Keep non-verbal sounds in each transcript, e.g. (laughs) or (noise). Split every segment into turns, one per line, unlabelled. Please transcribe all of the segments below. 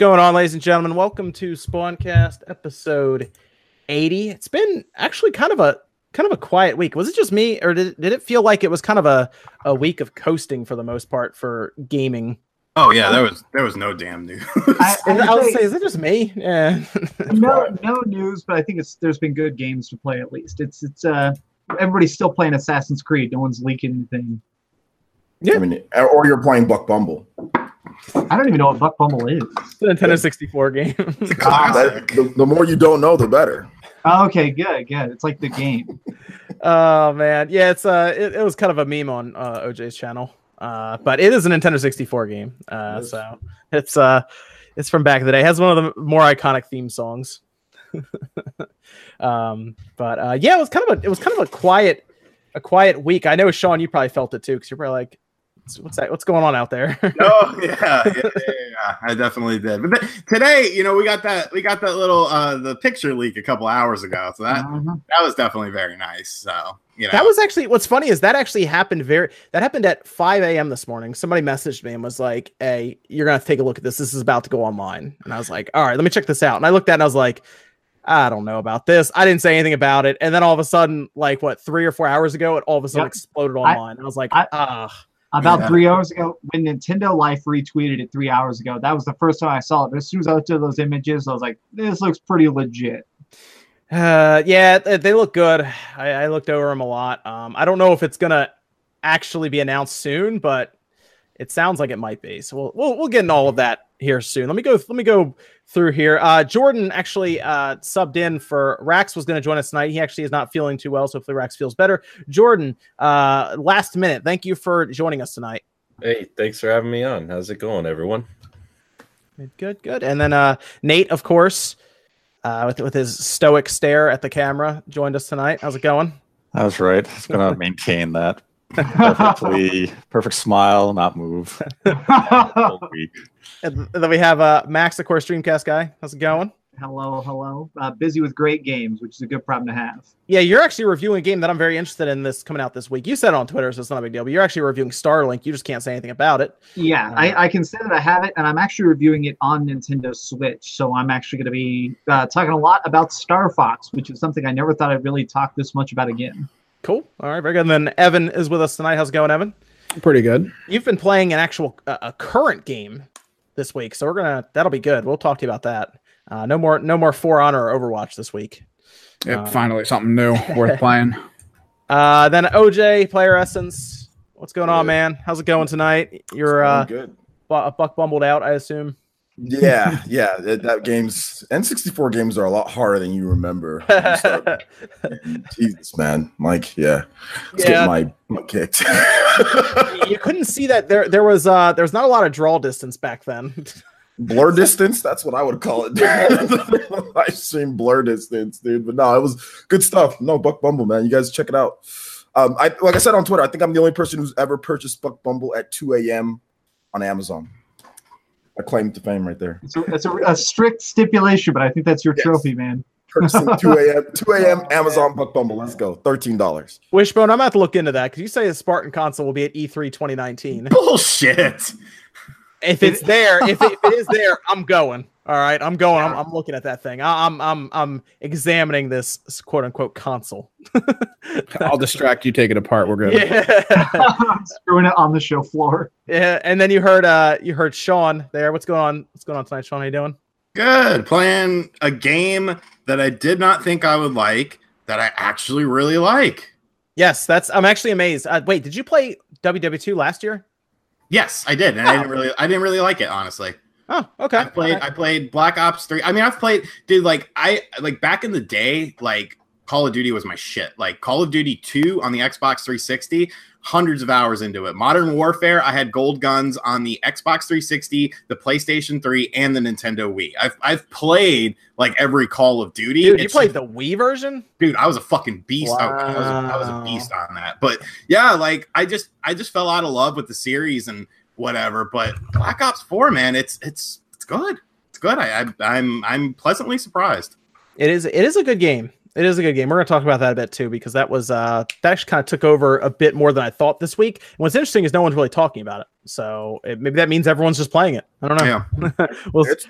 going on, ladies and gentlemen? Welcome to Spawncast episode 80. It's been actually kind of a kind of a quiet week. Was it just me, or did, did it feel like it was kind of a, a week of coasting for the most part for gaming?
Oh yeah, there was there was no damn news.
I, I, (laughs) I was say, is it just me? Yeah. (laughs)
no, no news, but I think it's there's been good games to play at least. It's it's uh everybody's still playing Assassin's Creed. No one's leaking anything.
Yeah. I mean, or you're playing Buck Bumble.
I don't even know what Buck Bumble is.
It's the Nintendo 64 game.
that, (laughs) the, the, more you don't know, the better.
Oh, okay, good, good. It's like the game. (laughs)
oh man, yeah, it's uh, it, it was kind of a meme on uh, OJ's channel. Uh, but it is a Nintendo 64 game. Uh, so it's uh, it's from back in the day. It has one of the more iconic theme songs. (laughs) um, but uh, yeah, it was kind of a it was kind of a quiet a quiet week. I know Sean, you probably felt it too because you're probably like, what's that? What's going on out there? (laughs)
oh yeah, yeah, yeah, yeah, I definitely did. But th- today, you know, we got that we got that little uh the picture leak a couple hours ago, so that mm-hmm. that was definitely very nice. So you know,
that was actually what's funny is that actually happened very that happened at 5 a.m. this morning. Somebody messaged me and was like, "Hey, you're gonna take a look at this. This is about to go online." And I was like, "All right, let me check this out." And I looked at it and I was like. I don't know about this. I didn't say anything about it. And then all of a sudden, like what, three or four hours ago, it all of a sudden yep. exploded online. I, I was like, ah
about yeah. three hours ago when Nintendo Life retweeted it three hours ago. That was the first time I saw it. But as soon as I looked at those images, I was like, this looks pretty legit.
Uh, yeah, they look good. I, I looked over them a lot. Um, I don't know if it's gonna actually be announced soon, but it sounds like it might be. So we'll we'll, we'll get into all of that here soon. Let me go. Let me go through here. Uh, Jordan actually uh, subbed in for Rax was going to join us tonight. He actually is not feeling too well, so hopefully Rax feels better. Jordan, uh, last minute, thank you for joining us tonight.
Hey, thanks for having me on. How's it going, everyone?
Good, good. And then uh, Nate, of course, uh, with with his stoic stare at the camera, joined us tonight. How's it going?
That's right. It's gonna (laughs) maintain that perfectly perfect smile, not move. (laughs)
and then we have uh, Max, of course, Dreamcast guy. How's it going?
Hello, hello. Uh, busy with great games, which is a good problem to have.
Yeah, you're actually reviewing a game that I'm very interested in. This coming out this week. You said it on Twitter, so it's not a big deal. But you're actually reviewing Starlink. You just can't say anything about it.
Yeah, uh, I, I, can say that I have it, and I'm actually reviewing it on Nintendo Switch. So I'm actually going to be uh, talking a lot about Star Fox, which is something I never thought I'd really talk this much about again.
Cool. All right, very good. And then Evan is with us tonight. How's it going, Evan?
Pretty good.
You've been playing an actual uh, a current game this week, so we're gonna that'll be good. We'll talk to you about that. Uh, no more no more For Honor or Overwatch this week.
Yep, uh, finally something new (laughs) worth playing.
Uh, then OJ Player Essence. What's going on, man? How's it going tonight? You're uh,
good.
buck bumbled out, I assume.
Yeah, yeah. That, that, game's N64 games are a lot harder than you remember. (laughs) (laughs) Jesus, man. Like, yeah. Let's yeah. get my butt kicked. (laughs)
you couldn't see that there there was uh there was not a lot of draw distance back then.
blur distance, that's what I would call it. I stream blur distance, dude. But no, it was good stuff. No, Buck Bumble, man. You guys check it out. Um, I like I said on Twitter, I think I'm the only person who's ever purchased Buck Bumble at 2 a.m. on Amazon. I claim to fame right there.
It's, a, it's a, a, strict stipulation, but I think that's your yes. trophy, man.
Purchasing (laughs) 2 a.m. 2 a.m. Amazon Buck Bumble. Let's go. $13.
Wishbone, I'm about to look into that because you say the Spartan console will be at E3 2019.
Bullshit.
If it's there, if it, if it is there, (laughs) I'm going. All right, I'm going. I'm, I'm looking at that thing. I'm I'm I'm examining this quote unquote console. (laughs)
I'll distract you. Take it apart. We're good.
Yeah. (laughs) Screwing it on the show floor.
Yeah, and then you heard uh you heard Sean there. What's going on? What's going on tonight, Sean? How are you doing?
Good. Playing a game that I did not think I would like that I actually really like.
Yes, that's. I'm actually amazed. Uh, wait, did you play WW2 last year?
Yes, I did, and oh. I didn't oh. really, I didn't really like it, honestly.
Oh, okay.
I played. I played Black Ops Three. I mean, I've played, dude. Like, I like back in the day, like Call of Duty was my shit. Like Call of Duty Two on the Xbox 360 hundreds of hours into it. Modern Warfare, I had gold guns on the Xbox 360, the PlayStation 3, and the Nintendo Wii. I've I've played like every Call of Duty.
Dude, it's, you played the Wii version?
Dude, I was a fucking beast. Wow. I, I, was a, I was a beast on that. But yeah, like I just I just fell out of love with the series and whatever. But Black Ops 4, man, it's it's it's good. It's good. I, I I'm I'm pleasantly surprised.
It is it is a good game. It is a good game. We're gonna talk about that a bit too because that was uh that actually kind of took over a bit more than I thought this week. And what's interesting is no one's really talking about it. So it, maybe that means everyone's just playing it. I don't know.
Yeah. (laughs)
well,
It's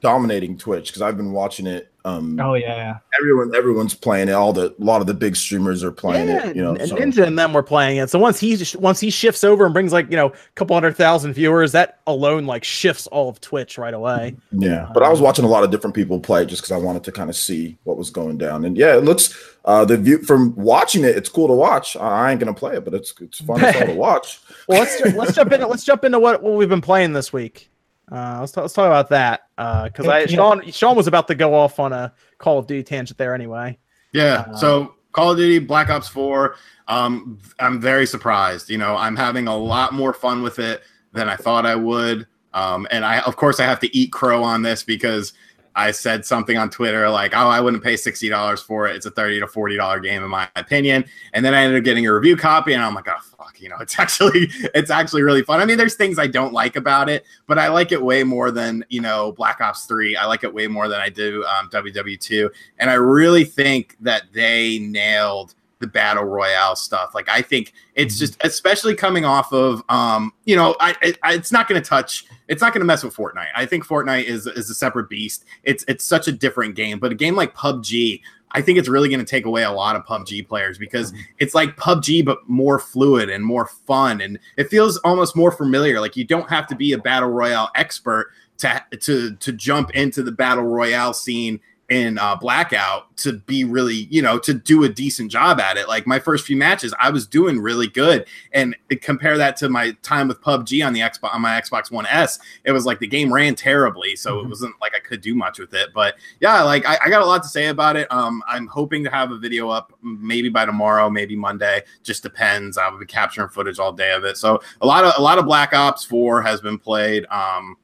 dominating Twitch because I've been watching it. Um,
Oh yeah.
everyone, everyone's playing it. All the, a lot of the big streamers are playing
yeah,
it. You know,
and
so-
Ninja and them were playing it. So once he once he shifts over and brings like you know a couple hundred thousand viewers, that alone like shifts all of Twitch right away.
Yeah, but I was watching a lot of different people play just because I wanted to kind of see what was going down. And yeah, it looks uh the view from watching it, it's cool to watch. I I ain't gonna play it, but it's it's fun to (laughs) watch.
Well, let's let's jump into let's jump into what, what we've been playing this week. Uh, let's talk, let's talk about that because I
Yeah.
Sean Sean was about to go off on a Call of Duty tangent there anyway.
Yeah.
Uh,
so Call of Duty Black Ops 4, um, I'm very surprised. You know, I'm having a lot more fun with it than I thought I would. Um, and I, of course, I have to eat crow on this because I said something on Twitter like, "Oh, I wouldn't pay sixty dollars for it. It's a thirty to forty dollar game, in my opinion." And then I ended up getting a review copy, and I'm like, "Oh fuck!" You know, (laughs) it's actually it's actually really fun. I mean, there's things I don't like about it, but I like it way more than you know Black Ops Three. I like it way more than I do um, WW2, and I really think that they nailed the battle royale stuff. Like I think it's just especially coming off of um you know I, I it's not going to touch it's not going to mess with Fortnite. I think Fortnite is is a separate beast. It's it's such a different game, but a game like PUBG I think it's really going to take away a lot of PUBG players because it's like PUBG but more fluid and more fun and it feels almost more familiar. Like you don't have to be a battle royale expert to to to jump into the battle royale scene in uh, blackout to be really you know to do a decent job at it. Like my first few matches i was doing really good. And compare that to my time with pubg on the xbox on my xbox one s it was like the game ran terribly so it wasn't like i could do much with it. But yeah like I, I got a lot to say about it. Um i'm hoping to have a video up maybe by tomorrow maybe monday. Just depends. I'll be capturing footage all day of it. So a lot of a lot of black ops 4 has been played. Um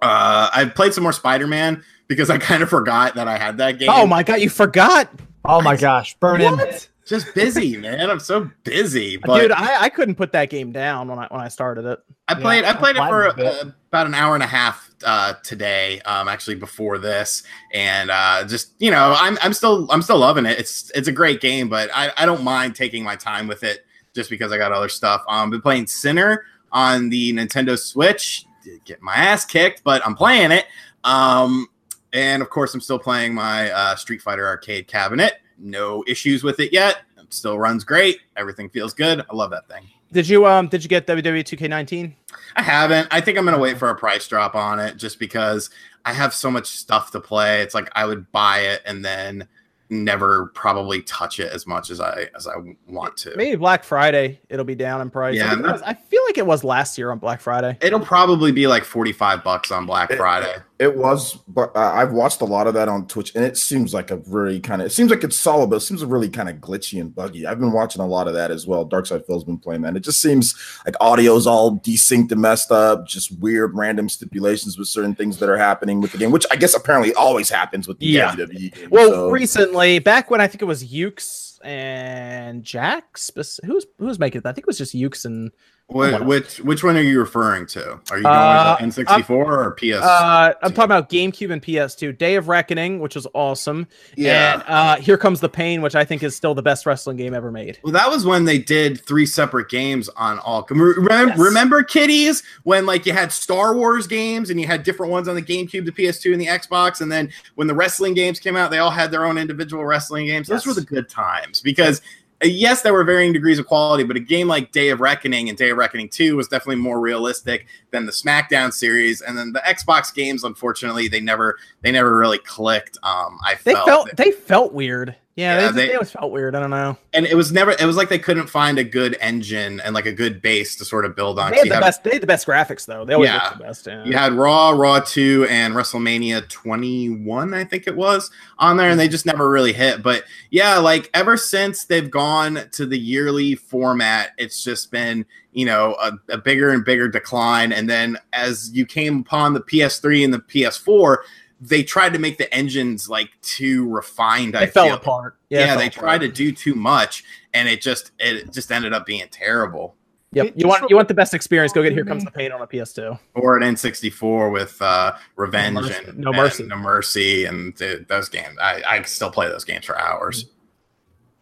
uh i've played some more spider-man because I kind of forgot that I had that game.
Oh my god, you forgot,
Oh my gosh, burn.
What?
Just busy, man. I'm so busy. But
dude? I, I couldn't put that game down when I when I started it.
I played. I played it for uh, about an hour and a half uh, today. Um, actually before this, and uh, just you know, I'm I'm still I'm still loving it. It's it's a great game, but I, I don't mind taking my time with it just because I got other stuff. Um, been playing Sinner on the Nintendo Switch. Did get my ass kicked, but I'm playing it. Um, and of course, I'm still playing my uh, Street Fighter arcade cabinet. No issues with it yet. It still runs great. Everything feels good. I love that thing.
Did you um did you get WWE 2K19?
I haven't. I think I'm gonna wait for a price drop on it just because I have so much stuff to play. It's like I would buy it and then never probably touch it as much as I as I want to.
Maybe Black Friday it'll be down in price.
Yeah,
I, was- I feel like it was last year on Black Friday.
It'll probably be like 45 bucks on Black Friday.
It was, but I've watched a lot of that on Twitch, and it seems like a really kind of. It seems like it's solid, but it seems really kind of glitchy and buggy. I've been watching a lot of that as well. Darkside Phil's been playing that. It just seems like audio's all desynced and messed up. Just weird, random stipulations with certain things that are happening with the game, which I guess apparently always happens with the
Yeah.
WWE game.
Well,
so-
recently, back when I think it was Yuke's and Jakks, who's who's making it? I think it was just Yuke's and
Wh- which which one are you referring to? Are you going
Uh,
with N64 or PS?
uh, I'm talking about GameCube and PS2. Day of Reckoning, which was awesome,
yeah.
and uh, Here Comes the Pain, which I think is still the best wrestling game ever made.
Well, that was when they did three separate games on all. Remember,
Yes.
remember kitties when like you had Star Wars games and you had different ones on the GameCube, the PS2, and the Xbox, and then when the wrestling games came out, they all had their own individual wrestling games. Those were the good times because. Yes, there were varying degrees of quality, but a game like Day of Reckoning and Day of Reckoning 2 was definitely more realistic than the SmackDown series. And then the Xbox games, unfortunately, they never they never really clicked. Um, I
They
felt,
felt they felt weird. Yeah,
Yeah,
they,
they-
always felt weird. I don't know.
and it was never it was like they couldn't find a good engine and like a good base to sort of build on.
They had the
had-
best. They had the best graphics though. They always
Yeah.
looked the best. Yeah.
You had Raw, Raw 2, and WrestleMania 21, I think it was, on there, and they mm-hmm. just never really hit. But yeah, like ever since they've gone to the yearly format, it's just been, you know, a, a bigger and bigger decline. And then as you came upon the PS3 and the PS4, they tried to make the engines like too refined.
They
I
fell
feel.
apart.
Yeah,
it fell
they
apart.
tried to do too much, and it just it just ended up being terrible.
Yep.
It-
You want you want the best experience? Go get Here Comes the Pain on a PS2.
or an N64 with uh, Revenge
No Mercy.
and
No Mercy.
and No Mercy, and th- those games. I, I still play those games for hours.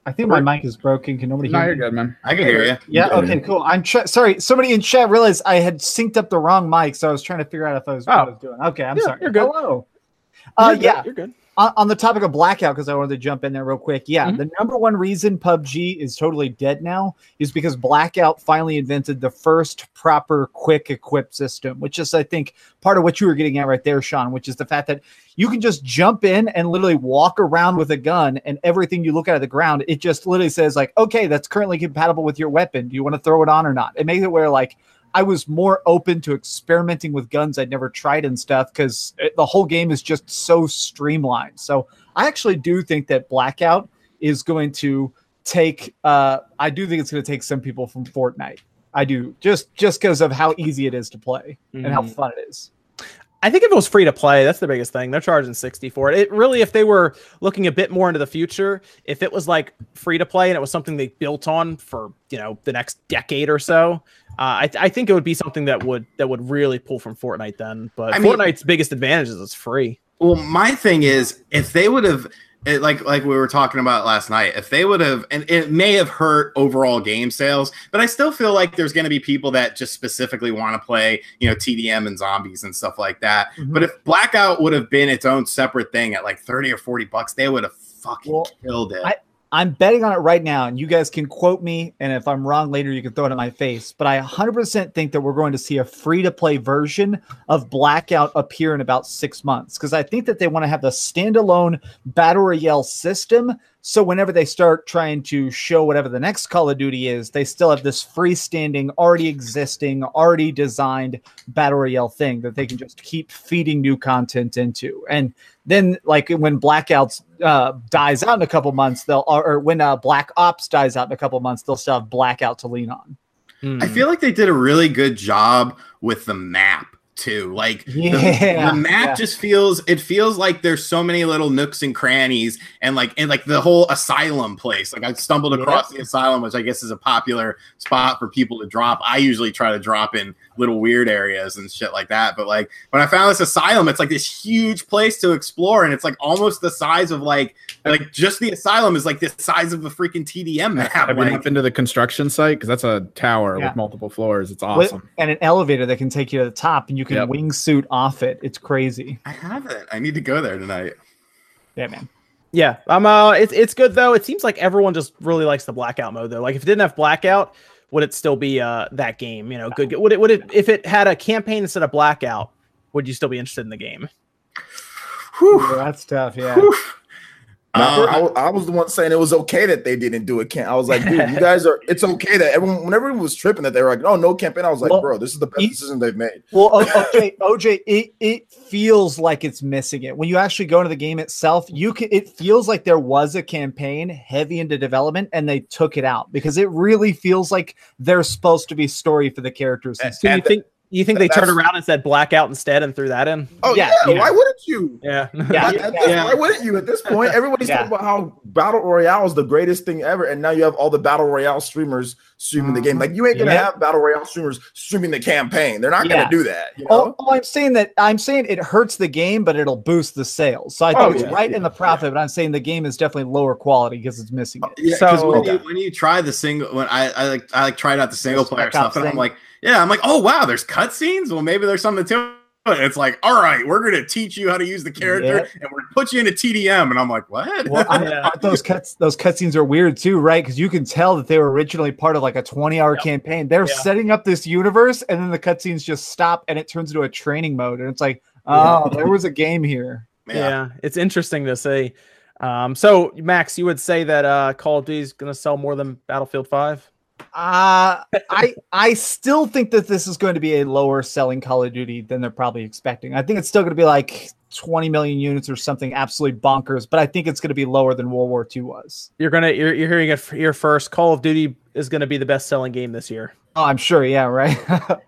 I think my mic is broken. Can nobody
No,
hear
you're
me?
good, man.
I can hear you.
Yeah.
Yeah.
Okay. Cool. I'm try- sorry. Somebody in chat realized I had synced up the wrong mic, so I was trying to figure out if I was, what I
Oh.
was doing. Okay. I'm
Yeah,
sorry.
you're good.
Hello. Uh,
You're good,
yeah.
you're good.
on, on the topic of blackout because i wanted to jump in there real quick yeah
Mhm.
the number one reason pubg is totally dead now is because blackout finally invented the first proper quick equip system which is i think part of what you were getting at right there sean which is the fact that you can just jump in and literally walk around with a gun and everything you look at at the ground it just literally says like okay that's currently compatible with your weapon do you want to throw it on or not it makes it where like I was more open to experimenting with guns I'd never tried and stuff because the whole game is just so streamlined. So I actually do think that Blackout is going to take. Uh, I do think it's going to take some people from Fortnite. I do just just because of how easy it is to play and how
Mhm.
fun it is.
I think if it was free to play, that's the biggest thing. They're charging 60 for it. It really, if they were looking a bit more into the future, if it was like free to play and it was something they built on for, you know, the next decade or so, uh, I, I think it would be something that would that would really pull from Fortnite then. But
I mean-
Fortnite's biggest advantage is it's free.
Well, my thing is, if they would have, it, like like we were talking about last night, if they would have, and it may have hurt overall game sales, but I still feel like there's going to be people that just specifically want to play, you know, TDM and zombies and stuff like that.
Mhm.
But if Blackout would have been its own separate thing at like thirty or forty bucks, they would have fucking
Well,
killed it.
I- I'm betting on it right now, and you guys can quote me. And if I'm wrong later, you can throw it in my face. But I 100% think that we're going to see a free to play version of Blackout appear in about six months because I think that they want to have the standalone battle royale system. So whenever they start trying to show whatever the next Call of Duty is, they still have this freestanding, already existing, already designed battle royale thing that they can just keep feeding new content into. And then like when blackouts uh, dies out in a couple months they'll or, when uh, black ops dies out in a couple months they'll still have blackout to lean on
I feel like they did a really good job with the map too. Like (laughs) the-
Yeah,
the, map
yeah.
just feels it feels like there's so many little nooks and crannies and like and like the whole asylum place. Like I stumbled across the asylum, which I guess is a popular spot for people to drop. I usually try to drop in little weird areas and shit like that. But like when I found this asylum, it's like this huge place to explore, and it's like almost the size of like like just the asylum is like the size of a freaking TDM map.
Have you
Like,
been to the construction site? Because that's a tower
Yeah.
with multiple floors. It's
With-
awesome.
and an elevator that can take you to the top and you can
Yep.
wingsuit off it it's crazy
I haven't. I need to go there tonight.
yeah man
Yeah, um, uh, it's it's good though. It seems like everyone just really likes the blackout mode though. Like if it didn't have blackout, would it still be uh that game? You know, good. Would it would it if it had a campaign instead of blackout? Would you still be interested in the game?
Whew.
that's tough yeah
Whew.
Now,
Uh,
I, wa- I was the one saying it was okay that they didn't do it. Camp. I was like, dude, you (laughs) guys are. It's okay that everyone, when everyone was tripping that they were like, oh, no campaign. I was like,
Well,
bro, this is the best
e-
decision they've made.
Well, O- (laughs) OJ, OJ, it, it feels like it's missing it. When you actually go into the game itself, you can it feels like there was a campaign heavy into development and they took it out because it really feels like there's supposed to be story for the characters. and
So you
And
think you think they turned around and said blackout instead and threw that in?
Oh
Yeah,
yeah,
yeah.
why wouldn't you?
Yeah. (laughs)
Yeah,
Why- at this-
yeah.
Why wouldn't you? At this point, everybody's
Yeah.
talking about how battle royale is the greatest thing ever, and now you have all the battle royale streamers streaming the game. Mm-hmm. Like you ain't gonna
Yeah.
have battle royale streamers streaming the campaign. They're not
Yeah.
gonna do that. You
Oh,
know?
oh, I'm saying that I'm saying it hurts the game, but it'll boost the sales. So I think
Oh,
it's
yeah,
right
yeah.
in the profit, but I'm saying the game is definitely lower quality because it's missing it.
Yeah, because
So-
when, you, when you try the single, when I, I like I like tried out the single player stuff, and I'm like, yeah, I'm like, oh wow, there's cutscenes. Well, maybe there's something to it. It's like, all right, we're gonna teach you how to use the character,
Yeah.
and we're gonna put you in a TDM, and I'm like, what?
Well, I, (laughs)
Yeah.
aren't those cuts those cutscenes are weird too, right? Because you can tell that they were originally part of like a 20 hour
Yep.
campaign. They're
Yeah.
setting up this universe, and then the cutscenes just stop, and it turns into a training mode, and it's like, (laughs) oh, there was a game here.
yeah, It's interesting to see. Um, so Max, you would say that uh, Call of Duty is going to sell more than Battlefield Five?
Uh I I still think that this is going to be a lower selling Call of Duty than they're probably expecting. I think it's still going to be like 20 million units or something absolutely bonkers, but I think it's going to be lower than World War II was.
You're gonna you're, you're hearing it here first. Call of Duty is going to be the best selling game this year
Oh, I'm sure, yeah, right.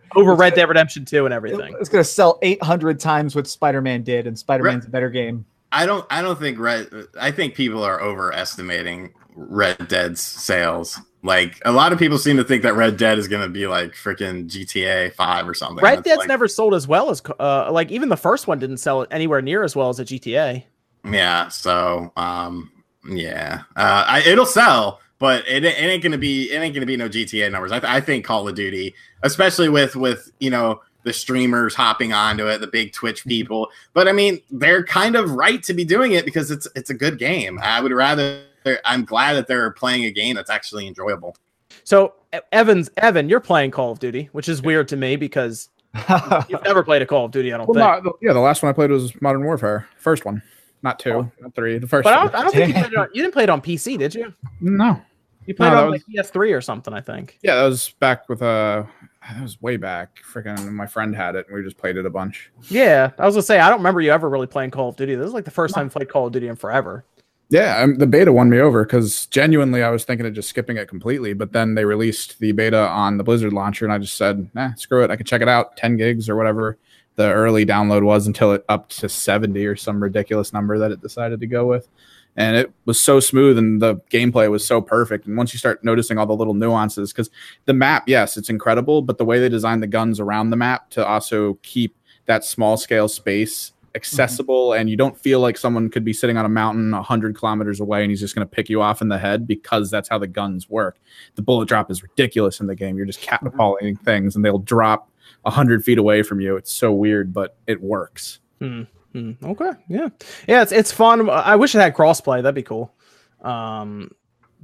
(laughs)
over Red Dead Redemption Two and everything.
it's going to sell 800 times what Spider-Man did, and Spider-Man's a better game.
I don't, I don't think Red. I think people are overestimating Red Dead's sales. Like a lot of people seem to think that Red Dead is going to be like freaking GTA Five or something.
Red Dead's
like-
never sold as well as uh, like even the first one didn't sell anywhere near as well as a GTA.
Yeah. So, um, yeah, uh, I, it'll sell, but it, it ain't gonna be it ain't gonna be no GTA numbers. I, th- I think Call of Duty, especially with with you know the streamers hopping onto it, the big Twitch people. But I mean, they're kind of right to be doing it because it's it's a good game. I would rather. I'm glad that they're playing a game that's actually enjoyable.
So Evans, Evan, you're playing Call of Duty, which is weird to me because (laughs) you've never played a Call of Duty. I don't
Well,
think.
not, yeah, the last one I played was Modern Warfare. First one, not two,
Oh.
not three. The first
But I
one.
don't, I don't think you, played it on, you didn't play it on PC, did you?
no.
You played
No,
it on like PS3 or something, I think.
Yeah, that was back with uh that was way back. Freaking my friend had it and we just played it a bunch.
Yeah, I was gonna say I don't remember you ever really playing Call of Duty. This is like the first time I played Call of Duty in forever.
Yeah, um, the beta won me over because genuinely I was thinking of just skipping it completely, but then they released the beta on the Blizzard launcher, and I just said, "Nah, screw it. I can check it out, ten gigs or whatever the early download was until it up to seventy or some ridiculous number that it decided to go with." And it was so smooth, and the gameplay was so perfect. And once you start noticing all the little nuances, because the map, yes, it's incredible, but the way they designed the guns around the map to also keep that small scale space accessible and you don't feel like someone could be sitting on a mountain 100 kilometers away and he's just going to pick you off in the head because that's how the guns work the bullet drop is ridiculous in the game you're just catapulting things and they'll drop 100 feet away from you it's so weird but it works
Hmm, okay, yeah, yeah, it's it's fun. I wish it had crossplay. That'd be cool. Um,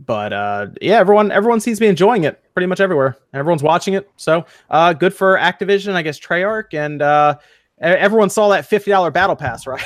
but uh, yeah, everyone everyone seems to be enjoying it pretty much everywhere. Everyone's watching it, so uh, good for Activision, I guess. Treyarch and uh, everyone saw that fifty dollar battle pass, (laughs) right?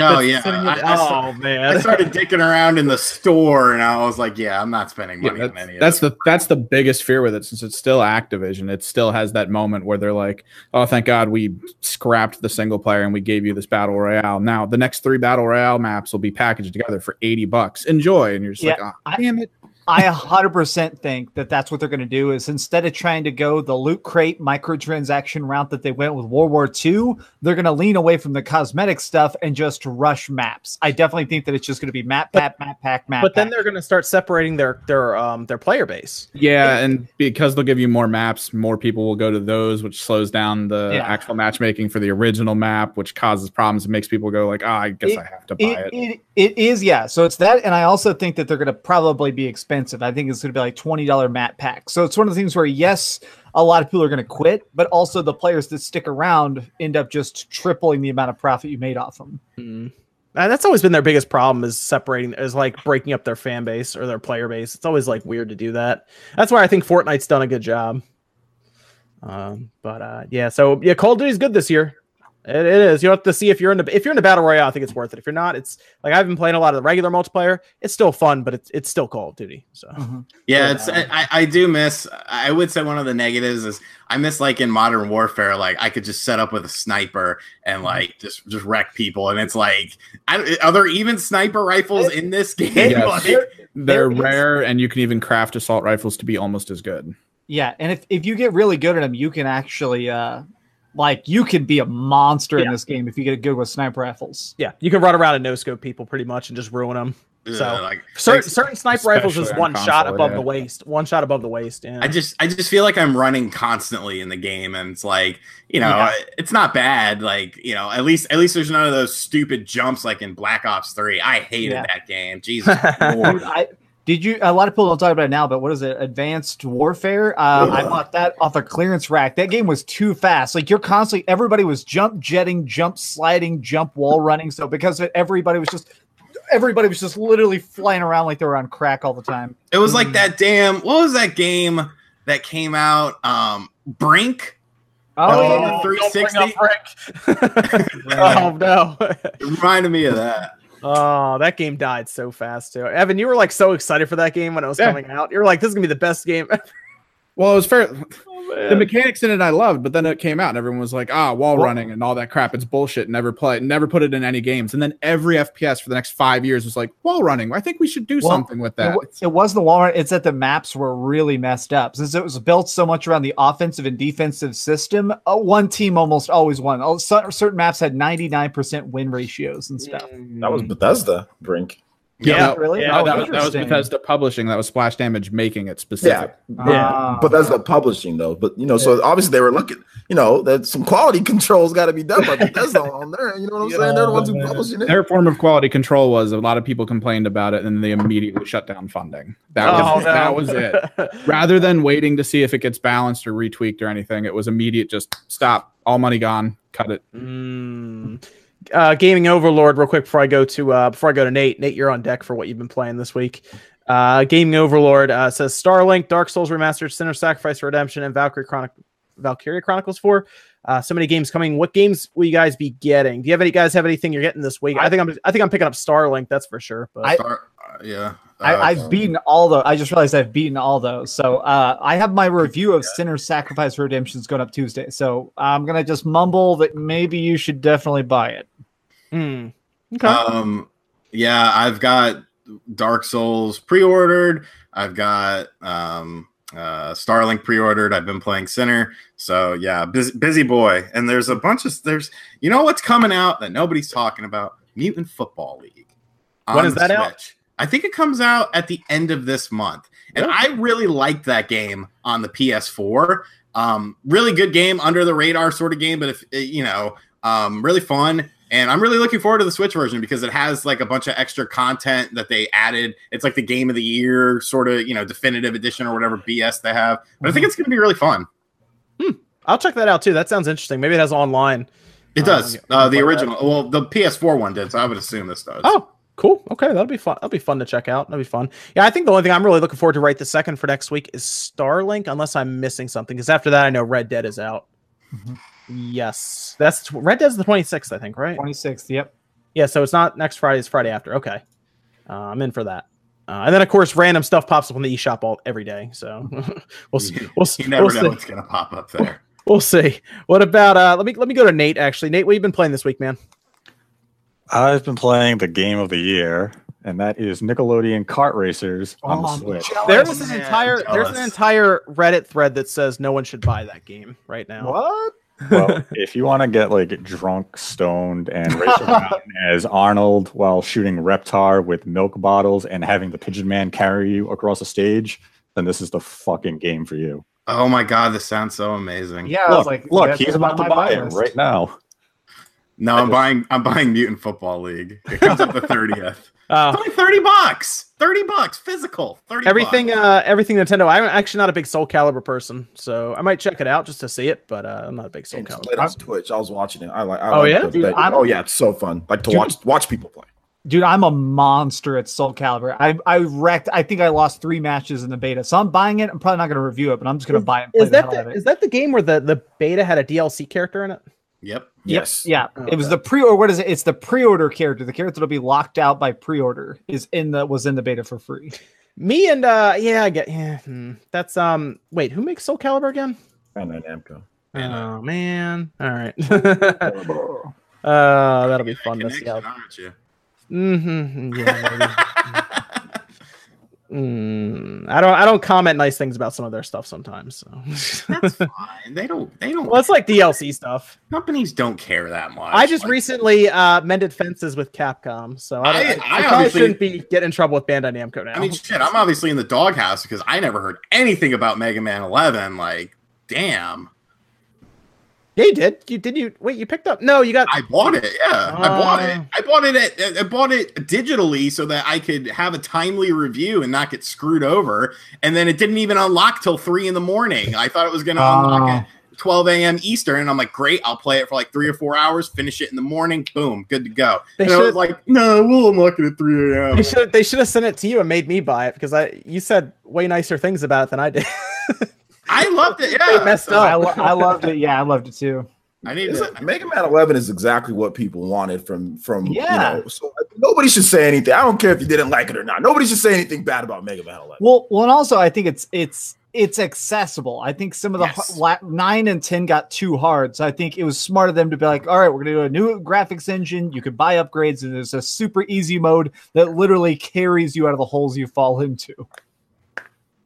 Oh yeah,
sitting
I, I,
oh
started,
man,
I started dicking around in the store, and I was like, "Yeah, I'm not spending
Yeah,
money on
that's,
any of
that's
this."
the that's the biggest fear with it since it's still Activision. It still has that moment where they're like, "Oh, thank God we scrapped the single player and we gave you this battle royale. Now the next three battle royale maps will be packaged together for eighty bucks. Enjoy!" And you're just like, "Oh,
I-
damn it!"
I 100% think that that's what they're going to do is instead of trying to go the loot crate microtransaction route that they went with World War II, they're going to lean away from the cosmetic stuff and just rush maps. I definitely think that it's just going to be map pack, map pack, map
but then
pack.
they're going to start separating their their um their player base.
Yeah, and because they'll give you more maps, more people will go to those, which slows down the
Yeah.
actual matchmaking for the original map, which causes problems and makes people go like, "Ah, I guess
It-
I have to buy
It,
it."
it, it is, yeah. So it's that, and I also think that they're going to probably be expensive. I think it's going to be like twenty dollar mat pack. So it's one of the things where yes, a lot of people are going to quit, but also the players that stick around end up just tripling the amount of profit you made off them.
Mm. Uh, that's always been their biggest problem is separating is like breaking up their fan base or their player base. It's always like weird to do that. That's why I think Fortnite's done a good job. Um, but uh, yeah, so yeah, Call of Duty's good this year. It, it is. You have to see if you're in the if you're in the battle royale. I think it's worth it. If you're not, it's like I've been playing a lot of the regular multiplayer. It's still fun, but it's it's still Call of Duty. So
Yeah,
Yeah.
it's I, I do miss. I would say one of the negatives is I miss like in Modern Warfare, like I could just set up with a sniper and
Mm-hmm.
like just just wreck people, and it's like, I, are there even sniper rifles in this (laughs) game?
Yes.
Like,
There-
They're rare, and you can even craft assault rifles to be almost as good.
Yeah, and if, if you get really good at them, you can actually uh like you can be a monster in this game if you get good with sniper rifles.
yeah, you can run around and no scope people pretty much and just ruin them. So,
ugh, like
Certain, certain sniper rifles is
on
one shot above
yeah.
the waist, one shot above the waist. Yeah.
I just I just feel like I'm running constantly in the game, and it's like you know
Yeah.
it's not bad. Like you know at least at least there's none of those stupid jumps like in Black Ops Three. I hated
Yeah.
that game. Jesus. (laughs) Lord.
I did you a lot of people don't talk about it now, but what is it? Advanced Warfare. Uh, I bought that off a clearance rack. That game was too fast. Like you're constantly everybody was jump jetting, jump sliding, jump wall running. So because of it, everybody was just everybody was just literally flying around like they were on crack all the time.
It was like that damn. What was that game that came out? Um, Brink.
Oh,
Oh,
yeah.
the
Don't bring up Rick. (laughs) oh no.
It reminded me of that.
Oh, that game died so fast too. Evan, you were like so excited for that game when it was
Yeah.
coming out. You were like, "This is gonna be the best game."
Well, it was fair.
Oh, (laughs)
The mechanics in it I loved, but then it came out and everyone was like, "Ah, wall
Well-
running and all that crap. It's bullshit. Never play. It, never put it in any games." And then every FPS for the next five years was like, "Wall running. I think we should do
Well,
something with that."
wa- it was the Walmart. It's that the maps were really messed up since it was built so much around the offensive and defensive system. Uh, one team almost always won. Oh, cer- certain maps had ninety nine percent win ratios and stuff.
That was Bethesda, Brink.
Yeah,
really?
yeah,
Oh, that, was, that was
Interesting.
Bethesda Publishing. That was Splash Damage making it specific.
Yeah.
Ah.
but that's the publishing though. But you know, so obviously they were looking. You know, that some quality (laughs) controls got to be done by Bethesda on there. You know what I'm saying? They're the ones who publishing it.
Their form of quality control was a lot of people complained about it, and they immediately shut down funding. That was
Oh, no.
that was it. (laughs) Rather than waiting to see if it gets balanced or retweaked or anything, it was immediate. Just stop. All money gone. Cut it.
Mm. Uh, Gaming Overlord, real quick before I go to uh, before I go to Nate. Nate, you're on deck for what you've been playing this week. Uh, Gaming Overlord uh, says Starlink, Dark Souls Remastered, Sinner Sacrifice Redemption, and Valkyrie Chronic Valkyria Chronicles 4. Uh, so many games coming. What games will you guys be getting? Do you have any guys have anything you're getting this week? I, think I'm I think I'm picking up Starlink, that's for sure. But
I-
Star- uh, yeah.
I,
Uh,
I've beaten all those. I just realized I've beaten all those. So uh, I have my review of Sinner's Sacrifice Redemptions going up Tuesday. So I'm gonna just mumble that maybe you should definitely buy it.
Hmm. okay.
Um, yeah, I've got Dark Souls pre-ordered. I've got um, uh, Starlink pre-ordered. I've been playing Sinner, so yeah, busy, busy boy. And there's a bunch of there's you know what's coming out that nobody's talking about? Mutant Football League.
When is that out?
I think it comes out at the end of this month, and I really liked that game on the PS4. Um, really good game, under the radar sort of game, but if you know, um, really fun. And I'm really looking forward to the Switch version because it has like a bunch of extra content that they added. It's like the game of the year sort of, you know, definitive edition or whatever BS they have. But I think it's going to be really fun.
I'll check that out too. That sounds interesting. Maybe it has online.
It
Uh,
does. Uh, the
play that.
original, well, the PS4 one did, so I would assume this does.
Oh, cool. Okay, that'll be fun. That'll be fun to check out. That'll be fun. Yeah, I think the only thing I'm really looking forward to right the second for next week is Starlink, unless I'm missing something. Because after that, I know Red Dead is out.
Mhm.
Yes, that's Red Dead's the 26th, I think, right?
26th. Yep.
Yeah, so it's not next Friday; it's Friday after. Okay, uh, I'm in for that. Uh, and then, of course, random stuff pops up on the eShop all every day. So (laughs) we'll see. We'll, see-
You never
we'll
know
see.
what's going to pop up there. (laughs)
We'll see. What about? Uh, let me let me go to Nate. Actually, Nate, what have you been playing this week, man?
I've been playing the game of the year, and that is Nickelodeon Kart Racers on the
Oh,
Switch.
jealous.
There is an
man,
entire there's an entire Reddit thread that says no one should buy that game right now.
What?
Well, (laughs) if you want to get like drunk, stoned, and (laughs) race around as Arnold while shooting Reptar with milk bottles and having the Pigeon Man carry you across the stage, then this is the fucking game for you.
Oh my God, this sounds so amazing.
Yeah. I was
Look,
like,
look,
that's
he's about to buy
buy
it right now.
No, I'm buying. I'm buying Mutant Football League. It comes up the (laughs) thirtieth.
Uh,
It's only thirty bucks. Thirty bucks physical. Thirty.
everything,
bucks.
uh, everything Nintendo. I'm actually not a big Soul Calibur person, so I might check it out just to see it. But uh, I'm not a big Soul
It's
Calibur.
played on Twitch. I was watching it. I like. I
Oh,
like
yeah?
the-
Dude,
oh yeah, it's so fun. Like to
Dude.
watch watch people play.
Dude, I'm a monster at Soul Calibur. I I wrecked. I think I lost three matches in the beta, so I'm buying it. I'm probably not going to review it, but I'm just going to buy it. And play
Is
the
that the,
out it.
is that the game where the the beta had a DLC character in it?
Yep.
Yes.
Yeah,
Oh,
it was the pre or what is it? It's the pre-order character. The character that'll be locked out by pre-order is in the was in the beta for free.
Me and uh, yeah, I get yeah. hmm. That's um. Wait, who makes Soul Calibur again?
Bandai Namco.
Oh man. All right. (laughs) uh, that'll be fun to see
Connection,
how. Mm-hmm. Yeah. (laughs) Mm, I don't. I don't comment nice things about some of their stuff sometimes. So.
That's (laughs) fine. They don't. They don't.
well, it's like DLC stuff.
companies don't care that much.
I just
Like,
recently uh, mended fences with Capcom, so I,
I-
don't- I,
I
probably
obviously-
shouldn't be getting in trouble with Bandai Namco now.
I mean, shit. I'm obviously in the doghouse because I never heard anything about Mega Man 11. Like, damn.
Yeah, you did. You did you wait? You picked up? No, you got.
I bought it. Yeah, I bought it.
Uh.
I bought it at. I bought it digitally so that I could have a timely review and not get screwed over. And then it didn't even unlock till three in the morning. I thought it was going to unlock
Oh.
at 12 a.m. Eastern, and I'm like, great. I'll play it for like three or four hours, finish it in the morning. Boom, good to go.
They
and I was
should-
like, no, we'll unlock it at 3 a.m.
They should. They should have sent it to you and made me buy it because I. You said way nicer things about it than I did. (laughs)
I loved it.
They
Yeah,
messed
So
I,
up.
lo- I loved it. Yeah, I loved it too.
I need
Is
to.
it- Mega Man 11 is exactly what people wanted from from
Yeah.
You know, so nobody should say anything. I don't care if you didn't like it or not. Nobody should say anything bad about Mega Man 11.
Well, well, and also I think it's it's it's accessible. I think some of the
Yes.
hu- nine and ten got too hard, so I think it was smart of them to be like, all right, we're gonna do a new graphics engine. You could buy upgrades, and there's a super easy mode that literally carries you out of the holes you fall into.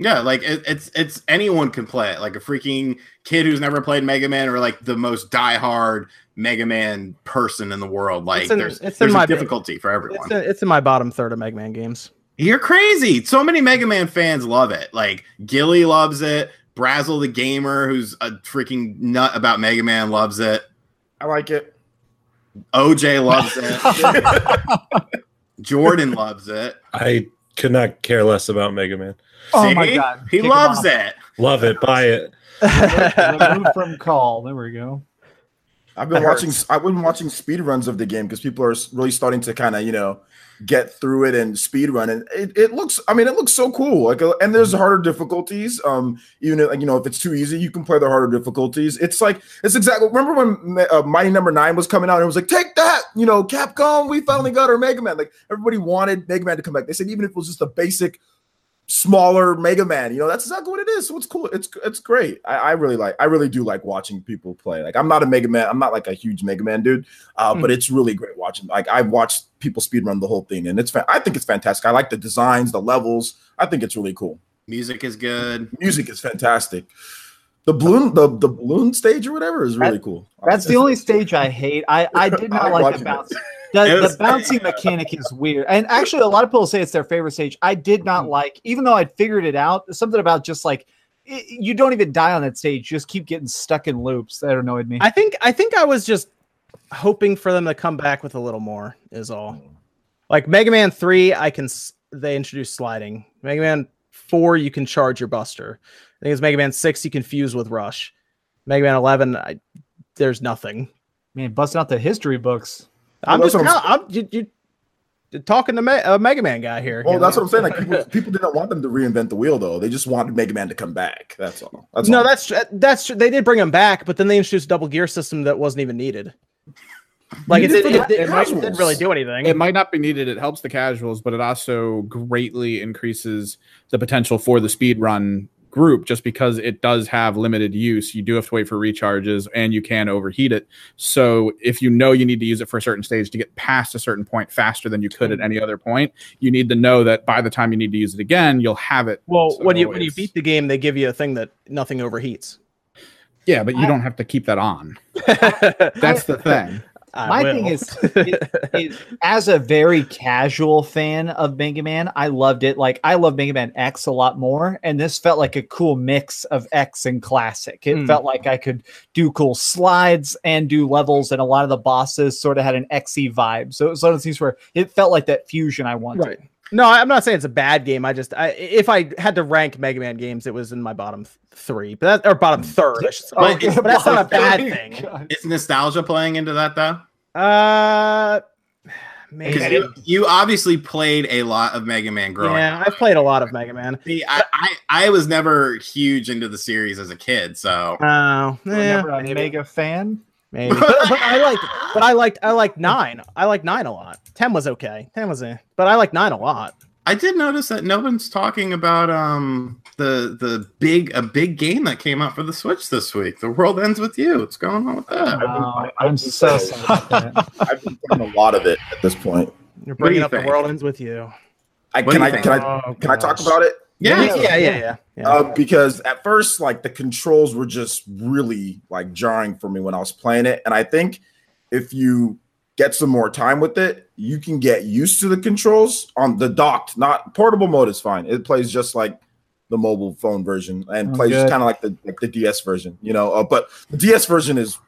Yeah, like it, it's it's anyone can play it. Like a freaking kid who's never played Mega Man, or like the most diehard Mega Man person in the world. Like
It's in-
there's
it's in
there's
my-
a difficulty for everyone.
It's, in- it's in my bottom third of Mega Man games.
You're crazy. So many Mega Man fans love it. Like Gilly loves it. Brazzle the gamer, who's a freaking nut about Mega Man, loves it.
I like it.
OJ loves it. (laughs) Jordan loves it.
I could not care less about Mega Man.
Oh my God.
he
Kick
loves
off.
it.
Love it. Buy it. (laughs)
Remove from call. There we go.
I've been
That
watching.
hurts.
I've been watching speed runs of the game because people are really starting to kind of you know get through it and speed run, and it, it looks. I mean, it looks so cool. Like, uh, and there's harder difficulties. Um, even if, like, you know, if it's too easy, you can play the harder difficulties. It's like it's exactly. Remember when uh, Mighty Number Nine was coming out? and It was like, take that, you know, Capcom. We finally got our Mega Man. Like everybody wanted Mega Man to come back. They said even if it was just a basic smaller Mega Man. You know, that's exactly what it is. So it's cool. It's it's great. I, I really like. I really do like watching people play. Like I'm not a Mega Man. I'm not like a huge Mega Man dude. Uh,
Hmm.
but it's really great watching. Like I've watched people speedrun the whole thing, and it's. Fa- I think it's fantastic. I like the designs, the levels. I think it's really cool.
Music is good.
Music is fantastic. The balloon, the the balloon stage or whatever is really cool.
That's the only stage I hate. I, I did not (laughs)
I
like
watched
the
it.
bounce. The,
It was-
the bouncing mechanic is weird. And actually, a lot of people say it's their favorite stage. I did not
Mm.
like, even though I'd figured it out, something about just like, i you don't even die on that stage. You just keep getting stuck in loops. That annoyed me.
I think I think I was just hoping for them to come back with a little more. Is all. Like Mega Man three, I can they introduced sliding. Mega Man four, you can charge your Buster. I think it's Mega Man six, you can fuse with Rush. Mega Man eleven, I, there's nothing.
Man, busting out the history books.
I'm
that's
just
what I'm
I'm you, you you're talking to Me- a uh, Mega Man guy here.
Well,
you
that's
know?
what I'm saying. Like (laughs) people, people didn't want them to reinvent the wheel, though. They just wanted Mega Man to come back. That's all. That's
no,
all.
that's that's true. They did bring him back, but then they introduced a double gear system that wasn't even needed. (laughs) Like it,
Needed
did,
for
it,
the
it, it didn't really do anything.
It might not be needed. It helps the casuals, but it also greatly increases the potential for the speed run group just because it does have limited use. You do have to wait for recharges and you can overheat it. So if you know you need to use it for a certain stage to get past a certain point faster than you could at any other point, you need to know that by the time you need to use it again, you'll have it.
Well, when you
So
when you beat the game, they give you a thing that nothing overheats.
Yeah, but you don't have to keep that on. (laughs) That's the thing.
I
My
will.
thing is, (laughs) it- it- as a very casual fan of Mega Man, I loved it. Like I love Mega Man X a lot more, and this felt like a cool mix of X and classic. It
Hmm.
felt like I could do cool slides and do levels, and a lot of the bosses sort of had an XE vibe. So it was one of those things where it felt like that fusion I wanted.
right. No, I'm not saying it's a bad game. I just, I, if I had to rank Mega Man games, it was in my bottom th- three, but that, or bottom third. I should say.
But
But, but that's not a bad
God.
thing.
Is nostalgia playing into that though?
Uh,
Because
maybe.
you, you obviously played a lot of Mega Man growing up. Yeah.
I've played a lot of Mega Man.
See, I, I, I was never huge into the series as a kid, so
Oh,
You're
yeah,
never a
maybe.
Mega fan.
Maybe, but, but I liked, but I liked, I liked nine. I liked nine a lot. Ten was okay. Ten was a, but I liked nine a lot.
I did notice that no one's talking about um the the big a big game that came out for the Switch this week. The World Ends with You. What's going on with that?
Oh, I'm so sad. (laughs)
I've been playing a lot of it at this point.
You're bringing
you
up the world ends with you.
I, can
do
I
you think?
can I
Oh,
can I talk about it?
Yeah,
yeah, yeah, yeah. yeah, yeah.
Uh, because at first, like the controls were just really like jarring for me when I was playing it, and I think if you get some more time with it, you can get used to the controls on the docked, not portable mode is fine. It plays just like the mobile phone version and
Oh,
plays kind of like the like the DS version, you know. Uh, but the DS version is.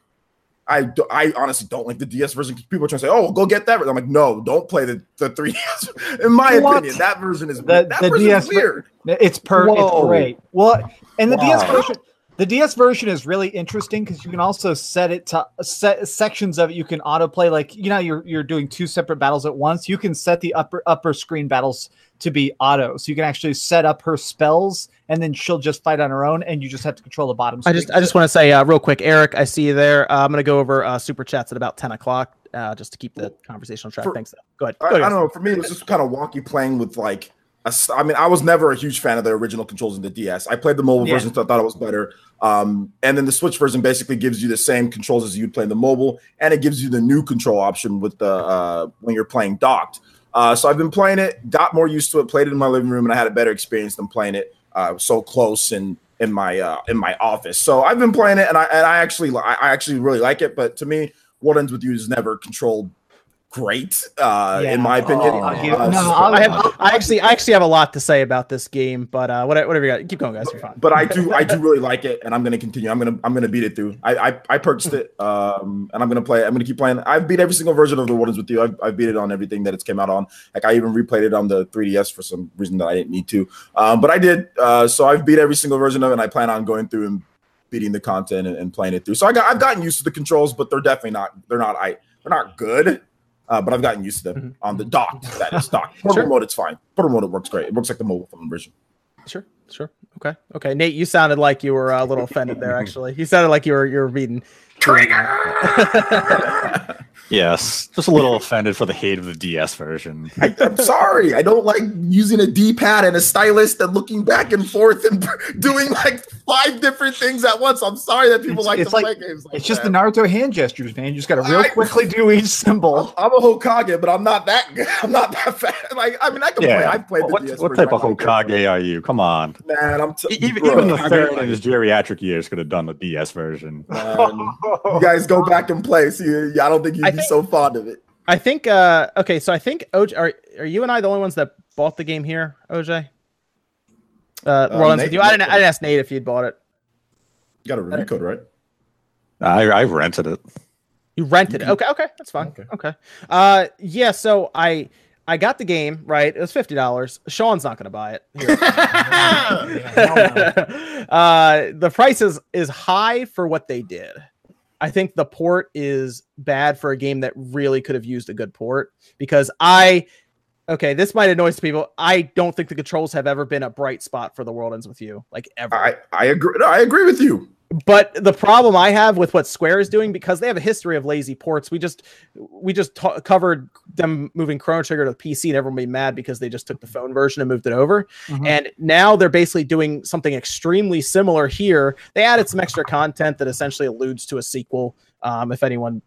I, do- I honestly don't like the DS version because people are trying to say, "Oh, go get that." I'm like, "No, don't play the, the 3DS." (laughs) In my
What?
opinion, that version is
The-
weird. that
the
version
DS
is weird.
It's per it's
Whoa.
great. Well, and the DS version the DS version is really interesting because you can also set it to set sections of it you can autoplay like you know you're you're doing two separate battles at once. You can set the upper upper screen battles to be auto. So you can actually set up her spells and then she'll just fight on her own and you just have to control the bottom
I just, I just want to say uh, real quick, Eric. I see you there. Uh, I'm gonna go over uh, super chats at about ten o'clock, uh, just to keep the conversation on track.
For-
Thanks. Go ahead.
I,
Go
I
ahead.
don't know. For me, it was just kind of wonky playing with like. I mean, I was never a huge fan of the original controls in the DS. I played the mobile
Yeah.
version, so I thought it was better. Um, and then the Switch version basically gives you the same controls as you'd play in the mobile, and it gives you the new control option with the uh, when you're playing docked. Uh, so I've been playing it, got more used to it, played it in my living room, and I had a better experience than playing it uh, so close and in my uh, in my office. So I've been playing it, and I and I actually I I actually really like it. But to me, World Ends with you is never controlled great, uh,
Yeah.
in my opinion.
Oh, I'll
Uh,
no,
so-
I'll-
I have, I actually, I actually have a lot to say about this game, but uh, whatever, whatever you got, keep going, guys. You're fine.
but I do I do (laughs) really like it, and I'm gonna continue. I'm gonna I'm gonna beat it through. I I, I purchased it, (laughs) um, and I'm gonna play. it. I'm gonna keep playing. I've beat every single version of the World Ends with you. I've, I've beat it on everything that it's came out on. Like I even replayed it on the 3DS for some reason that I didn't need to, um, but I did. Uh, so I've beat every single version of it, and I plan on going through and beating the content and, and playing it through. So I got I've gotten used to the controls, but they're definitely not they're not I they're not good. Uh, but I've gotten used to them on the dock. That is dock. Portable (laughs)
Sure.
mode, it's fine. Portable mode, it works great. It works like the mobile phone version.
Sure, sure, okay, okay. Nate, you sounded like you were uh, a little offended there. (laughs) Actually, you sounded like you were you were beating. (laughs)
Yes, just a little offended for the hate of the DS version.
I, I'm sorry. I don't like using a D-pad and a stylus and looking back and forth and (laughs) doing like five different things at once. I'm sorry that people
It's-
like
it's
to
like-
play games like
It's just
that.
the Naruto hand gestures, man. You just got to real
I-
quickly do each symbol.
I'm a Hokage, but I'm not that good. (laughs) I'm not that fast. Like, I mean, I can play. I've played the
what,
DS
what type of
I like.
Hokage are you? Come on.
Man, I'm t-
Even,
bro,
even the third in his geriatric years could have done the DS version.
Man, (laughs) you guys go back and play. See, I don't think you'd
I
be
think-
so fond of it.
I think. uh Okay, so I think OJ, are are you and I the only ones that bought the game here, OJ? Uh, Rollins
Nate-
with you. I didn't. I didn't ask Nate if you'd bought it.
You got a review code, right?
I, I rented it.
You rented it. Okay, okay, that's fine.
Okay.
Okay. Uh yeah, so I I got the game, right? It was fifty dollars. Sean's not gonna buy it. Here. (laughs) (laughs) uh the price is is high for what they did. I think the port is bad for a game that really could have used a good port because I okay, this might annoy some people. I don't think the controls have ever been a bright spot for the world ends with you, like ever.
I I agree. No, I agree with you.
But the problem I have with what Square is doing because they have a history of lazy ports. We just we just ta- covered them moving Chrono Trigger to the PC, and everyone be mad because they just took the phone version and moved it over.
Mhm.
And now they're basically doing something extremely similar here. They added some extra content that essentially alludes to a sequel. Um, if anyone,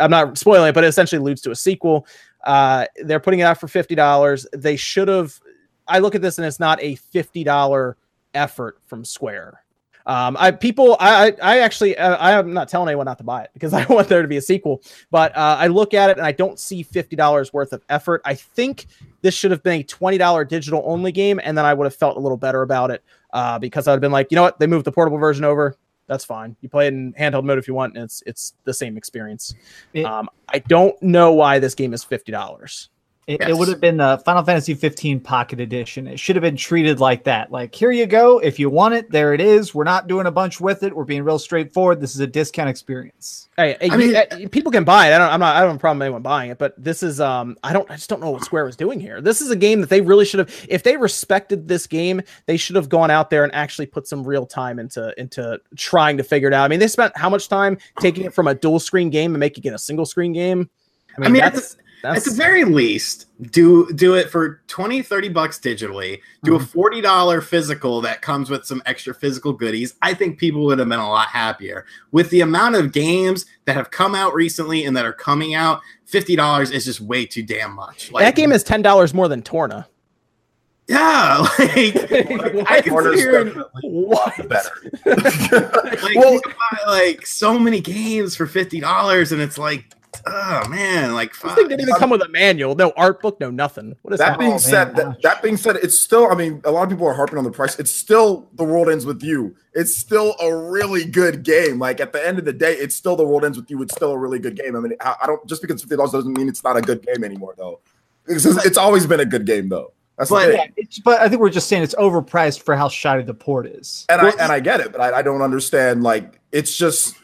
I'm not spoiling it, but it essentially alludes to a sequel. Uh, they're putting it out for fifty dollars. They should have. I look at this and it's not a fifty dollar effort from Square. Um, I people, I, I, actually, uh, I am not telling anyone not to buy it because (laughs) I want there to be a sequel. But uh, I look at it and I don't see fifty dollars worth of effort. I think this should have been a twenty dollar digital only game, and then I would have felt a little better about it uh, because I would have been like, you know what, they moved the portable version over. That's fine. You play it in handheld mode if you want, and it's it's the same experience.
It-
um, I don't know why this game is fifty dollars.
It, it would have been the Final Fantasy 15 Pocket Edition. It should have been treated like that. Like, here you go. If you want it, there it is. We're not doing a bunch with it. We're being real straightforward. This is a discount experience.
Hey, hey,
I
you-
mean-
uh, people can buy it. I don't. I'm not. I don't have a problem with anyone buying it. But this is. Um. I don't. I just don't know what Square was doing here. This is a game that they really should have. If they respected this game, they should have gone out there and actually put some real time into into trying to figure it out. I mean, they spent how much time taking it from a dual screen game and making it a single screen game. I mean,
mean, at
that's
At the very least, do do it for 20, 30 bucks digitally. Do a mm-hmm. forty dollar physical that comes with some extra physical goodies. I think people would have been a lot happier with the amount of games that have come out recently and that are coming out. Fifty dollars is just way too damn much.
that game is ten dollars more than Torna.
yeah, (laughs) like I can here
What?
better. (laughs)
like
well,
buy like so many games for fifty dollars, and it's like, oh man, like
This thing didn't even come with a manual, no art book, no nothing. What is
That
that?
being oh,
man,
said, that, that being said, it's still. I mean, a lot of people are harping on the price. It's still the world ends with you. It's still a really good game. Like at the end of the day, it's still the world ends with you. It's still a really good game. I mean, I, I don't just because fifty dollars doesn't mean it's not a good game anymore, though. It's, it's always been a good game, though. That's
But-
Yeah, it's, but I think we're just saying it's overpriced for how shoddy the port is.
And I and I get it, but I, I don't understand. Like it's just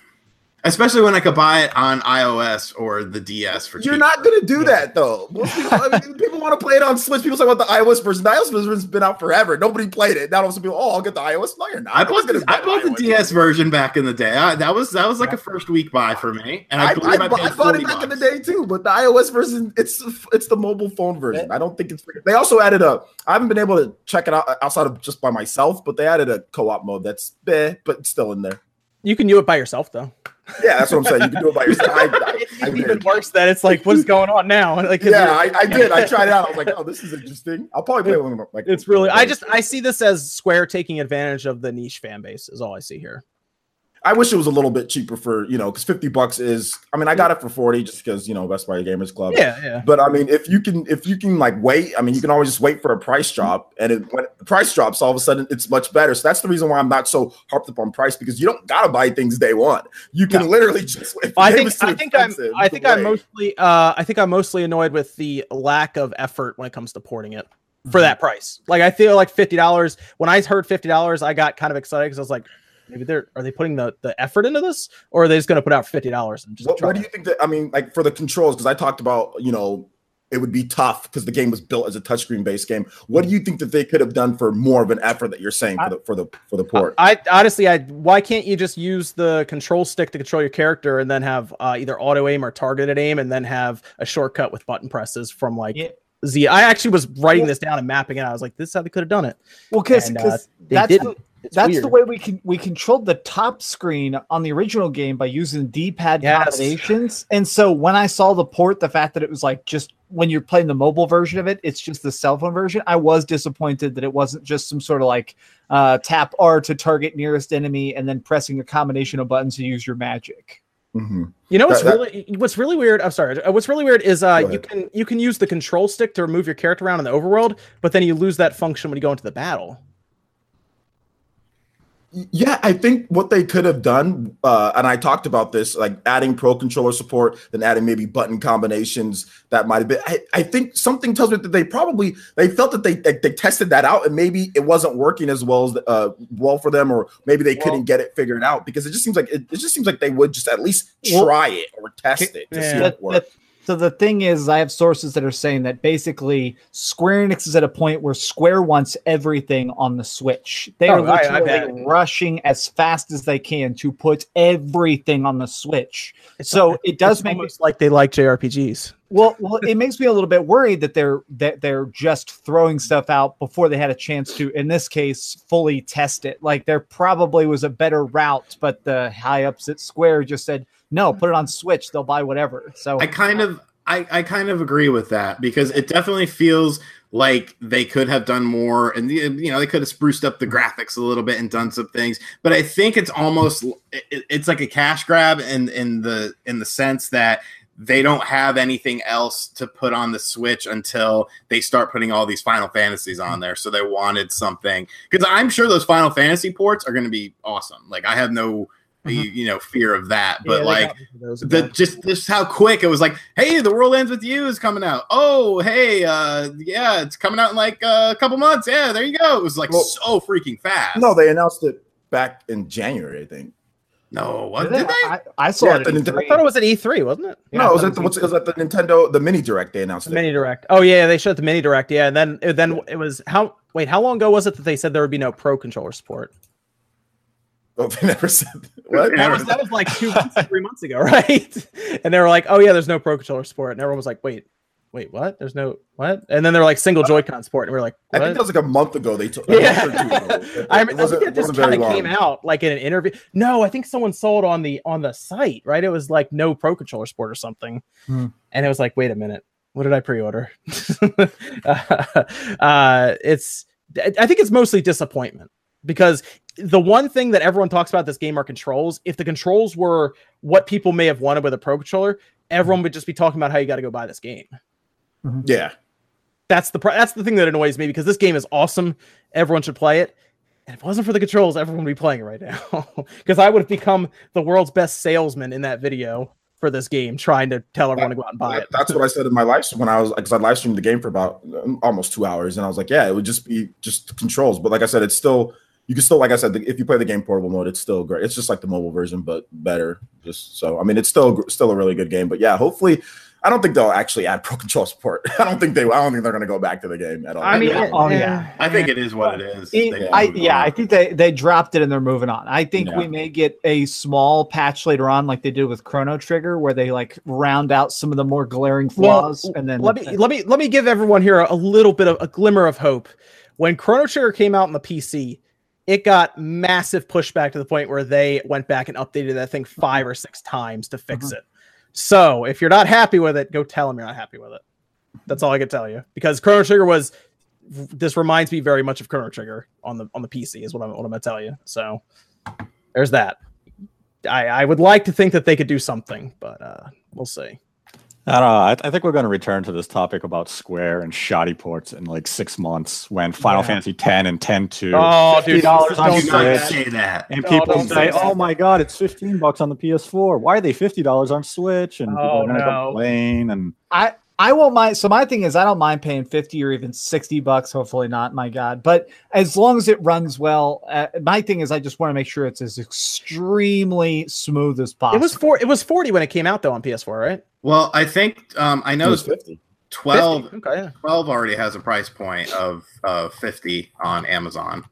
Especially when I could buy it on iOS or the DS for
you're
cheap.
not gonna do that though. Most people, I mean, (laughs) people want to play it on Switch. People say about the iOS version. The iOS version's been out forever. Nobody played it. Now some people, oh, I'll get the iOS. No, you're not.
I
Nobody's
bought the,
gonna
I bought the DS version back in the day. I, that was that was like a first week buy for me, and I,
I, I,
believe I,
I bought it
40
back in the day too, but the iOS version, it's it's the mobile phone version. I don't think it's. They also added a. I haven't been able to check it out outside of just by myself, but they added a co-op mode that's eh, but it's still in there.
You can do it by yourself though.
Yeah, that's what I'm saying. You can do it by yourself. I, I, (laughs)
It's
I
even
did.
worse that it's like, what is going on now? (laughs) Like,
Yeah, I, I did. I tried it out. I was like, (laughs) oh, this is interesting. I'll probably play with them. Like,
it's really. I just I see this as Square taking advantage of the niche fan base. Is all I see here.
I wish it was a little bit cheaper for you know because fifty bucks is. I mean, I got it for forty just because you know Best Buy Gamers Club.
Yeah, yeah.
But I mean, if you can, if you can like wait, I mean, you can always just wait for a price drop, and it, when the price drops, all of a sudden it's much better. So that's the reason why I'm not so harped up on price because you don't gotta buy things day one. You can literally just.
I think I think I'm I think I'm mostly uh I think I'm mostly annoyed with the lack of effort when it comes to porting it
Mm-hmm.
for that price. Like I feel like fifty dollars. When I heard fifty dollars, I got kind of excited because I was like, maybe they're are they putting the the effort into this, or are they just going to put out fifty dollars and just
What,
try
what do you think that I mean, like for the controls? Because I talked about you know it would be tough because the game was built as a touchscreen based game. What do you think that they could have done for more of an effort that you're saying for the for the for the port?
I honestly, I why can't you just use the control stick to control your character and then have uh, either auto aim or targeted aim, and then have a shortcut with button presses from like
Yeah.
Z. I actually was writing this down and mapping it. I was like, this is how they could have done it.
Well, because
uh, they
that's the, that's
weird.
the way we can we controlled the top screen on the original game by using D-pad
Yes.
combinations. And so when I saw the port, the fact that it was like just when you're playing the mobile version of it, it's just the cell phone version. I was disappointed that it wasn't just some sort of like uh, tap R to target nearest enemy and then pressing a combination of buttons to use your magic.
Mhm.
You know what's
That- that-
really what's really weird? I'm sorry. uh, What's really weird is uh, you can you can use the control stick to move your character around in the overworld, but then you lose that function when you go into the battle.
Yeah, I think what they could have done, uh, and I talked about this, like adding pro controller support, then adding maybe button combinations. That might have been. I, I think something tells me that they probably they felt that they, they they tested that out, and maybe it wasn't working as well as uh, well for them, or maybe they couldn't get it figured out because it just seems like it, it just seems like they would just at least
Well-
try it or test it to see
Yeah.
if
That-
it worked.
that- so the thing is, I have sources that are saying that basically Square Enix is at a point where Square wants everything on the Switch. They are
Oh, I- I
literally
bet.
rushing as fast as they can to put everything on the Switch. so it does
It's
make me
like they like JRPGs.
well, well, it makes me a little bit worried that they're that they're just throwing stuff out before they had a chance to, in this case, fully test it. Like there probably was a better route, but the high ups at Square just said, "No, put it on Switch. They'll buy whatever." So
I kind of I, I kind of agree with that because it definitely feels like they could have done more and you know they could have spruced up the graphics a little bit and done some things but I think it's almost it, it's like a cash grab in in the in the sense that they don't have anything else to put on the Switch until they start putting all these Final Fantasies on there. So they wanted something because I'm sure those Final Fantasy ports are going to be awesome. Like I have no, you, you know, fear of that. But
Yeah,
like
got me for those
the
again.
just just how quick it was like hey the world ends with you is coming out oh hey uh yeah it's coming out in like uh, a couple months yeah there you go it was like
Well,
so freaking fast
no, they announced it back in January, I think.
no what
Did
did
they?
they
I, I saw
Yeah,
it.
the
at
Nintendo-
I
E3.
thought it was at E3, wasn't it?
Yeah,
no,
I
it was
thought
at the, it was at the Nintendo the mini direct they announced
The
it.
mini direct. Oh yeah, they showed the mini direct. Yeah, and then then it was how wait how long ago was it that they said there would be no pro controller support?
Oh, (laughs) they never said what?
That was that was like two months, three months ago, (laughs) right? And they were like, oh yeah, there's no pro controller support, and everyone was like, wait, wait, what? There's no what? And then they're like single Joy-Con support, and we are like,
I think that was like a month ago. They took
Yeah. (laughs)
It-
I,
it
I
wasn't-
think
it
it just kind of came out like in an interview. No, I think someone sold on the on the site, right? It was like no pro controller support or something,
Hmm.
and it was like, wait a minute, what did I pre-order? uh, it's I think it's mostly disappointment because the one thing that everyone talks about this game are controls. If the controls were what people may have wanted with a pro controller, everyone would just be talking about how you got to go buy this game
Yeah,
that's the that's the thing that annoys me because this game is awesome. Everyone should play it. And if it wasn't for the controls, everyone would be playing it right now. (laughs) Because I would have become the world's best salesman in that video for this game, trying to tell everyone to go out and buy
That-
it.
That's what I said in my live stream when I was because I live streamed the game for about um, almost two hours, and I was like, yeah, it would just be just controls. But like I said, it's still you can still like I said, if you play the game portable mode, it's still great. It's just like the mobile version, but better. Just so I mean, it's still still a really good game. But yeah, hopefully. I don't think they'll actually add pro control support. (laughs) I don't think they. I don't think they're going to go back to the game at all.
I mean,
Yeah. Oh, yeah.
I think it is what it is
It- I, yeah,
on.
I think they, they dropped it and they're moving on. I think
Yeah.
we may get a small patch later on, like they did with Chrono Trigger, where they like round out some of the more glaring flaws. and then
let me let me let me give everyone here a, a little bit of a glimmer of hope. When Chrono Trigger came out on the PC, it got massive pushback to the point where they went back and updated that thing five or six times to fix
Mhm.
it. So if you're not happy with it, go tell them you're not happy with it. That's all I can tell you because Chrono Trigger was. This reminds me very much of Chrono Trigger on the on the PC is what I'm what I'm gonna tell you. So there's that. I I would like to think that they could do something, but uh we'll see.
I don't know. I, I think we're going to return to this topic about Square and shoddy ports in like six months when Final
Yeah.
Fantasy 10 and 10 2.
Oh, dude,
$50 on
don't
Switch.
say that.
And people
don't
say,
say
"Oh my god, it's 15 bucks on the PS4. Why are they $50 on Switch?" And people
Oh,
are going to
no.
complain. And
I I won't mind. So my thing is, I don't mind paying fifty or even sixty bucks. Hopefully not. My God, but as long as it runs well, uh, my thing is, I just want to make sure it's as extremely smooth as possible.
It was four. It was forty when it came out though on PS4, right?
Well, I think um, I know
was 50.
12,
50? Okay. Yeah.
12 already has a price point of uh, 50 on Amazon.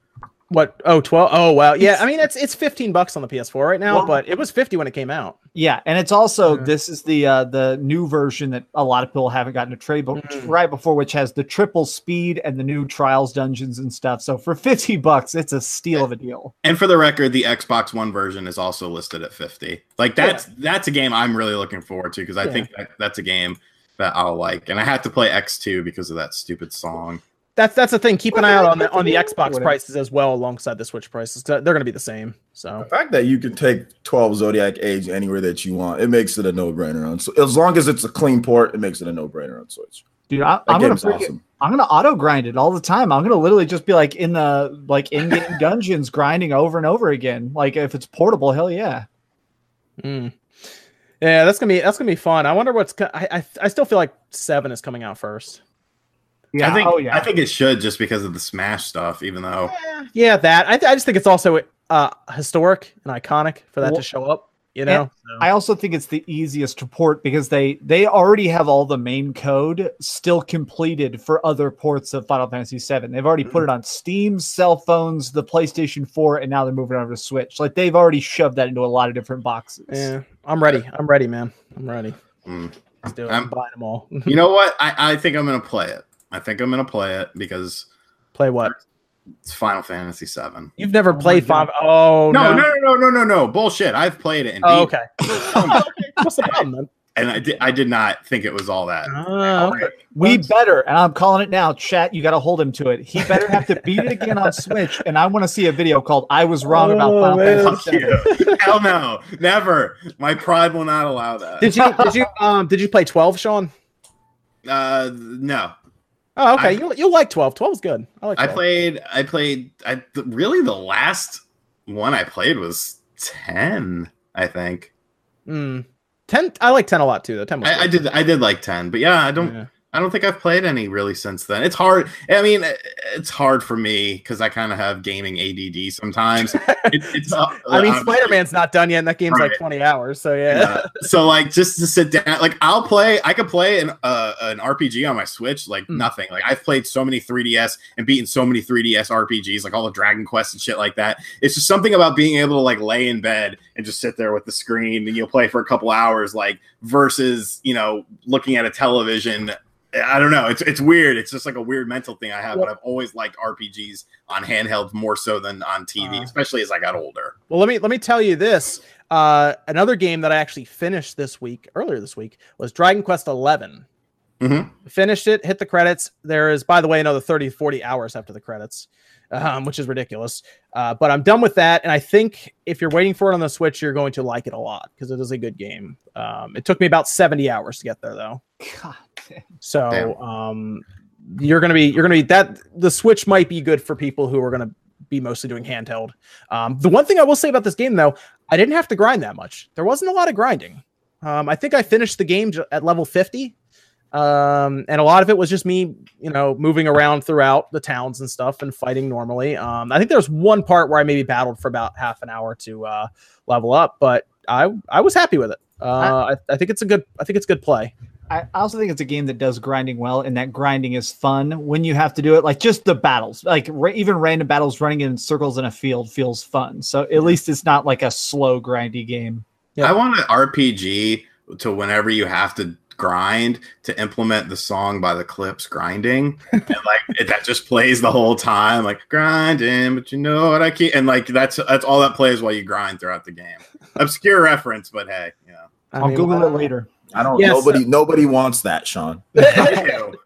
What? Oh, 12. Oh, wow. Yeah. I mean, it's it's fifteen bucks on the PS4 right now,
Well-
but it was fifty when it came out.
Yeah, and it's also
Yeah.
this is the uh the new version that a lot of people haven't gotten to trade but
Mhm.
right before, which has the triple speed and the new trials dungeons and stuff. So for fifty bucks, it's a steal of a deal.
And for the record, the Xbox One version is also listed at 50. Like that's that's a game I'm really looking forward to because I
Yeah.
think that, that's a game that I'll like. And I have to play X2 because of that stupid song.
That's that's the thing. Keep an eye out on the on the Xbox prices as well, alongside the Switch prices. They're going to be the same.
So The
So
fact that you can take 12 Zodiac Age anywhere that you want, it makes it a no-brainer on. So as long as it's a clean port, it makes it a no-brainer on Switch.
Dude, I, I'm gonna
game's
freaking-
awesome.
I'm gonna auto grind it all the time. I'm gonna literally just be like in the like in game (laughs) dungeons grinding over and over again. Like if it's portable, hell yeah.
mm. yeah, that's gonna be that's gonna be fun. I wonder what's. I, I I still feel like seven is coming out first.
Yeah.
I think
oh yeah.
I think it should just because of the Smash stuff, even though
Yeah, that. I, th- I just think it's also uh historic and iconic for that
Well,
to show up. You know. So-
I also think it's the easiest to port because they they already have all the main code still completed for other ports of Final Fantasy VII. They've already put it on Steam, cell phones, the PlayStation 4, and now they're moving over to Switch. Like they've already shoved that into a lot of different boxes.
yeah, I'm ready. I'm ready, man. I'm ready.
mm.
Let's do it.
I'm-
I'm buying them all.
you know (laughs) what? I, I think I'm gonna play it. I think I'm gonna play it because
Play what?
it's Final Fantasy VII.
You've never played
God.
five oh
No,
no.
no, no, no, no, no, no. Bullshit. I've played it and (laughs)
Oh, okay. What's the problem, man?
and I did I did not think it was all that.
Oh, okay.
We better, and I'm calling it now, chat. You got to hold him to it. He better have to beat it again on Switch. And I want to see a video called "I was wrong about
Oh,
Final
man.
Fantasy VII." (laughs)
Hell no. Never. My pride will not allow that.
Did you did you um did you play 12, Sean?
uh no.
Oh, okay.
I-
you you like 12. 12 is good. I like
I played I played I th- really the last one I played was 10, I think.
Mm. 10 I like 10 a lot too though. 10 was
I, I did I did like 10, but yeah, I don't
Yeah.
I don't think I've played any really since then. It's hard. I mean, it's hard for me because I kind of have gaming ADD sometimes. (laughs) It, it's. uh,
I mean, Spider Man's not done yet, and that game's like 20 hours. So yeah.
Yeah. (laughs) so like just to sit down like i'll play i could play an uh, an rpg on my switch like
Hmm.
nothing like i've played so many 3ds and beaten so many 3ds rpgs like all the dragon quest and shit like that it's just something about being able to like lay in bed and just sit there with the screen and you'll play for a couple hours like versus you know looking at a television I don't know. It's it's weird. It's just like a weird mental thing I have, but I've always liked RPGs on handheld more so than on TV,
Uh.
especially as I got older.
Well, let me let me tell you this. Uh, another game that I actually finished this week, earlier this week, was Dragon Quest 11.
Mhm.
Finished it, hit the credits. There is, by the way, another 30 40 hours after the credits, um, which is ridiculous. Uh, but I'm done with that. And I think if you're waiting for it on the Switch, you're going to like it a lot because it is a good game. Um, it took me about 70 hours to get there, though.
God damn.
So um, you're gonna be you're gonna be that the Switch might be good for people who are gonna be mostly doing handheld. Um, the one thing I will say about this game though, I didn't have to grind that much. There wasn't a lot of grinding. Um, I think I finished the game at level 50. Um, and a lot of it was just me, you know, moving around throughout the towns and stuff and fighting normally. Um, I think there was one part where I maybe battled for about half an hour to uh, level up, but I I was happy with it. Uh, I, I think it's a good I think it's good play.
I I also think it's a game that does grinding well, and that grinding is fun when you have to do it. Like just the battles, like ra- even random battles running in circles in a field feels fun. So at least it's not like a slow grindy game.
Yeah.
I want an RPG to whenever you have to grind to implement the song by the Clipse grinding, (laughs) and like it, that just plays the whole time, like grinding. But you know what I keep, and like that's that's all that plays while you grind throughout the game. (laughs) Obscure reference, but hey, you know.
I
I'll
mean,
Google it later.
I don't.
Yes.
Nobody. Nobody wants that, Sean. (laughs) (laughs)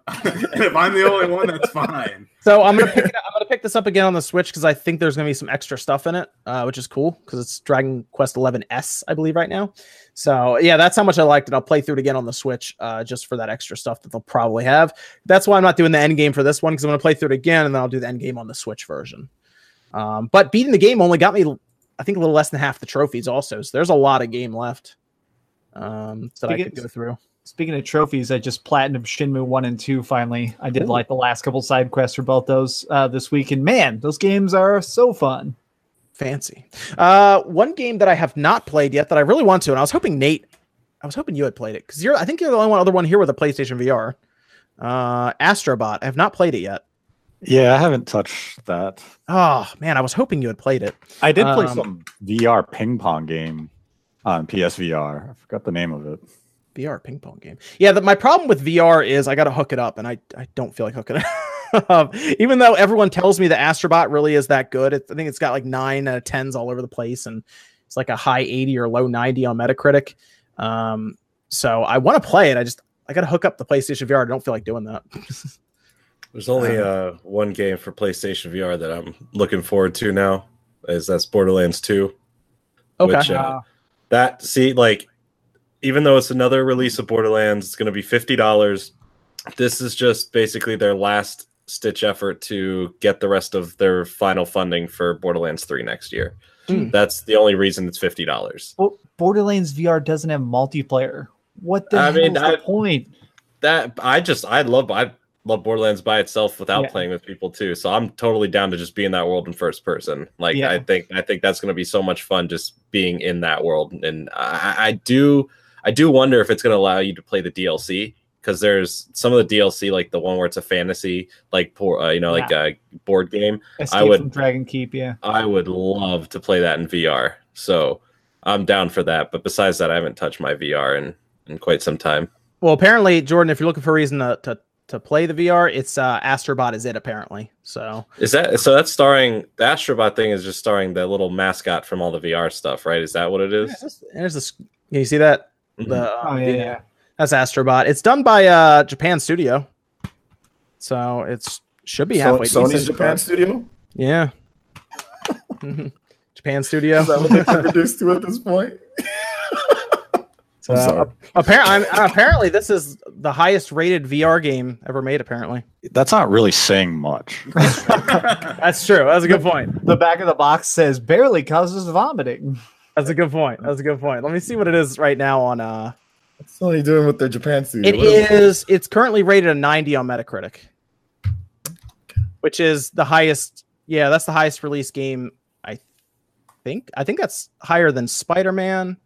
If I'm the only one, that's fine.
So I'm gonna pick it I'm gonna pick this up again on the Switch because I think there's gonna be some extra stuff in it, uh, which is cool because it's Dragon Quest 11s, I believe, right now. So yeah, that's how much I liked it. I'll play through it again on the Switch uh, just for that extra stuff that they'll probably have. That's why I'm not doing the end game for this one because I'm gonna play through it again and then I'll do the end game on the Switch version. Um, but beating the game only got me, I think, a little less than half the trophies also. So there's a lot of game left um, that I
Speaking-
could go through.
Speaking of trophies, I just platinum Shenmue one and two. Finally, I did like the last couple side quests for both those uh, this week, and man, those games are so fun.
Fancy. Uh, one game that I have not played yet that I really want to, and I was hoping Nate, I was hoping you had played it because you're, I think you're the only one other one here with a PlayStation VR. Uh, Astrobot. I have not played it yet.
Yeah, I haven't touched that.
Oh man, I was hoping you had played it.
I did play
Um,
some VR ping pong game on PSVR. I forgot the name of it.
VR ping pong game. Yeah, the, my problem with VR is I got to hook it up, and I I don't feel like hooking it (laughs) up. Even though everyone tells me the Astrobot really is that good, it, I think it's got like nine out of tens all over the place, and it's like a high eighty or low ninety on Metacritic. Um, so I want to play it. I just I got to hook up the PlayStation VR. I don't feel like doing that. (laughs)
There's only uh, one game for PlayStation VR that I'm looking forward to now. Is that's Borderlands 2.
okay.
Which, uh, that see like even though it's another release of Borderlands, it's going to be fifty dollars. This is just basically their last stitch effort to get the rest of their final funding for Borderlands Three next year.
Hmm.
That's the only reason it's fifty dollars.
Bo- Borderlands VR doesn't have multiplayer. What the
I mean, I-
the point?
That I just I love I love Borderlands by itself without
Yeah.
playing with people too. So I'm totally down to just be in that world in first person. Like
Yeah.
I think I think that's going to be so much fun just being in that world. And I, I do I do wonder if it's going to allow you to play the DLC because there's some of the DLC like the one where it's a fantasy like poor uh, you know like a board game.
Escape
would-
from Dragon Keep, yeah.
I would love to play that in VR. So I'm down for that. But besides that, I haven't touched my VR in in quite some time.
Well, apparently, Jordan, if you're looking for a reason to to, to play the VR, it's uh, Astrobot is it apparently. So
Is that so? That's starring the Astrobot thing is just starring the little mascot from all the VR stuff, right? Is that what it is?
there's, there's this. Can you see that?
Mhm.
The
Oh
uh,
yeah,
the-
yeah.
That's Astrobot. It's done by uh Japan Studio. So it's should be
So,
halfway
Sony's
decent,
Japan studio.
Yeah. (laughs) Mhm. Japan Studio.
Is that what they introduced (laughs) to at this point?
So,
I'm
apparently, apparently, this is the highest rated VR game ever made. Apparently,
That's not really saying much. (laughs)
that's true. That's a good point.
The back of the box says barely causes vomiting.
That's a good point. That's a good point. Let me see what it is right now on. uh
What's Sony doing with their Japan studio?
It
What is-
is. It's currently rated a 90 on Metacritic, which is the highest. Yeah, that's the highest release game. I think. I think that's higher than Spider Man.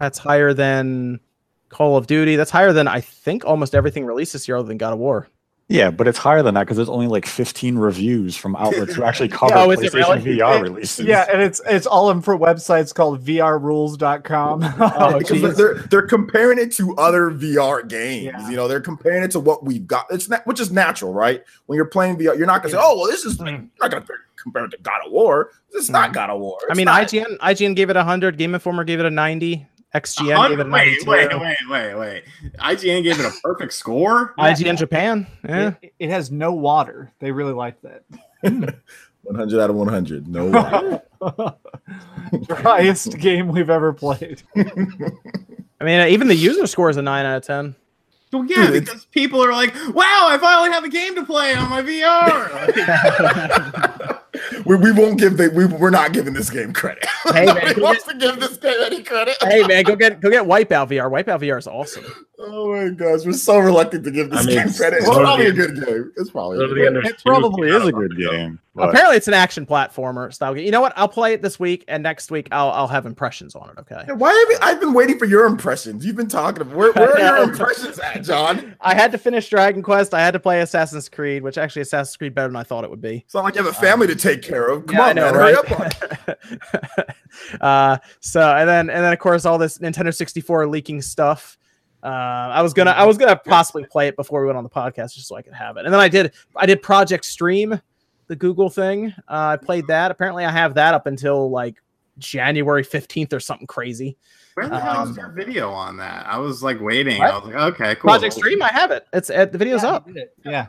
That's higher than Call of Duty. That's higher than I think almost everything released this year other than God of War.
Yeah, but it's higher than that because there's only like 15 reviews from outlets who actually (laughs) cover
Oh,
PlayStation
really?
VR releases.
Yeah, and it's it's all in for websites called vrrules.com. (laughs) (laughs)
Oh,
because they're they're comparing it to other VR games.
Yeah.
You know, they're comparing it to what we've got. It's not, which is natural, right? When you're playing VR, you're not gonna say, "Oh, well, this is like, mm. you're not gonna compare it to God of War." This is not mm. God of War.
I mean,
not.
IGN IGN gave it a hundred. Game Informer gave it a 90. XGN
Hun-
gave it a
wait,
92.
wait, wait, wait, wait. IGN gave it a perfect score. (laughs)
IGN Japan. Yeah.
It, it has no water. They really like that. (laughs)
100 out of 100. No way. (laughs)
Driest game we've ever played.
I mean, uh, even the user score is a nine out of ten.
Well, yeah,
Dude,
because people are like, "Wow, I finally have a game to play on my VR."
We, we won't give the we, we're not giving this game credit. (laughs)
Hey, man,
Nobody
go
wants to give this game any credit.
hey man, go get go get Wipeout VR. Wipeout VR is awesome. (laughs)
Oh my gosh, we're so reluctant to give this
I mean,
game credit. It's
it's
probably a good game. It's probably a good game.
It probably
what
is a good
got about it,
game. but-
Apparently, it's an action platformer style game. You know what? I'll play it this week, and next week I'll I'll have impressions on it. Okay.
Why have you, I've been waiting for your impressions? You've been talking. Of, where where are (laughs) your impressions at, John?
I had to finish Dragon Quest. I had to play Assassin's Creed, which actually Assassin's Creed better than I thought it would be.
It's not like you have a family to take care of. Come
Yeah,
on,
know,
man, hurry
right?
up on it. (laughs)
uh, so and then and then of course all this Nintendo 64 leaking stuff. Uh, I was gonna I was gonna possibly play it before we went on the podcast just so I could have it. And then I did I did Project Stream, the Google thing. Uh, I played that. Apparently, I have that up until like January fifteenth or something crazy.
Where the hell is
Um,
your video on that? I was like waiting.
What?
I was like, okay, cool.
Project Stream, I have it. It's uh, the video's
Yeah,
up.
you did it. Yeah.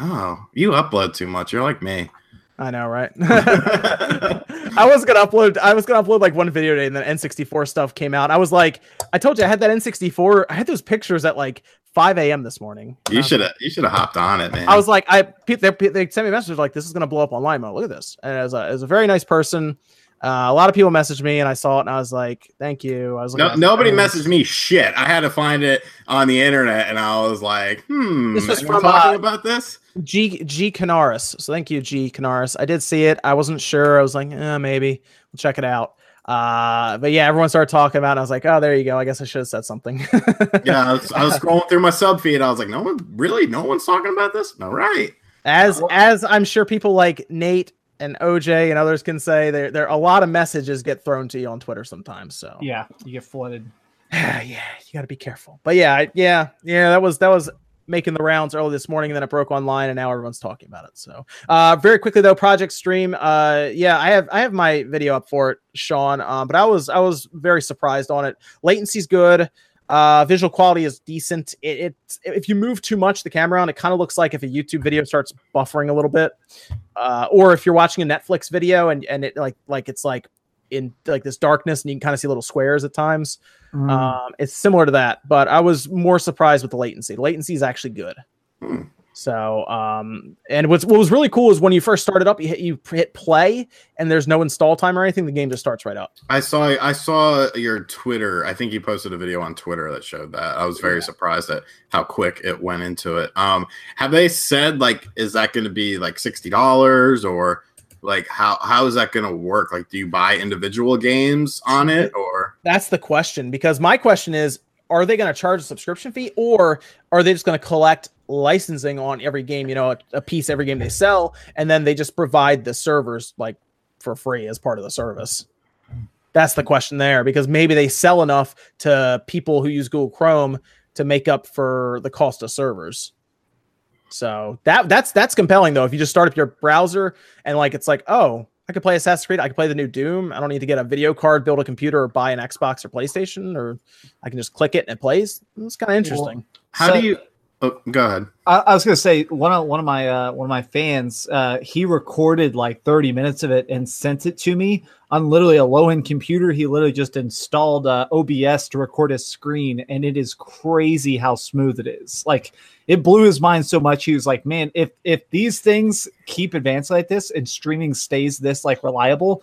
Oh, you upload too much. You're like me.
I know, right? (laughs) I was gonna upload. I was gonna upload like one video today, and then N64 stuff came out. I was like, I told you I had that N64. I had those pictures at like 5 a.m. this morning.
You should have. You should have hopped on it, man.
I was like, I they, they sent me a message like, this is gonna blow up online. Mo, look at this. And as a, as a very nice person, uh, a lot of people messaged me, and I saw it, and I was like, thank you. I was
no, nobody messaged me shit. I had to find it on the internet, and I was like, hmm.
This was from,
talking
uh,
about this.
G G Canaris. So thank you, G Canaris. I did see it. I wasn't sure. I was like, eh, maybe we'll check it out. Uh, but yeah, everyone started talking about it. I was like, oh, there you go. I guess I should have said something. (laughs)
Yeah, I was, I was scrolling through my sub feed. I was like, no one really, no one's talking about this. All right.
as as I'm sure people like Nate and OJ and others can say, there there a lot of messages get thrown to you on Twitter sometimes. So
Yeah. You get flooded. (sighs)
yeah, you got to be careful. But yeah, yeah, yeah, that was that was making the rounds early this morning, and then it broke online, and now everyone's talking about it. So, uh, very quickly though, Project Stream, uh, yeah, I have I have my video up for it, Sean. Um, but I was I was very surprised on it. Latency's good. Uh, visual quality is decent. It, it if you move too much the camera on, it kind of looks like if a YouTube video starts buffering a little bit, uh, or if you're watching a Netflix video and and it like like it's like in like this darkness and you can kind of see little squares at times.
Mm.
Um, it's similar to that, but I was more surprised with the latency. The latency is actually good.
Hmm.
So, um, and what's, what was really cool is when you first started up, you hit, you hit play and there's no install time or anything. The game just starts right up.
I saw I saw your Twitter. I think you posted a video on Twitter that showed that. I was very surprised at how quick it went into it. Um, have they said like is that going to be like sixty dollars or like how how is that going to work? Like, do you buy individual games on it or?
That's the question because my question is, are they going to charge a subscription fee or are they just going to collect licensing on every game, you know, a, a piece every game they sell, and then they just provide the servers like for free as part of the service? That's the question there because maybe they sell enough to people who use Google Chrome to make up for the cost of servers. So that that's that's compelling though. If you just start up your browser and like it's like, oh, I could play Assassin's Creed, I could play the new Doom. I don't need to get a video card, build a computer, or buy an Xbox or PlayStation, or I can just click it and it plays. It's kind of interesting.
How
So-
do you? Oh, go ahead.
I, I was gonna say one of one of my uh, one of my fans. Uh, he recorded like 30 minutes of it and sent it to me on literally a low end computer. He literally just installed uh, OBS to record his screen, and it is crazy how smooth it is. Like it blew his mind so much. He was like, "Man, if if these things keep advancing like this and streaming stays this like reliable."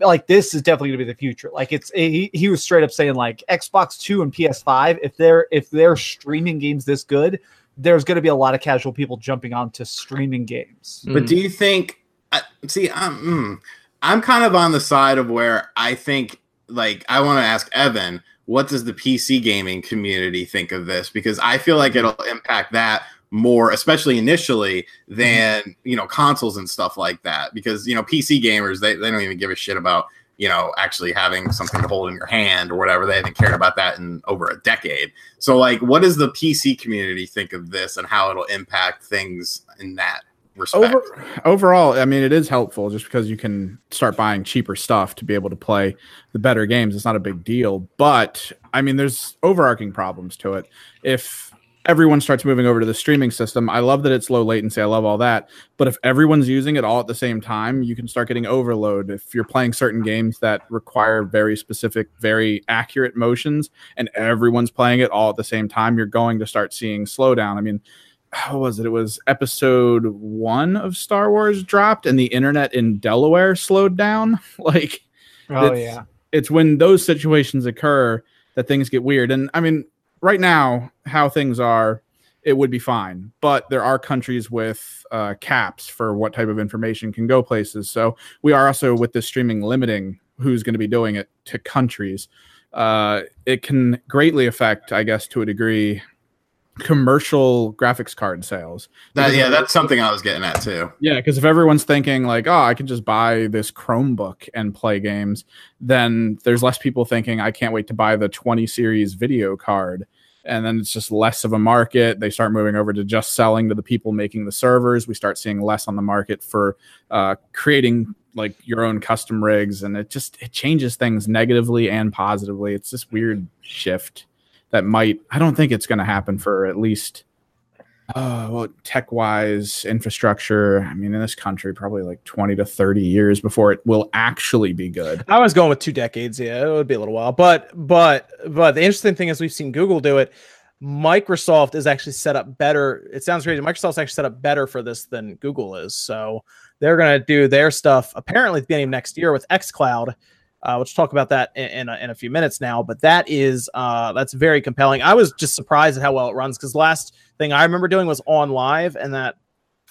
Like this is definitely gonna be the future. Like it's he, he was straight up saying like Xbox Two and PS5. If they're if they're streaming games this good, there's going to be a lot of casual people jumping onto streaming games.
But do you think? I see, I'm mm, I'm kind of on the side of where I think, like, I want to ask Evan, what does the PC gaming community think of this? Because I feel like it'll impact that more, especially initially, mm-hmm. than you know consoles and stuff like that. Because you know PC gamers, they they don't even give a shit about you know actually having something to hold in your hand or whatever. They haven't cared about that in over a decade. So, like, what does the PC community think of this and how it'll impact things in that respect?
Over, overall, I mean, it is helpful just because you can start buying cheaper stuff to be able to play the better games. It's not a big deal, but I mean, there's overarching problems to it. If everyone starts moving over to the streaming system, I love that it's low latency. I love all that. But if everyone's using it all at the same time, you can start getting overload. If you're playing certain games that require very specific, very accurate motions, and everyone's playing it all at the same time, you're going to start seeing slowdown. I mean, (sighs) how was it? It was episode one of Star Wars dropped, and the internet in Delaware slowed down. (laughs) Like,
Oh
It's-
yeah,
it's when those situations occur that things get weird. And I mean, right now, how things are, it would be fine. But there are countries with uh, caps for what type of information can go places. So we are also with this streaming limiting who's going to be doing it to countries. Uh, it can greatly affect, I guess, to a degree, commercial graphics card sales.
That, yeah, that's something I was getting at too.
yeah, because if everyone's thinking like, oh, I can just buy this Chromebook and play games, then there's less people thinking I can't wait to buy the 20 series video card and then it's just less of a market. They start moving over to just selling to the people making the servers. We start seeing less on the market for uh, creating like your own custom rigs, and it just it changes things negatively and positively. It's this weird shift that might. I don't think it's going to happen for at least uh, well, tech wise, infrastructure. I mean, in this country, probably like 20 to 30 years before it will actually be good.
I was going with two decades. Yeah, it would be a little while. But, but, but the interesting thing is we've seen Google do it. Microsoft is actually set up better. It sounds crazy. Microsoft's actually set up better for this than Google is. So they're going to do their stuff apparently at the beginning of next year with xCloud. Uh, talk about that in, in a, in, a, few minutes now. But that is uh, that's very compelling. I was just surprised at how well it runs because last thing I remember doing was OnLive, and that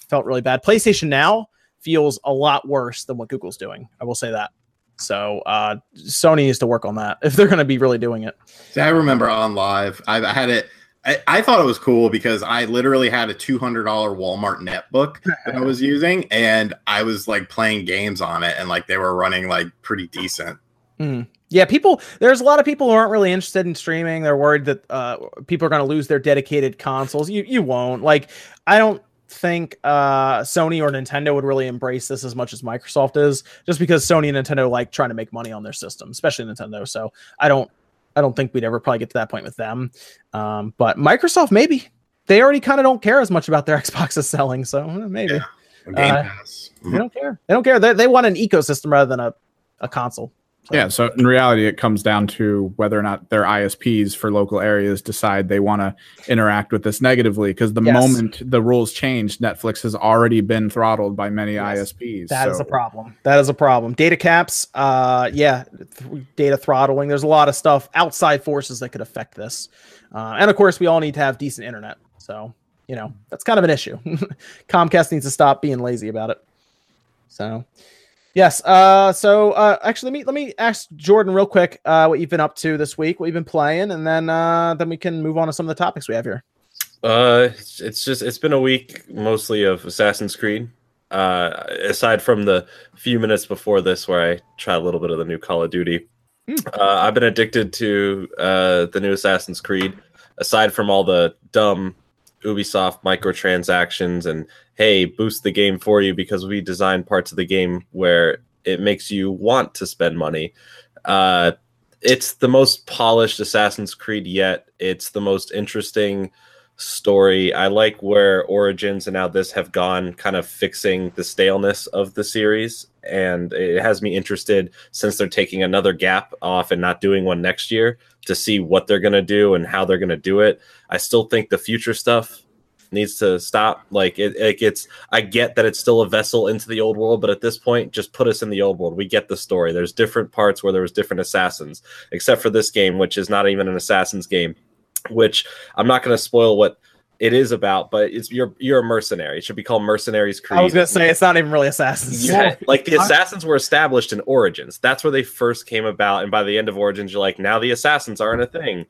felt really bad. PlayStation Now feels a lot worse than what Google's doing. I will say that. So uh, Sony needs to work on that if they're going to be really doing it.
See, I remember OnLive. I, I had it. I, I, thought it was cool because I literally had a two hundred dollar Walmart netbook that I was (laughs) using, and I was like playing games on it, and like they were running like pretty decent.
Mm. Yeah, people. There's a lot of people who aren't really interested in streaming. They're worried that uh, people are going to lose their dedicated consoles. You you won't. Like, I don't think uh, Sony or Nintendo would really embrace this as much as Microsoft is, just because Sony and Nintendo like trying to make money on their system, especially Nintendo. So I don't I don't think we'd ever probably get to that point with them. Um, but Microsoft maybe they already kind of don't care as much about their (laughs) Xboxes selling, so eh, maybe.
Yeah. Game uh, Pass.
They don't care. They don't care. They, they want an ecosystem rather than a, a console.
So. Yeah, so in reality, it comes down to whether or not their ISPs for local areas decide they want to interact with this negatively. Because the yes. moment the rules change, Netflix has already been throttled by many yes. ISPs.
That so. is a problem. That is a problem. Data caps, uh, yeah, th- data throttling. There's a lot of stuff outside forces that could affect this, uh, and of course, we all need to have decent internet. So you know that's kind of an issue. (laughs) Comcast needs to stop being lazy about it. So. Yes. Uh, so uh, actually, let me let me ask Jordan real quick uh, what you've been up to this week, what you've been playing, and then uh, then we can move on to some of the topics we have here.
Uh, it's, just it's been a week mostly of Assassin's Creed. Uh, aside from the few minutes before this where I tried a little bit of the new Call of Duty, mm. uh, I've been addicted to uh, the new Assassin's Creed. Aside from all the dumb Ubisoft microtransactions and hey, boost the game for you because we designed parts of the game where it makes you want to spend money. Uh, it's the most polished Assassin's Creed yet. It's the most interesting story. I like where Origins and now this have gone, kind of fixing the staleness of the series. And it has me interested since they're taking another gap off and not doing one next year to see what they're going to do and how they're going to do it. I still think the future stuff needs to stop. Like it, it gets. I get that it's still a vessel into the old world, but at this point, just put us in the old world. We get the story. There's different parts where there was different assassins, except for this game, which is not even an assassin's game. Which I'm not going to spoil what it is about, but it's you're you're a mercenary. It should be called Mercenaries Creed.
I was gonna say it's not even really assassins.
Yeah, like the assassins were established in Origins. That's where they first came about, and by the end of Origins, you're like, now the assassins aren't a thing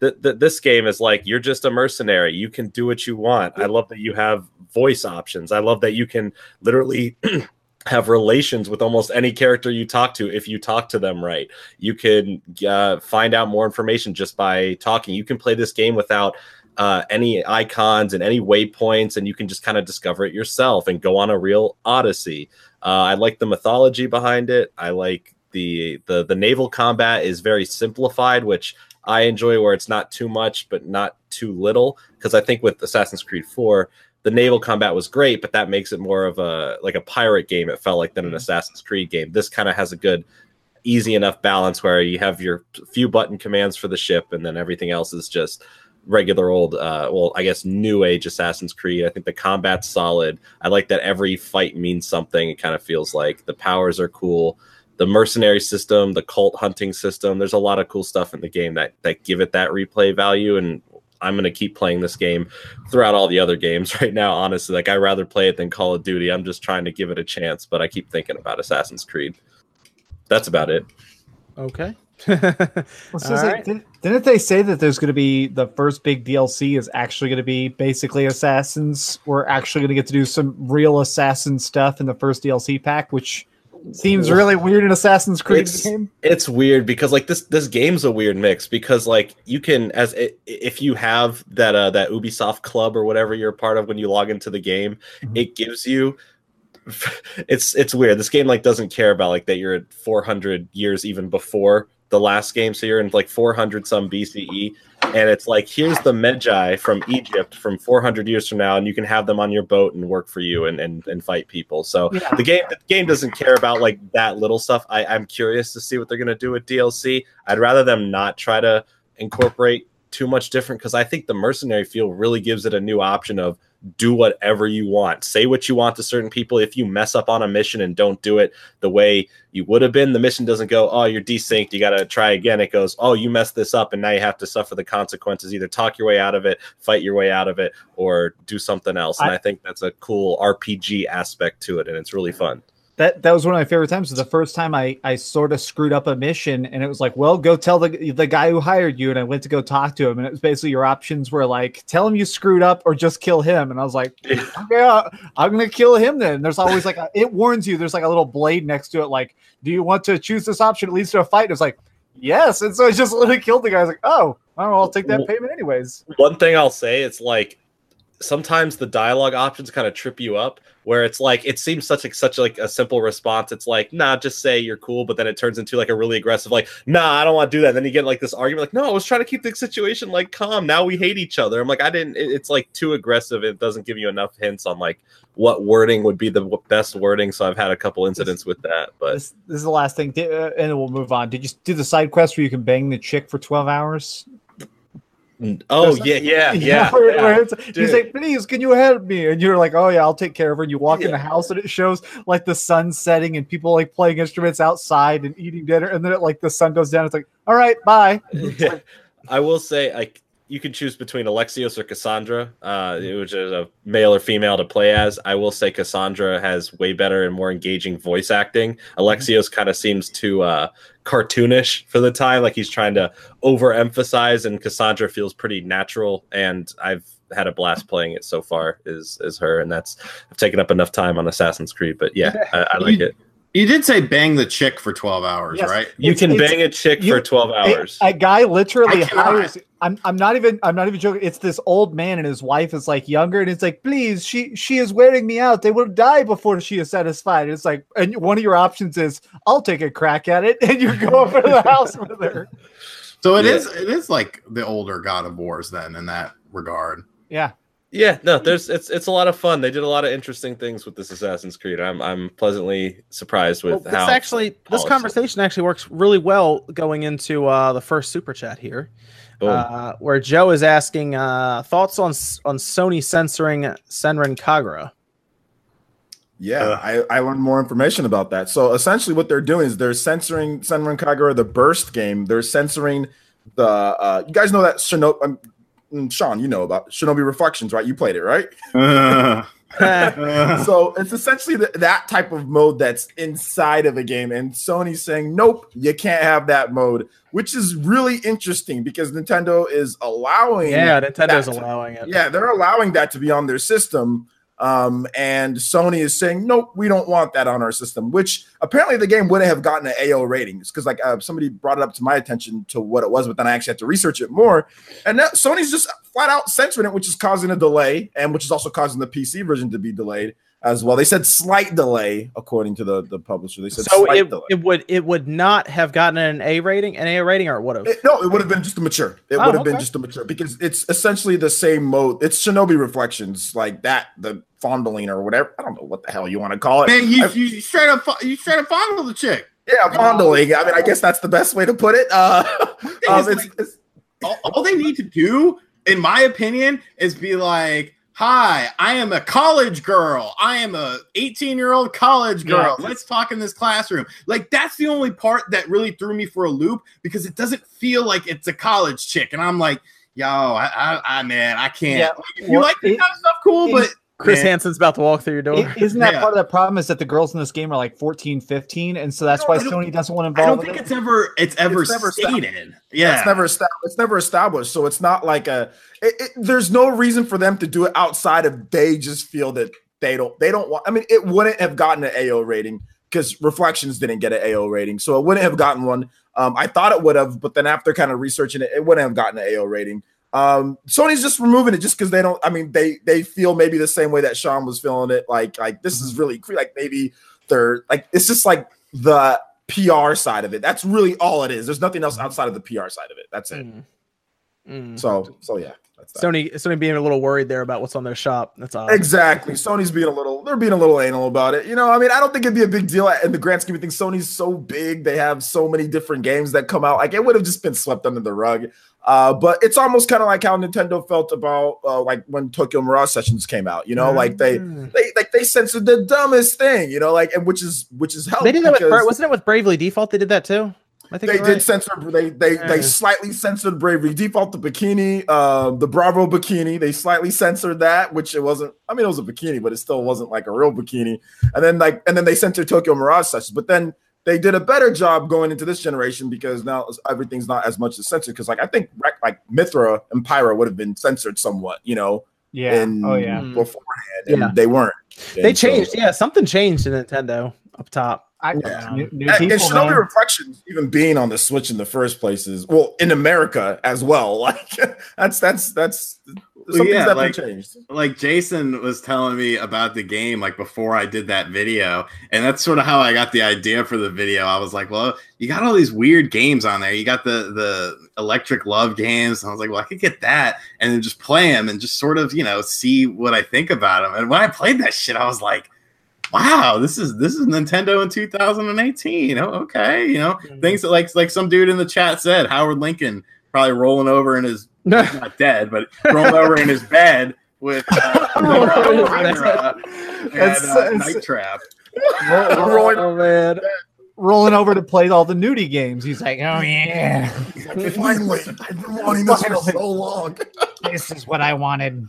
th- th- this game is like you're just a mercenary. You can do what you want. I love that you have voice options. I love that you can literally (clears throat) have relations with almost any character you talk to if you talk to them right. You can uh, find out more information just by talking. You can play this game without uh, any icons and any waypoints, and you can just kind of discover it yourself and go on a real odyssey. Uh, I like the mythology behind it. I like the the the naval combat is very simplified, which I enjoy where it's not too much, but not too little. Because I think with Assassin's Creed 4, the naval combat was great, but that makes it more of a like a pirate game. It felt like than an mm-hmm. Assassin's Creed game. This kind of has a good, easy enough balance where you have your few button commands for the ship, and then everything else is just regular old uh well i guess new age assassin's creed i think the combat's solid i like that every fight means something it kind of feels like the powers are cool the mercenary system, the cult hunting system. There's a lot of cool stuff in the game that that give it that replay value. And I'm gonna keep playing this game throughout all the other games (laughs) right now. Honestly, like I'd rather play it than Call of Duty. I'm just trying to give it a chance, but I keep thinking about Assassin's Creed. That's about it.
Okay. (laughs)
well, right. didn't, didn't they say that there's going to be the first big DLC is actually going to be basically assassins? We're actually going to get to do some real assassin stuff in the first DLC pack, which Seems really weird in Assassin's Creed
It's-
game.
it's weird because like this this game's a weird mix because like you can as i- if you have that uh that Ubisoft club or whatever you're a part of when you log into the game,
Mhm.
it gives you (laughs) it's it's weird. This game like doesn't care about like that you're at 400 years even before the last games here in like 400 some BCE, and it's like here's the Magi from Egypt from 400 years from now, and you can have them on your boat and work for you and and, and fight people. So
Yeah.
the game the game doesn't care about like that little stuff. I, I'm curious to see what they're gonna do with DLC. I'd rather them not try to incorporate too much different because I think the mercenary feel really gives it a new option of do whatever you want. Say what you want to certain people. If you mess up on a mission and don't do it the way you would have been, the mission doesn't go, oh, you're desynced, you gotta try again. It goes, oh, you messed this up and now you have to suffer the consequences. Either talk your way out of it, fight your way out of it, or do something else. And I, think that's a cool RPG aspect to it, and it's really fun.
That that was one of my favorite times. The first time I I sort of screwed up a mission, and it was like, well, go tell the the guy who hired you. And I went to go talk to him, and it was basically your options were like, tell him you screwed up or just kill him. And I was like, (laughs) okay, uh, I'm gonna kill him then. There's always like a, it warns you. There's like a little blade next to it. Like, do you want to choose this option? It leads to a fight. And it's like, yes. And so I just (laughs) literally killed the guy. I was like, oh, well, I'll take that payment anyways.
one thing I'll say, it's like sometimes the dialogue options kind of trip you up where it's like it seems such a such like a simple response. It's like, nah, just say you're cool, but then it turns into like a really aggressive, like, nah, I don't want to do that. And then you get like this argument, like, no, I was trying to keep the situation like calm. Now we hate each other. I'm like, I didn't. It, it's like too aggressive. It doesn't give you enough hints on like what wording would be the w- best wording. So I've had a couple incidents with that, but
This, this is the last thing, uh, and we'll move on. Did you do the side quest where you can bang the chick for 12 hours?
Mm, oh
There's- (laughs)
yeah, yeah, yeah.
where-
yeah.
where it's- he's like, please, can you help me? And you're like, oh yeah, I'll take care of her. And you walk in the house and it shows like the sun setting and people like playing instruments outside and eating dinner. And then it like the sun goes down. It's like, all right, bye. (laughs)
Yeah. I will say, like, you can choose between Alexios or Cassandra, uh, which is a male or female to play as. I will say Cassandra has way better and more engaging voice acting. Alexios kind of seems too uh, cartoonish for the time, like he's trying to overemphasize, and Cassandra feels pretty natural. And I've had a blast playing it so far. Is is her, and that's I've taken up enough time on Assassin's Creed, but yeah, (laughs) I, I like it.
You did say bang the chick for 12 hours,
Yes.
right?
You
It's-
can
it's-
bang a chick
you-
for twelve
A,
hours.
a guy literally
I cannot.
hires. I'm, I'm not even I'm not even joking. It's this old man and his wife is like younger, and it's like, please, she she is wearing me out. They will die before she is satisfied. And it's like, and one of your options is, I'll take a crack at it, (laughs) and you go over to the house with her.
So it
Yeah.
is. it is like the older God of Wars then in that regard.
Yeah,
Yeah, no, there's it's it's a lot of fun. They did a lot of interesting things with this Assassin's Creed. I'm I'm pleasantly surprised with
Well, this
how
actually, this
polished it-
conversation actually works really well going into uh, the first super chat here, uh, where Joe is asking uh, thoughts on on Sony censoring Senran Kagura.
Yeah, I, I learned more information about that. So essentially, what they're doing is they're censoring Senran Kagura, the Burst game. They're censoring the. Uh, you guys know that Shinobi. Mm, Sean, you know about Shinobi Reflexions, right? You played it, right? (laughs) so it's essentially the, that type of mode that's inside of a game, and Sony's saying, "Nope, you can't have that mode," which is really interesting because Nintendo is allowing.
yeah, Nintendo's
that-
allowing it.
Yeah, they're allowing that to be on their system. Um, and Sony is saying, nope, we don't want that on our system, which apparently the game wouldn't have gotten an AO ratings because, like, uh, somebody brought it up to my attention to what it was, but then I actually had to research it more. And Sony's just flat out censoring it, which is causing a delay and which is also causing the PC version to be delayed as well. They said slight delay, according to the, the publisher. They said
So
slight
it,
delay.
it would it would not have gotten an A rating, an A rating, or it would have.
It- no, it would have been just a mature. It
Oh,
would have been just a mature because it's essentially the same mode. It's Shinobi Reflexions, like that, the fondling or whatever. I don't know what the hell you want to call it.
Man, you,
I-
you straight up you straight up fondle the chick.
yeah, fondling. I mean, I guess that's the best way to put it. Uh, um, it's,
like-
it's,
all, all they need to do, in my opinion, is be like, "Hi, I am a college girl. I am a 18 year old college girl.
Yeah.
Let's talk in this classroom." Like that's the only part that really threw me for a loop because it doesn't feel like it's a college chick, and I'm like, "Yo, I, I, I man, I can't."
Yeah,
Like, if you
well,
like this
it-
kind of stuff, cool, but
Chris
man,
Hansen's about to walk through your door.
I- Isn't that
Yeah.
part of the problem? Is that the girls in this game are like 14, 15, and so that's
No,
why Sony doesn't want to involve.
I don't think
with
it's ever it's ever
It's never
stated. Yeah,
it's never established. It's never established. So it's not like a. It, it, there's no reason for them to do it outside of they just feel that they don't. They don't want. I mean, it wouldn't have gotten an AO rating because Reflexions didn't get an AO rating, so it wouldn't have gotten one. Um, I thought it would have, but then after kind of researching it, it wouldn't have gotten an AO rating. Um, Sony's just removing it just because they don't. I mean, they they feel maybe the same way that Sean was feeling it. Like like this is really like maybe they're like it's just like the PR side of it. That's really all it is. There's nothing else outside of the PR side of it. That's it.
Mm. Mm.
So so yeah, that's that.
Sony Sony being a little worried there about what's on their shop. That's odd.
Exactly. Sony's being a little, they're being a little anal about it. You know, I mean, I don't think it'd be a big deal in the grand scheme of things. Sony's so big, they have so many different games that come out. Like it would have just been swept under the rug. Uh, but it's almost kind of like how Nintendo felt about uh, like when Tokyo Mirage Sessions came out. You know, like they
Mm.
they like they censored the dumbest thing. You know, like and which is which is helpful.
They did that with wasn't it with Bravely Default? They did that too. I think
they did
right.
censor they they
Yeah.
they slightly censored bravely default the bikini uh the bravo bikini they slightly censored that which it wasn't i mean it was a bikini but it still wasn't like a real bikini and then like and then they censored tokyo mirage sessions but then they did a better job going into this generation because now everything's not as much as censored because like i think like mythra and pyra would have been censored somewhat you know
Yeah.
in
oh yeah.
Mm.
beforehand and
Yeah.
they weren't
They
And so-
changed. Yeah, something changed in Nintendo up top.
I,
Yeah.
new, new
and, and
people,
Shinobi
man.
Reflexions even being on the Switch in the first place is well in America as well. (laughs) Like that's that's that's
Well,
something's
yeah,
definitely
like-
changed.
like Jason was telling me about the game like before I did that video, and that's sort of how I got the idea for the video. I was like, well, you got all these weird games on there. You got the the Electric Love games, and I was like, well, I could get that and then just play them and just sort of you know see what I think about them. And when I played that shit, I was like. Wow, this is this is Nintendo in 2018. Oh, okay, you know things that like like some dude in the chat said, Howard Lincoln probably rolling over in his (laughs) not dead, but rolling over in his bed with uh, Hydra and
That's-
uh,
that's-
Night Trap.
Rolling-
oh man.
rolling over to play all the nudie games. He's like, oh yeah,
Finally, I've been wanting this for so long.
this is what I wanted.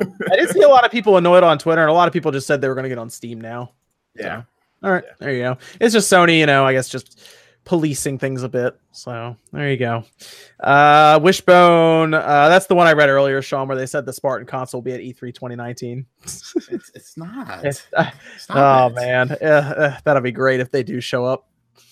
I did see a lot of people annoyed on Twitter, and a lot of people just said they were going to get on Steam now.
Yeah.
All right, there you go. It's just Sony, you know, I guess just policing things a bit. So there you go. Uh Wishbone, uh that's the one I read earlier, Sean, where they said the Spartan console will be at E E3 2019.
It's, it's not. (laughs)
It's- uh,
Stop
oh
it.
man, uh, that'll be great if they do show up.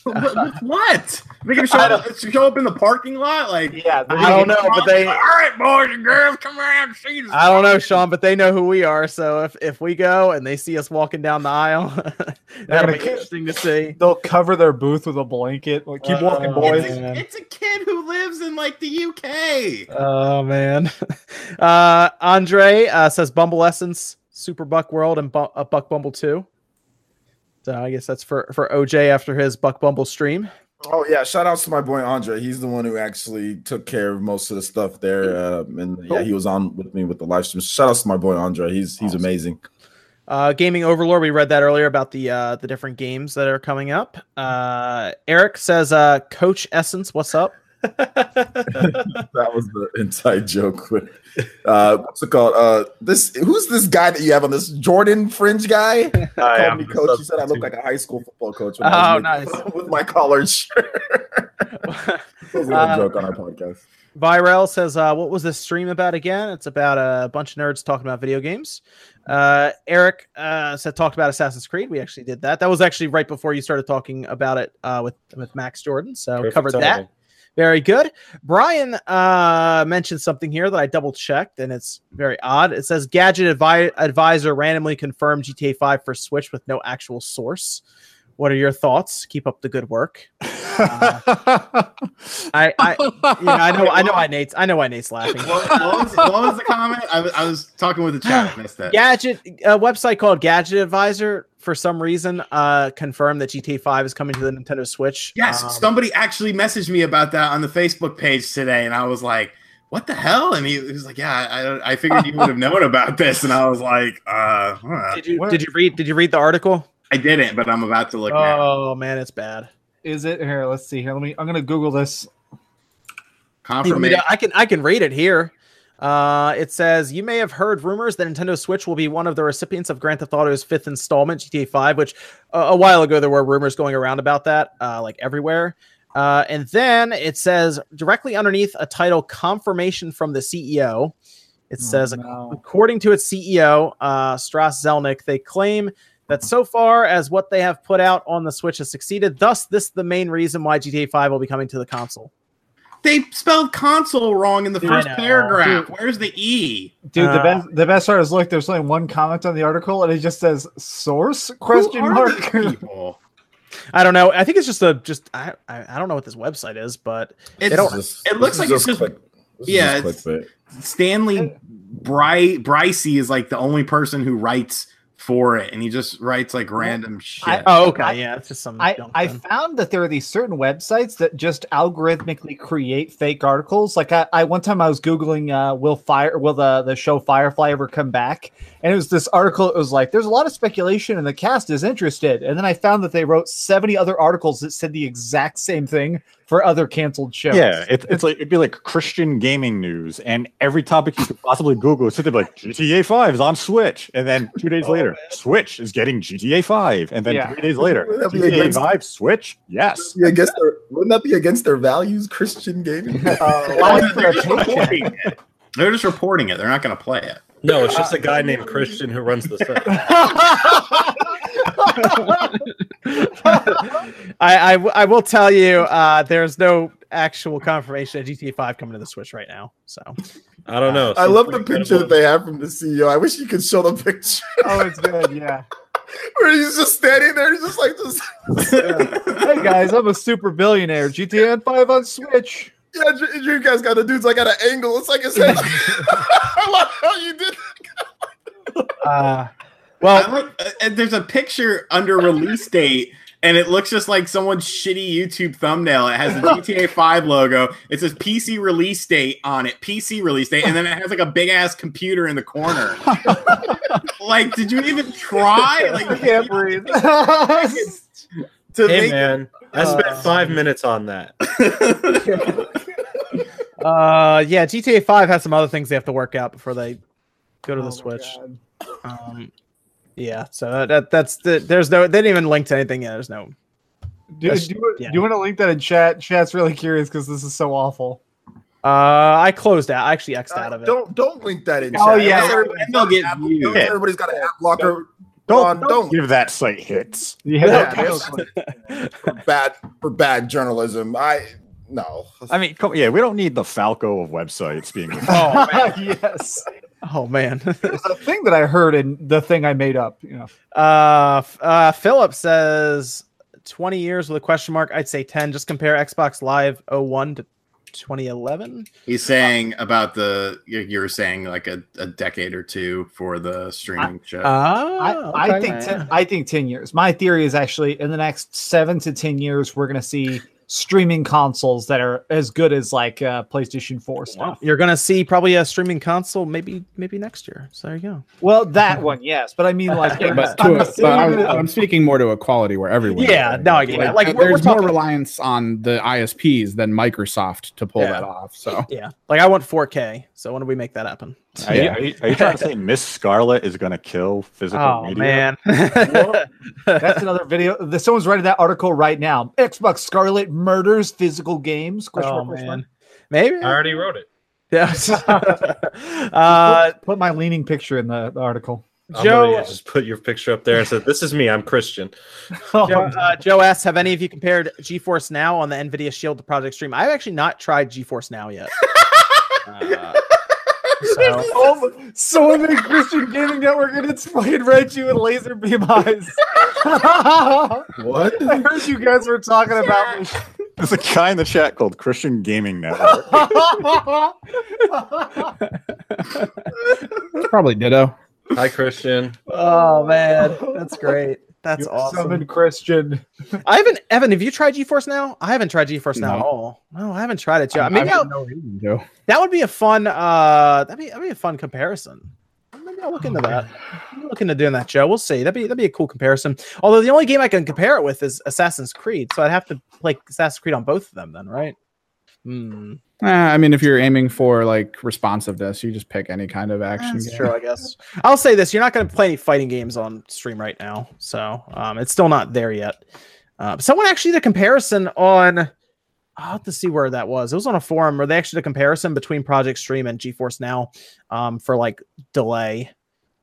What? what? They gonna show up, show up in the parking lot? Like,
Yeah,
I don't know, but they
all right, boys and girls, come around see this.
I don't know, Sean, but they know who we are. So if, if we go and they see us walking down the aisle, (laughs) that'll be
ki-
interesting to see.
They'll cover their booth with a blanket. Like, keep walking,
Oh,
boys.
It's, a, it's a kid who lives in like the UK.
Oh man. (laughs) Uh Andre uh says Bumble Essence, Super Buck World, and Bu- uh, Buck Bumble 2. So I guess that's for for OJ after his Buck Bumble stream.
Oh yeah, shout outs to my boy Andre. He's the one who actually took care of most of the stuff there, uh, and yeah, he was on with me with the live stream. Shout outs to my boy Andre. He's he's
Awesome.
amazing.
Uh Gaming Overlord, we read that earlier about the uh the different games that are coming up. Uh Eric says uh Coach Essence, what's up? (laughs)
That was the inside joke. With, (laughs) uh, what's it called? Uh, this who's this guy that you have on this Jordan Fringe guy? (laughs)
I
Called
am
me coach. He said I look like a high school football coach.
Oh, nice.
with my collared shirt. That was a little
Uh,
joke on our podcast.
Virel says, uh, what was this stream about again? It's about a bunch of nerds talking about video games. Uh, Eric uh, said talked about Assassin's Creed. We actually did that. That was actually right before you started talking about it uh, with with Max Jordan. So
Perfect
covered that.
Timing.
Very good. Brian uh, mentioned something here that I double checked, and it's very odd. It says Gadget Advi- Advisor randomly confirmed GTA 5 for Switch with no actual source. What are your thoughts? Keep up the good work. (laughs) I, I, yeah, I know, I know, why Nate's, I know why Nate's laughing.
What, what was, what was the comment? I was, I was talking with the chat. I missed that.
Gadget, a website called Gadget Advisor, for some reason, uh, confirmed that GTA 5 is coming to the Nintendo Switch.
Yes,
Um,
somebody actually messaged me about that on the Facebook page today, and I was like, "What the hell?" And he, he was like, "Yeah, I, I figured you would have known about this." And I was like, "Uh, huh.
did you
Where-
did you read did you read the article?
I didn't, but I'm about to look now."
Oh man, it's bad.
Is it here? Let's see here. Let me. I'm gonna Google this.
You want me
Confirmation.
I can I can read it here. Uh, it says you may have heard rumors that Nintendo Switch will be one of the recipients of Grand Theft Auto's fifth installment, GTA 5. Which uh, a while ago there were rumors going around about that, uh, like everywhere. Uh, and then it says directly underneath a title confirmation from the CEO. It says
no.
according to its CEO, uh, Strauss Zelnick, they claim that so far as what they have put out on the Switch has succeeded. Thus, this is the main reason why GTA 5 will be coming to the console.
They spelled console wrong in the
I
first
know.
paragraph. Where's the E?
Dude, the
Uh,
best the best part is look, there's only one comment on the article and it just says source question mark. (laughs)
people?
I don't know. I think it's just a just I I, I don't know what this website is, but
It's,
don't-
it looks like
is
it's just
click-
yeah,
just
it's- Stanley Bry Brycey is like the only person who writes for it, and he just writes like random shit.
I-
oh okay,
I-
yeah, it's just some.
I, I
then.
found that there are these certain websites that just algorithmically create fake articles. Like I, I one time I was googling uh, will fire will the the show Firefly ever come back? And it was this article. It was like there's a lot of speculation and the cast is interested. And then I found that they wrote 70 other articles that said the exact same thing for other canceled shows.
Yeah, it, it's like it'd be like Christian gaming news, and every topic you could possibly Google is something like GTA Five is on Switch, and then two days later, Switch is getting GTA Five, and then
Yeah.
three days later,
Wouldn't that be
GTA
against-
Five Switch, yes.
Yeah, against their, wouldn't that be against their values, Christian gaming? (laughs)
Uh,
Well,
live for
they're just reporting it. They're just reporting it. They're not going to play it.
No, it's just a guy named Christian who runs the site. (laughs)
I will tell you, uh, there's no actual confirmation of GTA 5 coming to the Switch right now. So
I don't know.
I love the
pretty
picture that they have from the CEO. I wish you could show the picture
oh, it's good. Yeah. (laughs)
where he's just standing there. He's just like this. (laughs)
Hey guys, I'm a super billionaire. GTA 5 on Switch.
Yeah, Dr- Dreamcast got the dude's like at an angle. It's like his head. I love how you did.
uh, well,
like, uh, and there's a picture under release date, and it looks just like someone's shitty YouTube thumbnail. It has the (laughs) GTA 5 logo. It says PC release date on it, PC release date, and then it has like a big ass computer in the corner. (laughs) like, did you even try? Like,
I can't breathe. (laughs)
to
Hey
make
man, I spent five minutes on that.
Uh, yeah, GTA 5 has some other things they have to work out before they go to
Oh
the
my
Switch. Um, yeah, so that that's the there's no they didn't even link to anything. Yeah, there's no.
Do,
That's-
do, you,
yeah.
do you want to link that in chat? Chat's really curious because this is so awful.
Uh, I closed out. I actually xed out of it.
Don't don't link that in.
Oh,
chat.
yeah.
Unless everybody's
they'll
got
get
app-
views.
Everybody's got an app blocker.
Don't,
on,
don't,
don't.
give that site hits.
Yeah.
Yeah, for bad for bad journalism. I no.
I mean, come, yeah, we don't need the Falco of websites being. (laughs) (laughs)
Oh, (laughs)
yes.
oh man.
It's a thing that I heard and the thing I made up. You know.
Uh, uh, Philip says 20 years with a question mark. I'd say 10. Just compare Xbox Live 01 to 2011.
He's saying about the you you were saying like a, a decade or two for the streaming show.
Ah,
I, I think ten, I think ten years. My theory is actually in the next seven to ten years, we're gonna see streaming consoles that are as good as like uh, PlayStation Four stuff.
you're gonna see probably a streaming console maybe maybe next year. So there you go.
Well, that one, yes, but I mean like, (laughs)
Yeah, but,
I'm
to a, but I'm, I'm speaking more to a quality where everyone.
Yeah, no, I get it. Like, we're- we're
there's more reliance on the ISPs than Microsoft to pull
Yeah.
that off. So
Yeah, like I want 4K. So when do we make that happen?
Are, you, are, you, are you trying to say (laughs) Miss Scarlet is going to kill physical
Oh
media?
man. (laughs)
That's another video. The, someone's writing that article right now. Xbox Scarlett murders physical games. Question
oh
mark, question
man.
mark.
Maybe.
I already wrote it. (laughs)
Yes. uh,
put, put my leaning picture in the, the article.
I'm
Joe-
gonna just put your picture up there and said, "This is me. I'm Christian."
Oh,
Joe, uh, Joe asks, have any of you compared GeForce Now on the NVIDIA Shield to Project Stream? I've actually not tried GeForce Now yet. Uh, so,
Oh, (laughs) someone made Christian Gaming Network and it's fucking Reggie with laser beam eyes. (laughs)
What?
I heard you guys were talking about this.
There's a guy in the chat called Christian Gaming Network. (laughs)
probably ditto.
Hi, Christian.
oh man, that's great. That's
You
awesome.
Summoned Christian.
I haven't, Evan, have you tried GeForce Now? I haven't tried GeForce Now at all. No, I haven't tried it yet.
I
Maybe
have
I'll,
no reason to.
that would be a fun, uh, that'd be, that'd be a fun comparison. Maybe I'll look into that. I'm looking into doing that, Joe. We'll see. That'd be that'd be a cool comparison. Although the only game I can compare it with is Assassin's Creed, so I'd have to play Assassin's Creed on both of them, then, right? Hmm.
Eh, I mean, if you're aiming for like responsiveness, you just pick any kind of action
That's
game.
true, I guess. I'll say this: you're not going to play any fighting games on stream right now, so um, it's still not there yet. Uh, someone actually did a comparison on. I'll have to see where that was. It was on a forum where they actually did a comparison between Project Stream and GeForce Now um, for like delay,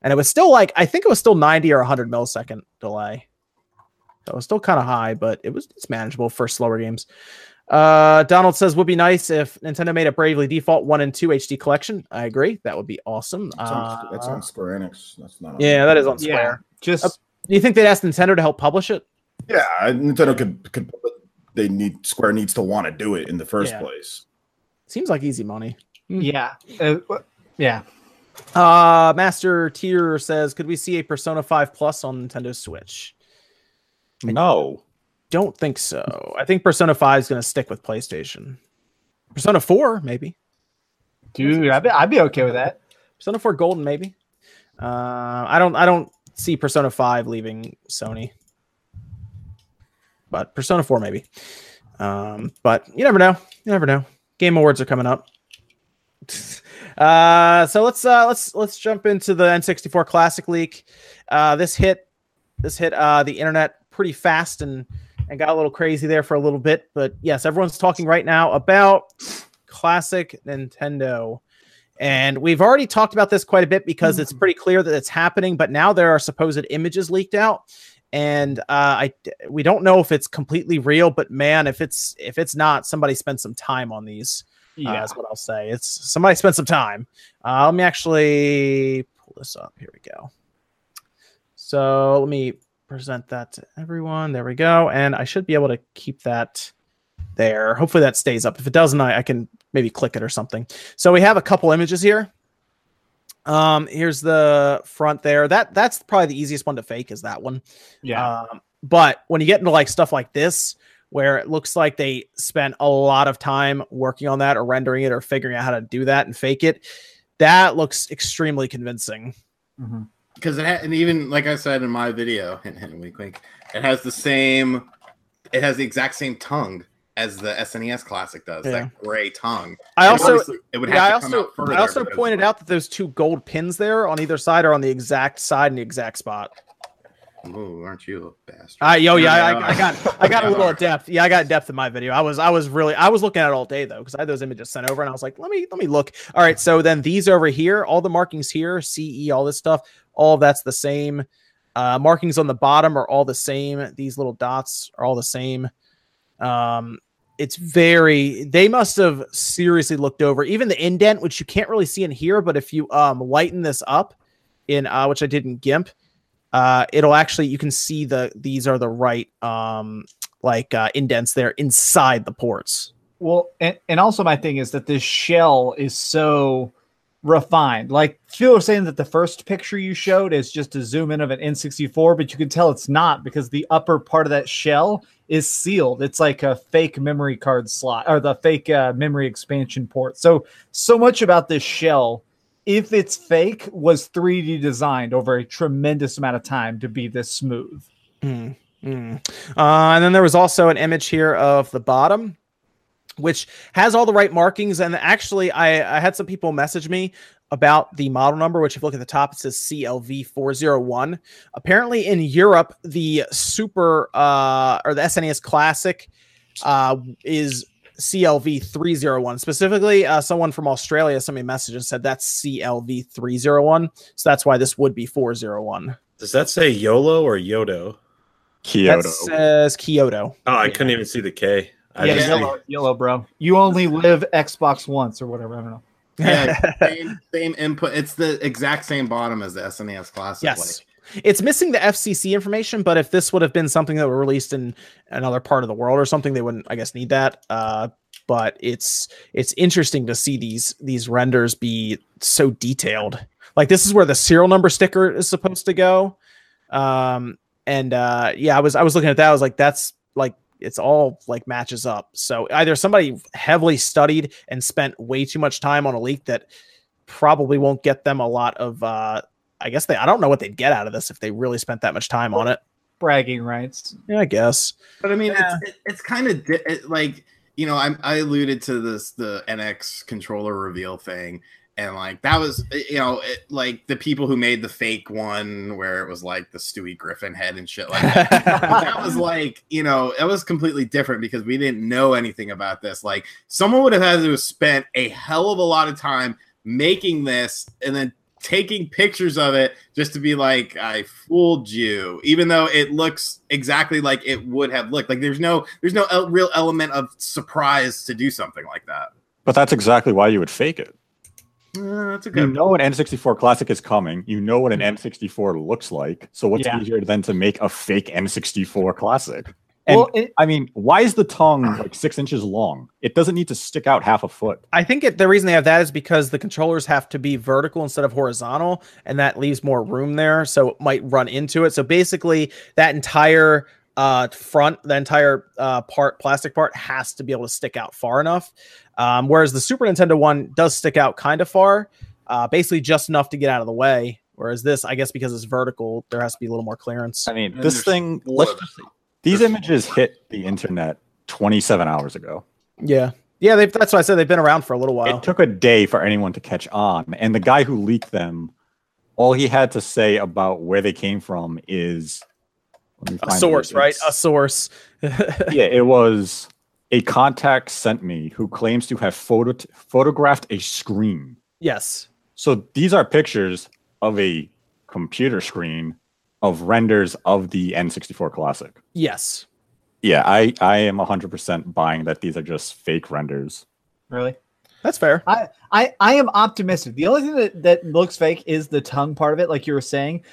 and it was still like I think it was still 90 or 100 millisecond delay. So it was still kind of high, but it was it's manageable for slower games. Uh, Donald says would be nice if Nintendo made a Bravely Default one and two HD collection. I agree, that would be awesome.
That's on, that's
Uh,
on Square Enix. That's not. On
yeah, that is on
Yeah,
Square.
just
Uh, Do you think they'd ask Nintendo to help publish it?
Yeah, Nintendo could could. but They need Square needs to want to do it in the first
Yeah.
place.
Seems like easy money.
yeah, uh, yeah.
Uh, Master Tier says, could we see a Persona 5 Plus on Nintendo Switch?
No.
Don't think so. I think Persona 5 is going to stick with PlayStation. Persona 4, maybe.
Dude, I'd be, I'd be okay with that.
Persona 4 Golden, maybe. Uh, I don't. I don't see Persona 5 leaving Sony. But Persona 4, maybe. Um, but you never know. You never know. Game Awards are coming up. (laughs) Uh, so let's uh, let's let's jump into the N64 Classic leak. Uh, this hit this hit uh, the internet pretty fast and and got a little crazy there for a little bit. But yes, everyone's talking right now about classic Nintendo. And we've already talked about this quite a bit because it's pretty clear that it's happening. But now there are supposed images leaked out, and uh, I we don't know if it's completely real. But man, if it's if it's not, somebody spent some time on these. Yeah,
Yeah,
that's what I'll say. It's somebody spent some time. Uh, let me actually pull this up. Here we go. So let me present that to everyone. There we go. And I should be able to keep that there. Hopefully that stays up. If it doesn't, I, I can maybe click it or something. So we have a couple images here. Um, here's the front there. That that's probably the easiest one to fake is that one.
yeah.
Um, but when you get into like stuff like this, where it looks like they spent a lot of time working on that or rendering it or figuring out how to do that and fake it, that looks extremely convincing.
Mhm.
Because it ha- and even like I said in my video, hint, hint, wink, wink, it has the same, it has the exact same tongue as the SNES Classic does.
Yeah.
That gray tongue.
I
And
also
it would have
yeah, I also
further.
I also pointed out that those two gold pins there on either side are on the exact side and the exact spot.
Ooh, aren't you a bastard?
I yo yeah,
Yeah,
I. I got I got a little (laughs) depth. Yeah, I got depth in my video. I was I was really I was looking at it all day though because I had those images sent over and I was like, let me let me look. All right, so then these over here, all the markings here, CE, all this stuff, all that's the same. Uh, markings on the bottom are all the same. These little dots are all the same. Um, it's very. They must have seriously looked over even the indent, which you can't really see in here, but if you um lighten this up, in uh, which I did in GIMP, uh, it'll actually you can see the these are the right um like uh, indents there inside the ports.
Well, and, and also my thing is that this shell is so refined. Like Phil was saying that the first picture you showed is just a zoom in of an N64, but you can tell it's not because the upper part of that shell is sealed. It's like a fake memory card slot or the fake uh, memory expansion port. So so much about this shell, if it's fake, was 3D designed over a tremendous amount of time to be this smooth.
Mm, mm. Uh, and then there was also an image here of the bottom, which has all the right markings. And actually, I, I had some people message me about the model number, which if you look at the top, it says CLV401. Apparently, in Europe, the Super uh, or the SNES Classic uh, is CLV301. Specifically, uh, someone from Australia sent me a message and said that's CLV301. So that's why this would be 401.
Does that say YOLO or Yodo?
Kyoto.
That says Kyoto.
Oh, I
Yeah.
couldn't even see the K. I
yeah, yellow, yellow, bro. You only live Xbox once or whatever. I don't know.
Yeah, (laughs) same, same input. It's the exact same bottom as the SNES Classic.
Yes.
Like,
It's missing the FCC information, but if this would have been something that were released in another part of the world or something, they wouldn't, I guess, need that. Uh, but it's it's interesting to see these these renders be so detailed. Like this is where the serial number sticker is supposed to go. Um, and uh, yeah, I was I was looking at that. I was like, that's like it's all like matches up. So either somebody heavily studied and spent way too much time on a leak that probably won't get them a lot of uh I guess they I don't know what they'd get out of this if they really spent that much time on it.
Bragging rights.
Yeah, I guess.
But I mean,
Yeah.
it's it, it's kind of di- it, like you know, I I alluded to this the NX controller reveal thing, and like that was eh, you know it, like the people who made the fake one where it was like the Stewie Griffin head and shit like that. (laughs) that was like you know it was completely different because we didn't know anything about this. Like someone would have had to have spent a hell of a lot of time making this and then taking pictures of it just to be like, I fooled you, even though it looks exactly like it would have looked. Like there's no there's no el- real element of surprise to do something like that.
But that's exactly why you would fake it.
Uh, that's a good.
You
good.
know an N64 Classic is coming. You know what an N64 looks like. So what's
Yeah.
easier than to make a fake N64 Classic? And
well, it,
I mean, why is the tongue (sighs) like six inches long? It doesn't need to stick out half a foot.
I think it, the reason they have that is because the controllers have to be vertical instead of horizontal, and that leaves more room there, so it might run into it. So basically, that entire uh, front, the entire uh, part, plastic part, has to be able to stick out far enough. Um, whereas the Super Nintendo one does stick out kind of far, uh, basically just enough to get out of the way. Whereas this, I guess, because it's vertical, there has to be a little more clearance.
I mean,
And
this thing. Let's
wood.
just these images hit the internet 27 hours ago.
Yeah, yeah, they've, that's why I said they've been around for a little while.
It took a day for anyone to catch on, and the guy who leaked them, all he had to say about where they came from is let me
a
find it.
source, right? A source. (laughs)
yeah, it was a contact sent me who claims to have photo photographed a screen.
yes.
So these are pictures of a computer screen of renders of the N64 Classic.
Yes.
Yeah, I I am 100% buying that these are just fake renders.
really.
That's fair.
I, I I am optimistic. The only thing that, that looks fake is the tongue part of it, like you were saying.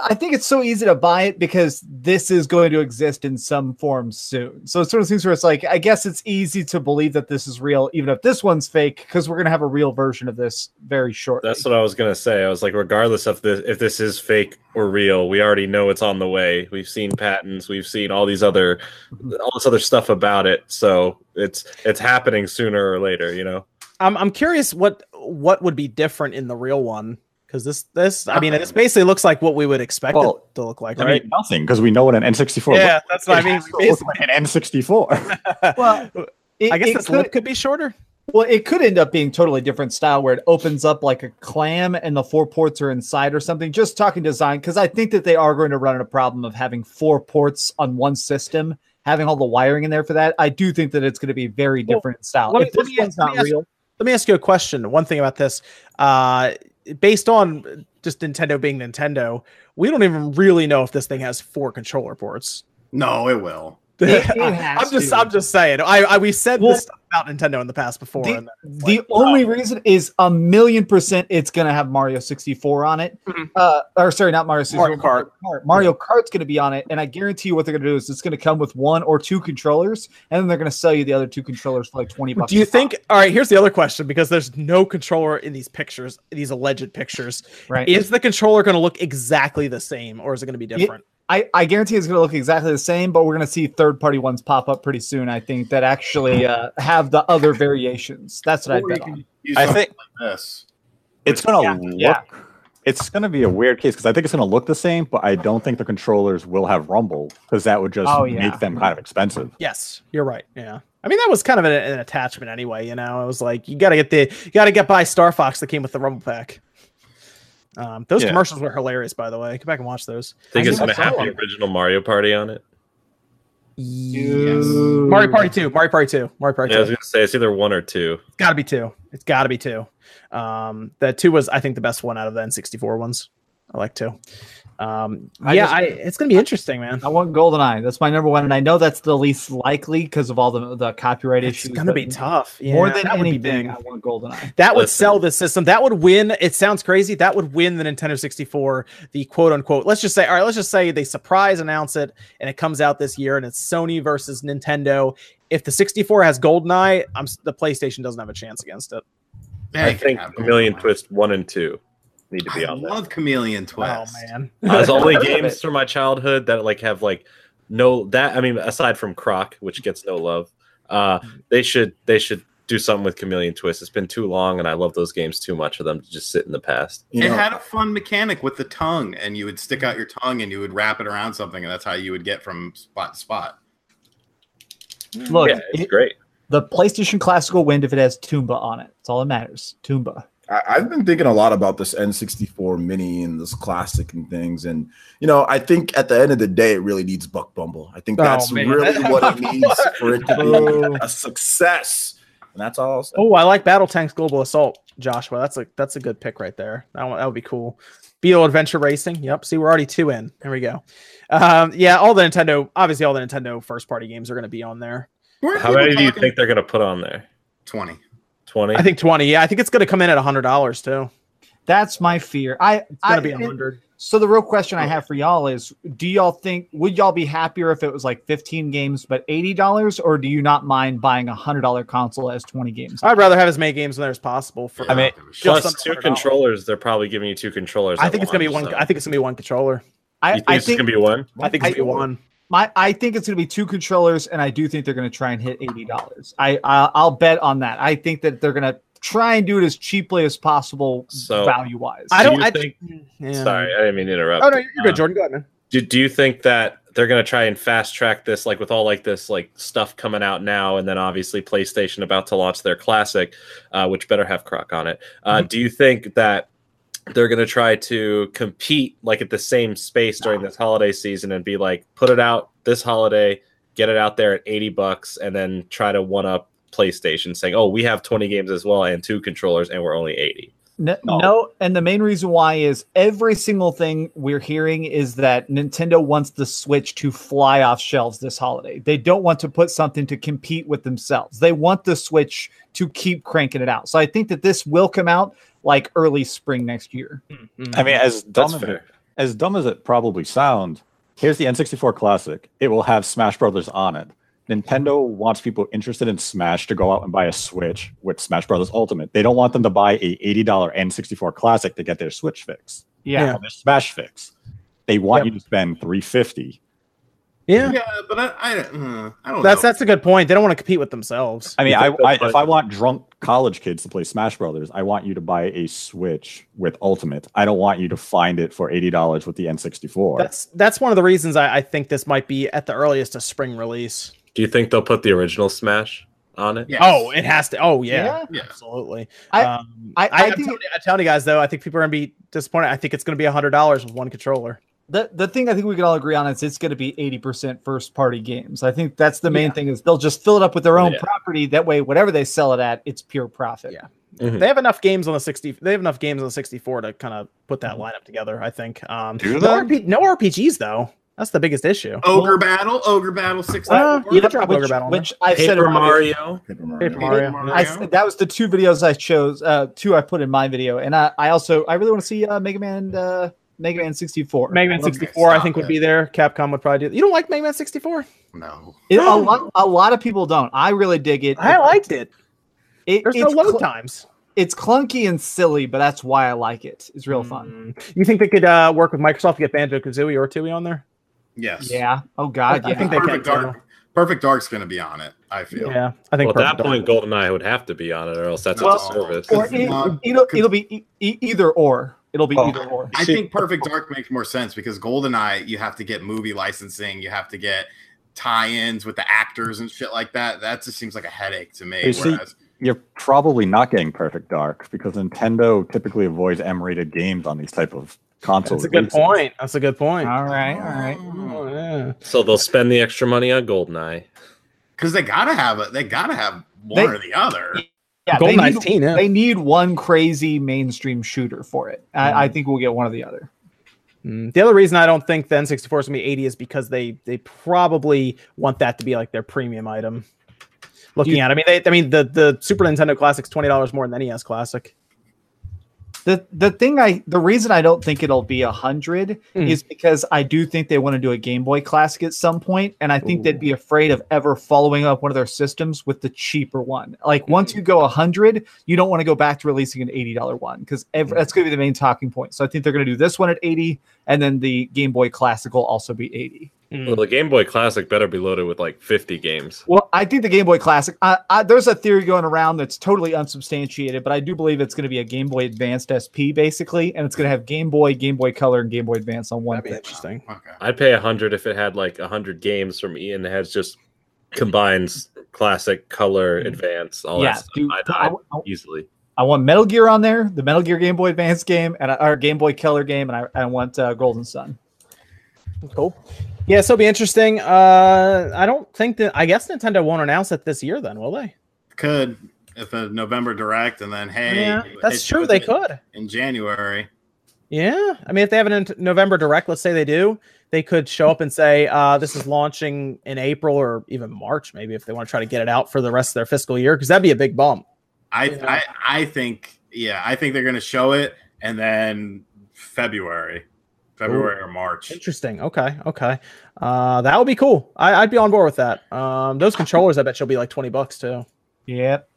I think it's so easy to buy it because this is going to exist in some form soon. So it sort of seems where it's like, I guess it's easy to believe that this is real, even if this one's fake, because we're gonna have a real version of this very shortly.
That's what I was gonna say. I was like, regardless of this, if this is fake or real, we already know it's on the way. We've seen patents, we've seen all these other, all this other stuff about it. So it's it's happening sooner or later. You know.
I'm I'm curious what what would be different in the real one because this this I mean
Nothing.
this basically looks like what we would expect
Well,
it to look like,
I
right?
mean, nothing because we know what an N64.
yeah,
looks
that's what I mean.
has like an (laughs) N64.
well, (laughs) it,
I guess
it
this
could,
lip could be shorter.
Well, it could end up being totally different style where it opens up like a clam and the four ports are inside or something. Just talking design, because I think that they are going to run into a problem of having four ports on one system, having all the wiring in there for that. I do think that it's going to be very different in style.
let me-
if
let
this
me-
one's
let
not
me ask- Let me ask you a question. One thing about this, uh, based on just Nintendo being Nintendo, we don't even really know if this thing has four controller ports.
No, it will.
It- it has
I'm just
to.
I'm just saying. I, I we said
Well,
this stuff about Nintendo in the past before.
the,
and
the
like,
only
oh,
reason is a million percent it's going to have Mario 64 on it.
Mhm.
Uh, or sorry, not Mario 64.
Mario Kart.
Kart. Mario Kart's going to be on it, and I guarantee you what they're going to do is it's going to come with one or two controllers, and then they're going to sell you the other two controllers for like 20 bucks.
Do you
a pop.
think? All right, here's the other question because there's no controller in these pictures, these alleged pictures.
right?
Is the controller going to look exactly the same, or is it going to be different?
I, I guarantee it's going to look exactly the same, but we're going to see third party ones pop up pretty soon. I think that actually uh, have the other variations. That's what I
Or you
bet on.
I think
like this.
it's gonna
Yeah,
look.
yeah.
It's gonna be a weird case because I think it's gonna look the same, but I don't think the controllers will have rumble because that would just
Oh, yeah.
make them kind of expensive.
Yes, you're right. Yeah, I mean that was kind of an, an attachment anyway. You know, it was like you got to get the you got to get by Star Fox that came with the Rumble Pack. Um, those
Yeah.
commercials were hilarious, by the way. Go back and watch those.
I Think
I
it's
know
gonna have the original Mario Party on it.
Yes.
Mario Party Two, Mario Party Two, Mario Party
Yeah, I was gonna say it's either one or two.
It's got to be two. It's got to be two. Um, the two was I think the best one out of the N64 ones. I like two. Um,
I
yeah,
just-
I, it's gonna be interesting, man.
I want GoldenEye. That's my number one, and I know that's the least likely because of all the, the copyright
It's
issues.
It's
gonna
be tough. Yeah,
More than
that would be
anything. I want GoldenEye.
That would
Listen.
sell the system. That would win. It sounds crazy. That would win the Nintendo 64, the quote unquote. Let's just say, all right, let's just say they surprise announce it and it comes out this year and it's Sony versus Nintendo. If the 64 has GoldenEye, I'm the PlayStation doesn't have a chance against it.
Yeah,
I think
have
Chameleon
GoldenEye.
Twist one and two need to
I
be on there.
love Chameleon Twist.
Oh man. (laughs)
There's only
Heard of
games from my childhood that like have like no that I mean aside from Croc, which gets no love, uh, they should they should do something with Chameleon Twist. It's been too long, and I love those games too much for them to just sit in the past.
You
it
know,
had a fun mechanic with the tongue, and you would stick out your tongue and you would wrap it around something, and that's how you would get from spot to spot.
Look,
yeah, it's
it-
great.
the PlayStation Classical will win if it has Tomba on it. That's all that matters. Tomba.
I, I've been thinking a lot about this N64 mini and this classic and things. And, you know, I think at the end of the day, it really needs Buck Bumble. I think
Oh,
that's
man.
really (laughs) what it needs for it to
Oh.
be a success. And that's all
Oh, I like BattleTanx Global Assault. Joshua. That's a that's a good pick right there. That one, that would be cool. Beetle Adventure Racing. Yep. See, we're already two in. There we go. Um, yeah, all the Nintendo, obviously, all the Nintendo first party games are going to be on there.
How
people
many do you think they're going to put on there?
20.
20?
I think twenty. Yeah, I think it's going to come in at hundred dollars too.
That's my fear. I,
It's going to be a hundred.
So the real question I have for y'all is: Do y'all think would y'all be happier if it was like 15 games but 80 dollars, or do you not mind buying a hundred dollar console as 20 games?
I'd rather have as many games in there as possible. For
Yeah,
mean, uh,
don't give a shit.
just
two controllers. They're probably giving you two controllers.
I think it's going to be one.
so-
I think it's going to be one controller.
I,
You think
I
it's going to be one?
I think it's going to be one.
My I think it's going to be two controllers, and I do think they're going to try and hit 80 dollars. I, I I'll bet on that. I think that they're going to try and do it as cheaply as possible,
So-
value wise.
I
Do
don't.
you
I
think-
Yeah.
Sorry, I didn't mean to interrupt.
Oh no, you're
Uh,
good, Jordan. Go ahead, man.
Do, do you think that they're going to try and fast track this, like with all like this like stuff coming out now, and then obviously PlayStation about to launch their classic, uh, which better have Croc on it? Uh,
Mm-hmm.
Do you think that they're going to try to compete like at the same space during this holiday season and be like, put it out this holiday, get it out there at eighty bucks, and then try to one up PlayStation, saying, "Oh, we have twenty games as well and two controllers, and we're only 80
No, oh.
No.
no, and the main reason why is every single thing we're hearing is that Nintendo wants the Switch to fly off shelves this holiday. They don't want to put something to compete with themselves. They want the Switch to keep cranking it out. So I think that this will come out like early spring next year. Mm-hmm.
I mean, as dumb as it, as dumb as it probably sounds, here's the N64 Classic. It will have Smash Brothers on it. Nintendo wants people interested in Smash to go out and buy a Switch with Smash Brothers Ultimate. They don't want them to buy a $80 N64 Classic to get their Switch fix,
Yeah.
or their Smash fix. They want
Yep.
you to spend 350.
Yeah,
Yeah, but I, I, uh, I don't
that's
know.
that's a good point. They don't want to compete with themselves.
I mean, I, I, if I want drunk college kids to play Smash Brothers, I want you to buy a Switch with Ultimate. I don't want you to find it for $80 with the N64.
That's that's one of the reasons I, I think this might be at the earliest a spring release.
Do you think they'll put the original Smash on it?
Yes.
Oh, it has to. Oh yeah,
Yeah?
Yeah.
absolutely.
I-
um,
I-
I,
I
am
think-
telling, I'm telling you guys though, I think people are gonna be disappointed. I think it's gonna be a hundred dollars with one controller.
The the thing I think we can all agree on is it's going to be 80% first party games. I think that's the main
Yeah.
thing is they'll just fill it up with their own
Yeah.
property. That way, whatever they sell it at, it's pure profit.
Yeah.
Mhm.
They have enough games on the sixty. They have enough games on the sixty-four to kind of put that lineup together. I think. Um,
Do
no. RP, no RPGs though. That's the biggest issue.
Ogre Battle, Ogre Battle 64.
Uh, you could drop
which,
Ogre Battle
which I've said
Paper Mario.
Paper Mario.
Paper Mario.
Mario.
I, s- that was the two videos I chose. Uh, two I put in my video, and I, I also I really want to see uh, Mega Man uh, Mega Man 64.
Mega Man
Okay,
64, I
stop
think would be there. Capcom would probably do. it. You don't like Mega Man 64?
No.
It- a lot a lot of people don't. I really dig it.
I liked it.
it.
There's no
it's,
load
cl-
times.
it's clunky and silly, but that's why I like it. It's real fun.
Mm. You think they could uh, work with Microsoft to get Banjo Kazooie or Tooie on there?
Yes.
Yeah. Oh God.
I
Yeah.
think they
Perfect
can, too.
Dark. Perfect Dark's going to be on it. I feel.
Yeah, I think.
Well, at that
Perfect
point, GoldenEye would have to be on it, or else that's
Well,
a disservice.
or it,
uh,
it'll, it'll be e- either or. It'll be
Oh.
either or.
I think Perfect Dark makes more sense because GoldenEye, you have to get movie licensing, you have to get tie-ins with the actors and shit like that. That just seems like a headache to me.
You see- You're probably not getting Perfect Dark because Nintendo typically avoids M-rated games on these type of consoles.
That's a good point. That's a good point.
All right. All right.
Oh, yeah.
So they'll spend the extra money on GoldenEye.
because they gotta have it, they gotta have one
They-
or the other.
Yeah. They need,
teen, yeah.
they need one crazy mainstream shooter for it. I, I
Mm.
think we'll get one or the other.
Mm, The other reason I don't think the N64 is going to be 80 is because they they probably want that to be like their premium item. Looking
You-
at, it. I mean, they, I mean, the the Super Nintendo Classic's twenty dollars more than the NES Classic.
The the thing I the reason I don't think it'll be a hundred
Hmm.
is because I do think they want to do a Game Boy Classic at some point, and I think
Ooh.
they'd be afraid of ever following up one of their systems with the cheaper one. Like once you go a hundred, you don't want to go back to releasing an eighty dollar one because that's going to be the main talking point. So I think they're going to do this one at eighty, and then the Game Boy Classic will also be eighty. Hmm.
Well, the Game Boy Classic better be loaded with like 50 games.
Well, I think the Game Boy Classic. I, I, there's a theory going around that's totally unsubstantiated, but I do believe it's going to be a Game Boy Advanced SP basically, and it's going to have Game Boy, Game Boy Color, and Game Boy Advance on one
That'd be
thing.
interesting.
Okay.
I'd pay a hundred if it had like a hundred games from Ian that has just combines classic, color, hmm. advance, all
yeah,
that stuff.
dude,
I'd,
I,
I'd
I-
easily.
I want Metal Gear on there, the Metal Gear Game Boy Advance game, and our Game Boy Color game, and I, I want uh, Golden Sun.
Cool. Yeah, so it'll be interesting. Uh, I don't think that. I guess Nintendo won't announce it this year. Then will they?
Could if a November direct, and then hey,
yeah, that's true. They could.
in January.
Yeah, I mean, if they have an in- November direct, let's say they do, they could show up and say, uh, "This is launching in April or even March, maybe if they want to try to get it out for the rest of their fiscal year, because that'd be a big bump."
I
Yeah.
I I think yeah, I think they're gonna show it, and then February, February or March.
Interesting. Okay. Okay. Uh, that would be cool. I, I'd be on board with that. Um, those controllers, I bet you'll be like twenty bucks too.
Yep.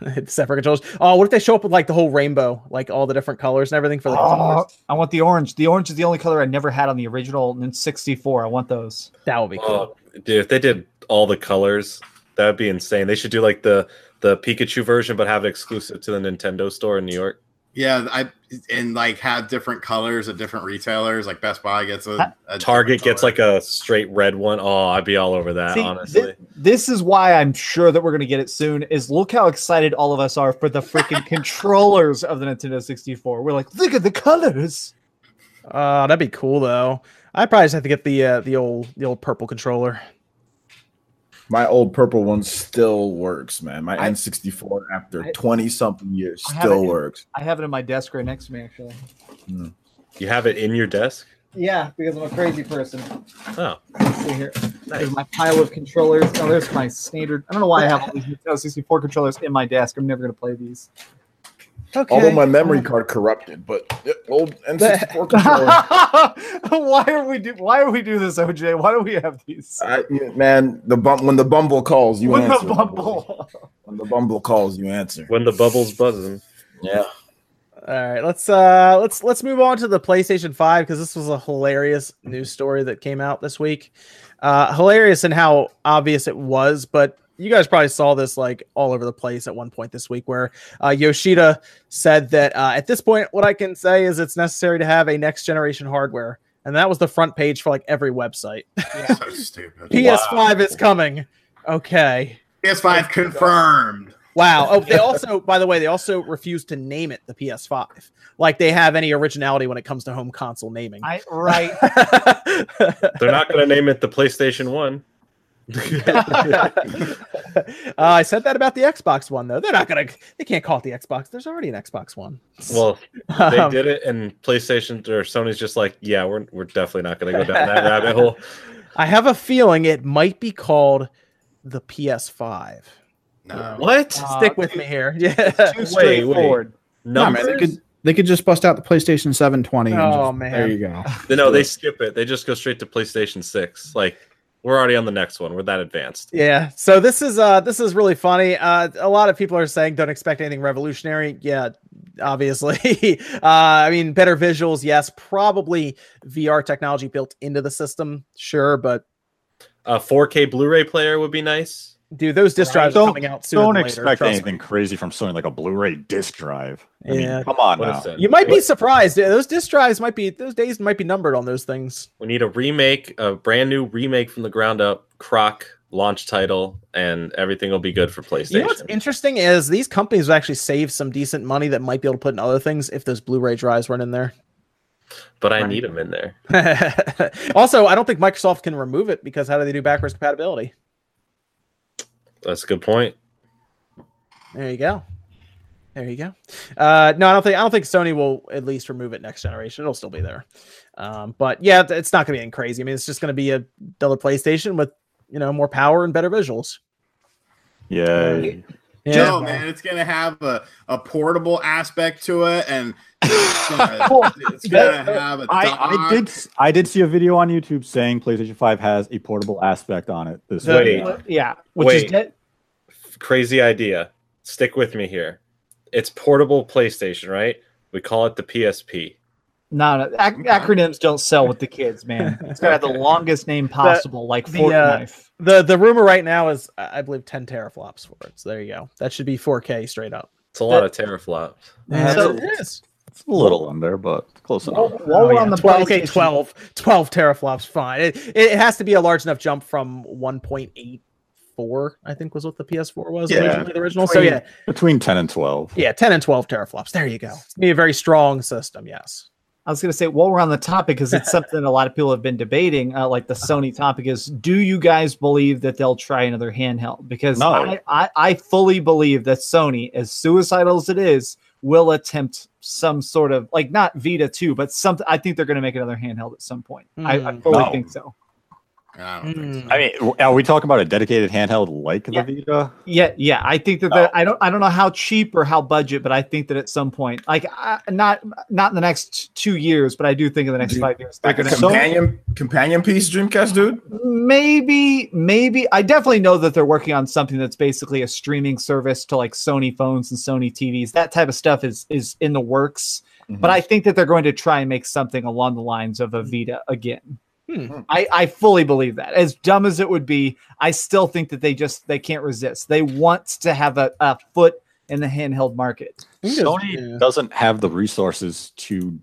(laughs)
Separate controllers. Oh, what if they show up with like the whole rainbow, like all the different colors and everything for the
Oh. I want the orange. The orange is the only color I never had on the original N 64. I want those.
That would be cool.
Oh, dude, if they did all the colors, that would be insane. They should do like the the Pikachu version, but have it exclusive to the Nintendo store in New York.
Yeah, I and like have different colors at different retailers. Like Best Buy gets a, a
Target gets like a straight red one. Oh, I'd be all over that,
See,
honestly.
thi- this is why I'm sure that we're going to get it soon. Is look how excited all of us are for the freaking (laughs) controllers of the Nintendo 64. We're like, look at the colors.
Uh, that'd be cool though. I probably just have to get the uh, the old the old purple controller.
My old purple one still works, man. My
I-
N64 after
I-
20 something years
I
still
it in-
works.
I have it in my desk right next to me, actually. Hmm.
You have it in your desk?
Yeah, because I'm a crazy person.
Oh,
Let's see here. There's my pile of controllers. Oh, there's my standard. I don't know why I have all these Nintendo 64 controllers in my desk. I'm never going to play these.
Okay.
Although my memory card corrupted, but old (laughs) N64 controller.
why are we do? Why do we do this, OJ? Why do we have these?
I, man, the bum, when the bumble calls, you
With
answer.
the bumble.
When the bumble calls, you answer.
when the bubble's buzzing.
Yeah.
All right, let's uh let's let's move on to the PlayStation 5 because this was a hilarious news story that came out this week. Uh hilarious in how obvious it was, but you guys probably saw this like all over the place at one point this week where uh, Yoshida said that uh, at this point what I can say is it's necessary to have a next generation hardware. And that was the front page for like every website. (laughs)
so stupid.
PS5 is coming. Okay.
PS5 confirmed.
Wow. Oh, they (laughs) also, by the way, they also refused to name it the PS5. Like they have any originality when it comes to home console naming.
I right. (laughs)
They're not going to name it the PlayStation 1. (laughs)
uh, I said that about the Xbox One, though. They're not gonna. They can't call it the Xbox. There's already an Xbox One.
well, they
Um,
did it, and PlayStation or Sony's just like, yeah, we're, we're definitely not going to go down that rabbit hole. (laughs)
I have a feeling it might be called the PS5.
No.
What?
Stick with me here. (laughs) Yeah.
Too straightforward.
No, man, they could they could just bust out the PlayStation 720. and
Oh,
just-
man.
there you go.
No, they skip it. They just go straight to PlayStation 6. Like, we're already on the next one. We're that advanced.
Yeah. So this is uh this is really funny. Uh a lot of people are saying don't expect anything revolutionary. Yeah, obviously. (laughs) uh I mean better visuals, yes. Probably VR technology built into the system, sure, but
A 4K Blu-ray player would be nice.
Dude, those disc drives
Don't-
coming out soon.
Don't expect anything crazy from Sony like a Blu-ray disc drive. I mean,
Yeah.
come on
What
now.
You might be surprised. Those disc drives might be those days might be numbered on those things.
We need a remake, a brand new remake from the ground up, Croc launch title, and everything will be good for PlayStation.
You know what's interesting is these companies will actually save some decent money that might be able to put in other things if those Blu-ray drives weren't in there.
but I need them in there. (laughs)
also, I don't think Microsoft can remove it because how do they do backwards compatibility?
That's a good point.
There you go. There you go. Uh, no, I don't think I don't think Sony will at least remove it next generation. It'll still be there. Um, but yeah, it's not going to be anything crazy. I mean, it's just going to be a another PlayStation with you know more power and better visuals.
Yay.
Yeah.
No, man, it's gonna have a, a portable aspect to it, and it's gonna, (laughs) it's gonna have a
I. I did I did see a video on YouTube saying PlayStation 5 has a portable aspect on it. This
Wait.
week.
Yeah, which
Wait.
is dead.
Crazy idea. Stick with me here. It's portable PlayStation, right? We call it the PSP.
No, no, ac- acronyms don't sell with the kids, man. It's got to have the (laughs) longest name possible, like
the, uh, The the rumor right now is I I believe 10 teraflops for it. So there you go. That should be 4K straight up.
It's a lot of teraflops.
Yeah,
So-
it is.
It's a little under, but close
While,
enough.
while
Oh,
we're
yeah,
on the
12, okay,
PlayStation-
12, 12 teraflops, fine. It, it has to be a large enough jump from 1.84, I think was what the PS4 was
Yeah.
originally, the original. So yeah,
Between 10 and 12.
yeah, 10 and 12 teraflops. There you go. It's gonna be a very strong system, yes.
I was going to say, while we're on the topic, because it's (laughs) something a lot of people have been debating, uh, like the Sony topic is, do you guys believe that they'll try another handheld? Because
No.
I, I, I fully believe that Sony, as suicidal as it is, will attempt some sort of like not Vita 2, but something. I think they're going to make another handheld at some point. I, I
Hmm.
fully
No.
think so.
I don't think so.
Hmm.
I mean, are we talking about a dedicated handheld like
Yeah.
the Vita?
Yeah, yeah. I think that the, I don't I don't know how cheap or how budget, but I think that at some point, like I, not not in the next two years, but I do think in the next
Dude,
five years
Like a
going to
companion companion piece, Dreamcast, dude.
maybe maybe i definitely know that they're working on something that's basically a streaming service to like sony phones and sony tvs that type of stuff is is in the works
Mm-hmm.
but i think that they're going to try and make something along the lines of a vita again
Hmm.
I, I fully believe that as dumb as it would be i still think that they just they can't resist they want to have a, a foot in the handheld market
Sony
yeah.
doesn't have the resources to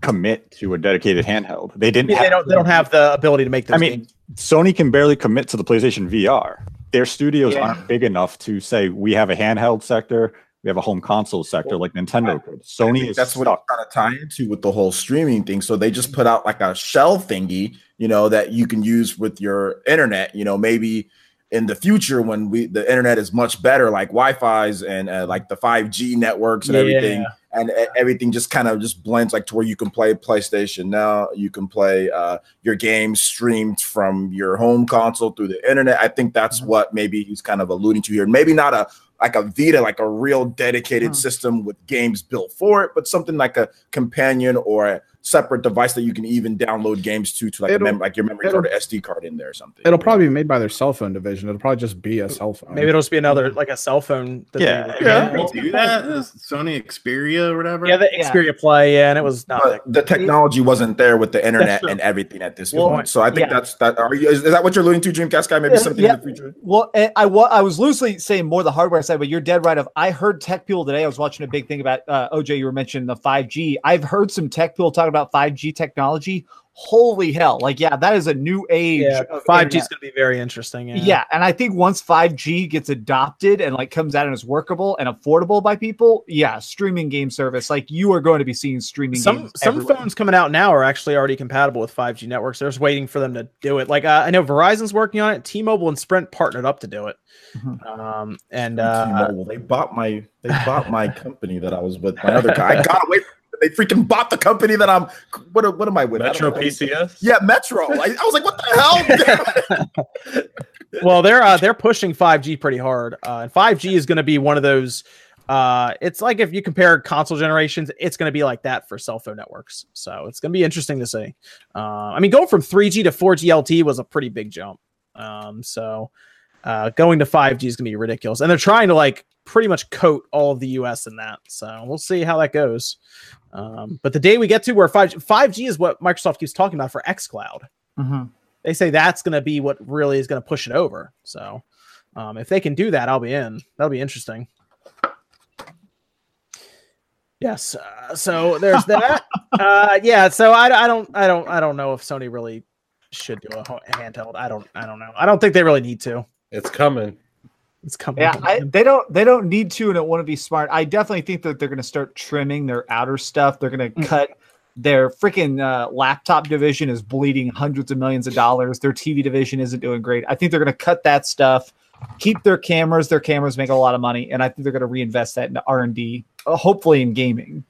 commit to a dedicated handheld. They didn't.
Yeah, they don't. They don't have the ability to make those
I mean,
games.
Sony can barely commit to the PlayStation VR. Their studios
Yeah.
aren't big enough to say we have a handheld sector, we have a home console sector like Nintendo could. Sony is
that's what
stuck.
I'm trying to tie into with the whole streaming thing. So they just put out like a shell thingy, you know, that you can use with your internet. You know, maybe in the future when we the internet is much better, like Wi-Fi's and uh, like the 5G networks and everything, and everything just kind of just blends like to where you can play PlayStation now, you can play uh, your games streamed from your home console through the internet. I think that's what maybe he's kind of alluding to here. Maybe not a like a Vita, like a real dedicated
Hmm.
system with games built for it, but something like a companion or a separate device that you can even download games to, to like mem- like your memory card or SD card in there or something.
It'll probably be made by their cell phone division. It'll probably just be a cell phone.
Maybe it'll just be another like a cell phone. that
Yeah,
they-
Yeah,
Yeah.
they do that. Sony Xperia or whatever.
yeah, the
Yeah.
Xperia Play. Yeah, and it was not.
but the technology wasn't there with the internet and everything at this
Well,
point. So I think
yeah.
that's that. Are you, is, is that what you're alluding to, Dreamcast guy? Maybe something
yeah.
in the future.
Well, eh, I, I was loosely saying more the hardware side, but you're dead right. Of I heard tech people today. I was watching a big thing about uh, OJ. You were mentioning the 5G. I've heard some tech people talk about 5G technology. Holy hell! Like, yeah, that is a new age.
yeah, five G is going to be very interesting. Yeah.
Yeah. and I think once 5G gets adopted and like comes out and is workable and affordable by people, yeah, streaming game service. Like you are going to be seeing streaming
Some
games.
some
everywhere.
phones coming out now are actually already compatible with 5G networks. They're just waiting for them to do it. Like uh, I know Verizon's working on it. T-Mobile and Sprint partnered up to do it.
Mhm.
Um, and uh,
T-Mobile, they bought my they bought my company that I was with. My other guy, I got away. From it. They freaking bought the company that I'm. What what am I with?
Metro
don't.
PCS.
Yeah, Metro. I, I was like, what the hell? (laughs) (laughs)
well, they're uh, they're pushing 5G pretty hard. Uh, and 5G is going to be one of those. Uh, it's like if you compare console generations, it's going to be like that for cell phone networks. So it's going to be interesting to see. Uh, I mean, going from 3G to 4G LTE was a pretty big jump. Um, so uh, going to 5G is going to be ridiculous, and they're trying to like pretty much coat all of the US in that. So we'll see how that goes. Um, but the day we get to where 5G, 5G is what Microsoft keeps talking about for xCloud
Mhm.
they say that's going to be what really is going to push it over. So, um, if they can do that, I'll be in. That'll be interesting. Yes. Uh, so there's (laughs) that. uh, yeah. So I, I don't I don't I don't know if Sony really should do a handheld. I don't I don't know. I don't think they really need to.
It's coming.
It's coming.
Yeah, I, they don't they don't need to and don't want to be smart. I definitely think that they're going to start trimming their outer stuff. They're going to
Mm.
cut their freaking uh, laptop division is bleeding hundreds of millions of dollars. Their TV division isn't doing great. I think they're going to cut that stuff, keep their cameras. Their cameras make a lot of money, and I think they're going to reinvest that in R and D, uh, hopefully in gaming.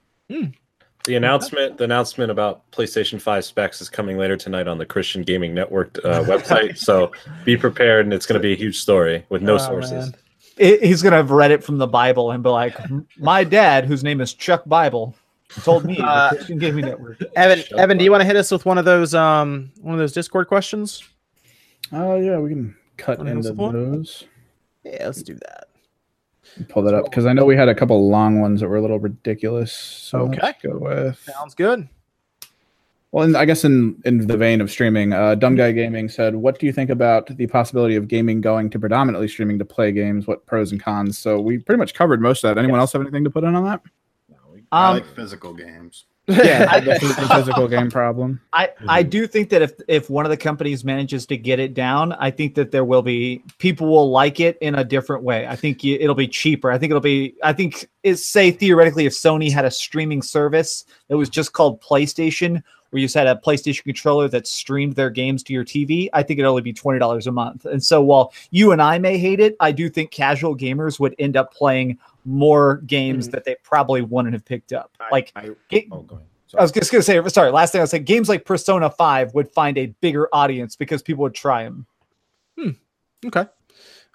The announcement, the announcement about PlayStation 5 specs is coming later tonight on the Christian Gaming Network uh, (laughs) website. so be prepared, and it's going to be a huge story with no
Oh,
sources.
It, he's going to have read it from the Bible and be like, "My dad, whose name is Chuck Bible, told me
Uh,
the Christian Gaming Network."
Evan,
Shut
Evan, do you want to hit us with one of those um one of those Discord questions?
Oh yeah, we can cut
Wanna hit us
into those.
Yeah, let's do that.
Pull that up because I know we had a couple long ones that were a little ridiculous. So
Okay.
let's go with.
Sounds good.
Well, in, I guess in in the vein of streaming, uh, Dumb Guy Gaming said, "What do you think about the possibility of gaming going to predominantly streaming to play games? What pros and cons?" So we pretty much covered most of that. Anyone else have anything to put in on that?
I
Um,
like physical games.
Yeah, (laughs) the, the physical game problem.
I, I mm-hmm. do think that if if one of the companies manages to get it down, I think that there will be people will like it in a different way. I think you, it'll be cheaper. I think it'll be. I think it's say theoretically if Sony had a streaming service that was just called PlayStation, where you just had a PlayStation controller that streamed their games to your TV, I think it'd only be twenty dollars a month. And so while you and I may hate it, I do think casual gamers would end up playing more games
Mhm.
that they probably wouldn't have picked up. Like
I, oh, go ahead.
I was just gonna say, sorry. Last thing I saying, games like Persona Five would find a bigger audience because people would try them. Hmm.
Okay.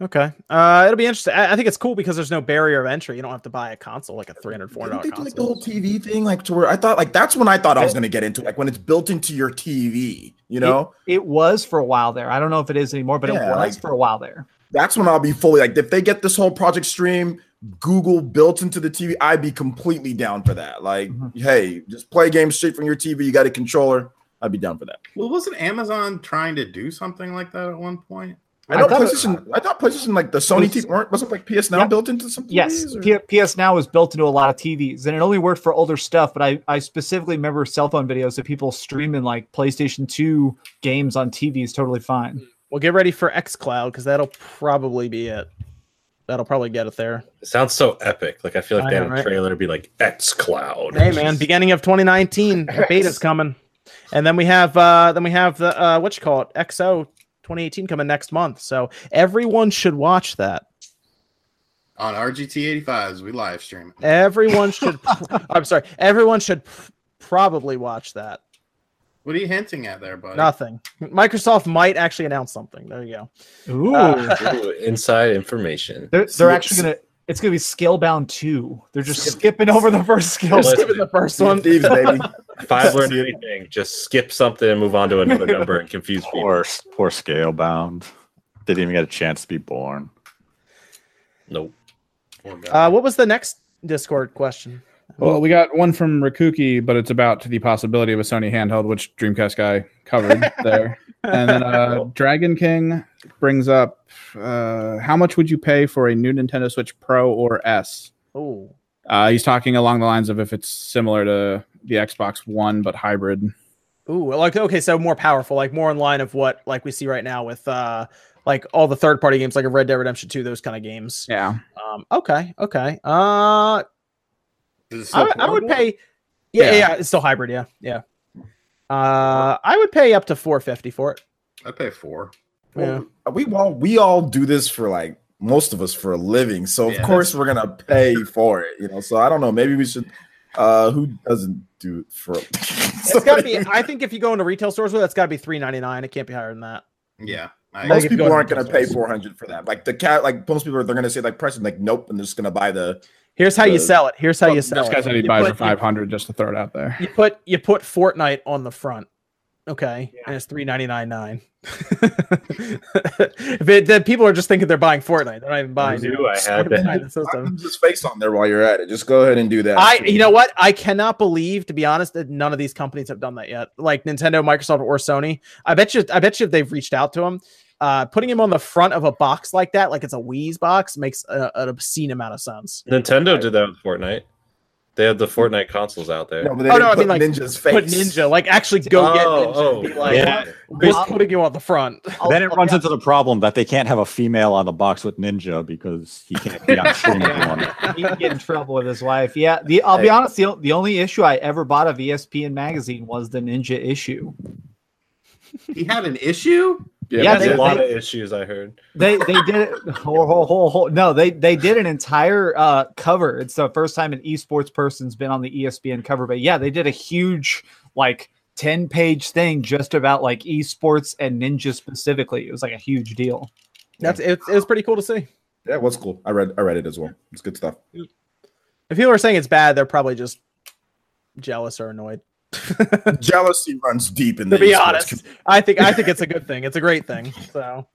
Okay. Uh, it'll be interesting. I, I think it's cool because there's no barrier of entry. You don't have to buy a console like a three hundred four
Didn't
dollar
they do, like the whole. TV thing, like to where I thought, like that's when I thought I was gonna get into, like when it's built into your TV. You know,
It was for a while there. I don't know if it is anymore, but
Yeah,
it was
like-
for a while there.
that's when I'll be fully like, if they get this whole Project Stream, Google built into the TV, I'd be completely down for that. Like,
Mhm.
hey, just play games straight from your TV. You got a controller. I'd be down for that.
Well, wasn't Amazon trying to do something like that at one point?
I
I
know
thought it-
PlayStation. I thought PlayStation, like the Sony
was-
TV, weren't wasn't like PS Now
Yeah.
built into some.
Yes,
TVs, or-
P- PS Now was built into a lot of TVs, and it only worked for older stuff. But I, I specifically remember cell phone videos of people streaming like PlayStation Two games on TVs totally fine.
Well, get ready for X Cloud because that'll probably be it. That'll probably get it there.
It sounds so epic. Like I feel like
I
they
know,
had a
right?
trailer to be like X Cloud.
Hey man, beginning of 2019, the beta's coming, and then we have uh then we have the uh what you call it XO 2018 coming next month. So everyone should watch that.
On RGT 85s, we live stream.
Everyone (laughs) should. I'm sorry. Everyone should pr- probably watch that.
What are you hinting at there, buddy?
Nothing. Microsoft might actually announce something. There you go.
Ooh,
Uh,
Ooh, inside information.
they're, they're actually gonna. It's gonna be Scalebound Two. They're just skipping over the first skill.
Listen.
Skipping the first one.
Thieves, baby. (laughs)
If I've (laughs) learned anything, just skip something and move on to another number and confuse (laughs) people.
Poor, poor Scalebound. Didn't even get a chance to be born.
Nope.
Uh, what was the next Discord question?
Well, we got one from Rakuki, but it's about the possibility of a Sony handheld, which Dreamcast guy covered (laughs) there. And then uh, Dragon King brings up uh, how much would you pay for a new Nintendo Switch Pro or S?
Oh,
Uh, he's talking along the lines of if it's similar to the Xbox One but hybrid.
ooh, like okay, so more powerful, like more in line of what like we see right now with uh like all the third party games, like a Red Dead Redemption 2, those kind of games.
Yeah.
Um, okay, okay. Uh, I, would- I would pay. Yeah, yeah,
Yeah.
yeah, it's still hybrid. Yeah, yeah. Uh, I would pay up to 450 for it.
I'd pay four.
Yeah.
Well, we all we all do this for like most of us for a living, so of
Yeah.
course we're gonna pay for it. You know, so I don't know. Maybe we should. Uh, who doesn't do it for?
It's (laughs) got to be. I think if you go into retail stores with it, it's got to be 399. It can't be higher than that.
Yeah. I,
most
if
people
go
aren't gonna pay
stores.
four hundred for that. Like the cat, like most people are, they're gonna say like price, and like nope, and they're just gonna buy the.
Here's how you sell it. Here's how you
This
sell
guy
it.
said he'd
You
buy it
put-
for 500 just to throw it out there.
You put you put Fortnite on the front. Okay, and it's three ninety nine (laughs) nine. But then people are just thinking they're buying Fortnite. They're not even buying.
do.
you know,
I have
something
that.
behind the system.
Just face on there while you're at it. Just go ahead and do that.
I, you know what? I cannot believe, to be honest, that none of these companies have done that yet. Like Nintendo, Microsoft, or Sony. I bet you. I bet you they've reached out to them. Uh, putting him on the front of a box like that, like it's a Wii's box, makes a, an obscene amount of sense.
Nintendo did that with Fortnite. They had the Fortnite consoles out there.
No, but they
Oh,
didn't
no, I
put
mean, like,
Ninja's face.
Put Ninja, like actually go get
Oh,
Ninja.
oh,
and be oh. like,
yeah.
we're putting you on the front.
I'll-
then it
I'll
runs
be
into the problem that they can't have a female on the box with Ninja because he can't be on stream (laughs) anymore.
he can get in trouble with his wife. Yeah, the I'll be honest. The, the only issue I ever bought of ESPN magazine was the Ninja issue.
He had an issue.
Yeah,
There's
they-
a lot
they-
of issues I heard.
They they did it. Ho, ho, ho, ho. No, they they did an entire uh, cover. It's the first time an esports person's been on the ESPN cover. But yeah, they did a huge like ten page thing just about like esports and ninja specifically. It was like a huge deal.
That's it, it was pretty cool to see.
Yeah, it was cool. I read I read it as well. It's good stuff.
If people are saying it's bad, they're probably just jealous or annoyed. (laughs)
Jealousy runs deep in the
to be honest,
community.
I think I think it's a good thing. It's a great thing. So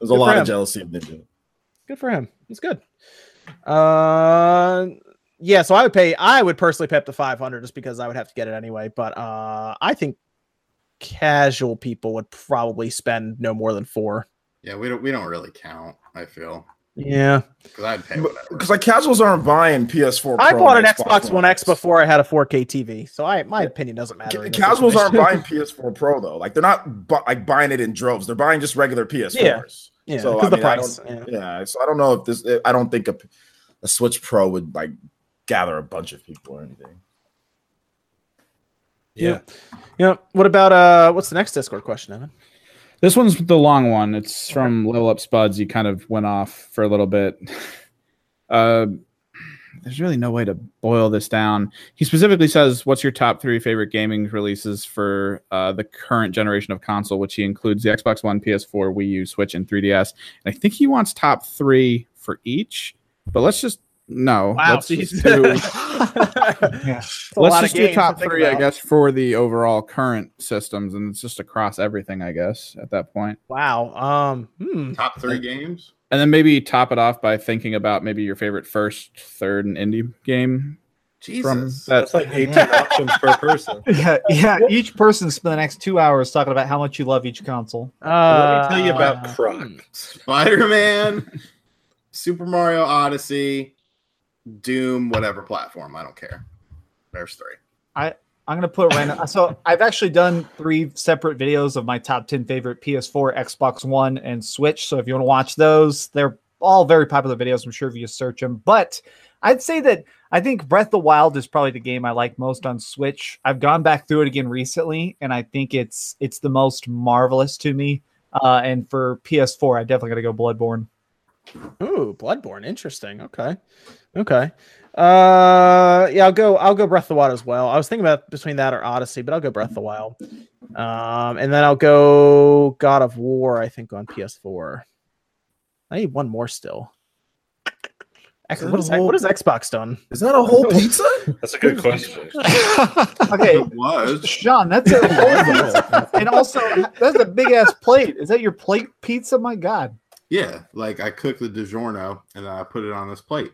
There's a lot of jealousy of Ninja.
good for him. It's good. Uh, yeah. So I would pay. I would personally pay up to five hundred just because I would have to get it anyway. But uh, I think casual people would probably spend no more than four.
Yeah, we don't we don't really count. I feel
Yeah,
because I'd pay whatever.
Because like casuals aren't buying PS4.
I bought an
and
Xbox One X
X
before I had a 4K TV, so I my opinion doesn't matter. in
Casuals aren't buying PS4 Pro though. Like they're not bu- like buying it in droves. They're buying just regular PS4s.
Yeah,
So, I
the
mean, I
price.
don't-
Yeah.
Yeah. So I don't know if this. I don't think a, a Switch Pro would like gather a bunch of people or anything.
Yeah.
You know, what about uh what's the next Discord question, Evan?
This one's the long one. It's from Level Up Spuds. He kind of went off for a little bit. (laughs) Uh, there's really no way to boil this down. He specifically says, "What's your top three favorite gaming releases for uh, the current generation of console?" Which he includes the Xbox One, PS4, Wii U, Switch, and 3DS. And I think he wants top three for each. But let's just no. let's
so
just do- (laughs)
Yeah.
let's just do
games to
top
think
three, I guess, for the overall current systems, and it's just across everything, I guess, at that point.
Wow. Um. Hmm.
Top three games.
And then maybe top it off by thinking about maybe your favorite first, third, and indie game from
Jesus.
that.
That's like 18 (laughs) options per person. (laughs)
Yeah, yeah. Each person spend the next two hours talking about how much you love each console.
Uh,
Let me tell you about
hmm.
Croc.
Spider Man, Super Mario Odyssey, Doom, whatever platform. I don't care. There's three.
I I'm gonna put random. So I've actually done three separate videos of my top ten favorite PS4, Xbox One, and Switch. So if you want to watch those, they're all very popular videos. I'm sure if you search them. But I'd say that I think Breath of the Wild is probably the game I like most on Switch. I've gone back through it again recently, and I think it's it's the most marvelous to me. Uh, and for PS4, I definitely got to go Bloodborne.
Ooh, Bloodborne. Interesting. Okay. Okay. Uh yeah, I'll go I'll go Breath of the Wild as well. I was thinking about between that or Odyssey, but I'll go Breath of the Wild. Um and then I'll go God of War, I think, on PS4. I need one more still. X-
that
What
whole-
what has Xbox done?
Is that a whole pizza? (laughs)
That's a good question. (laughs)
Okay,
It was.
Sean, that's a (laughs) and also that's a big ass plate. Is that your plate pizza? My God.
Yeah, like I cooked the DiGiorno and I put it on this plate.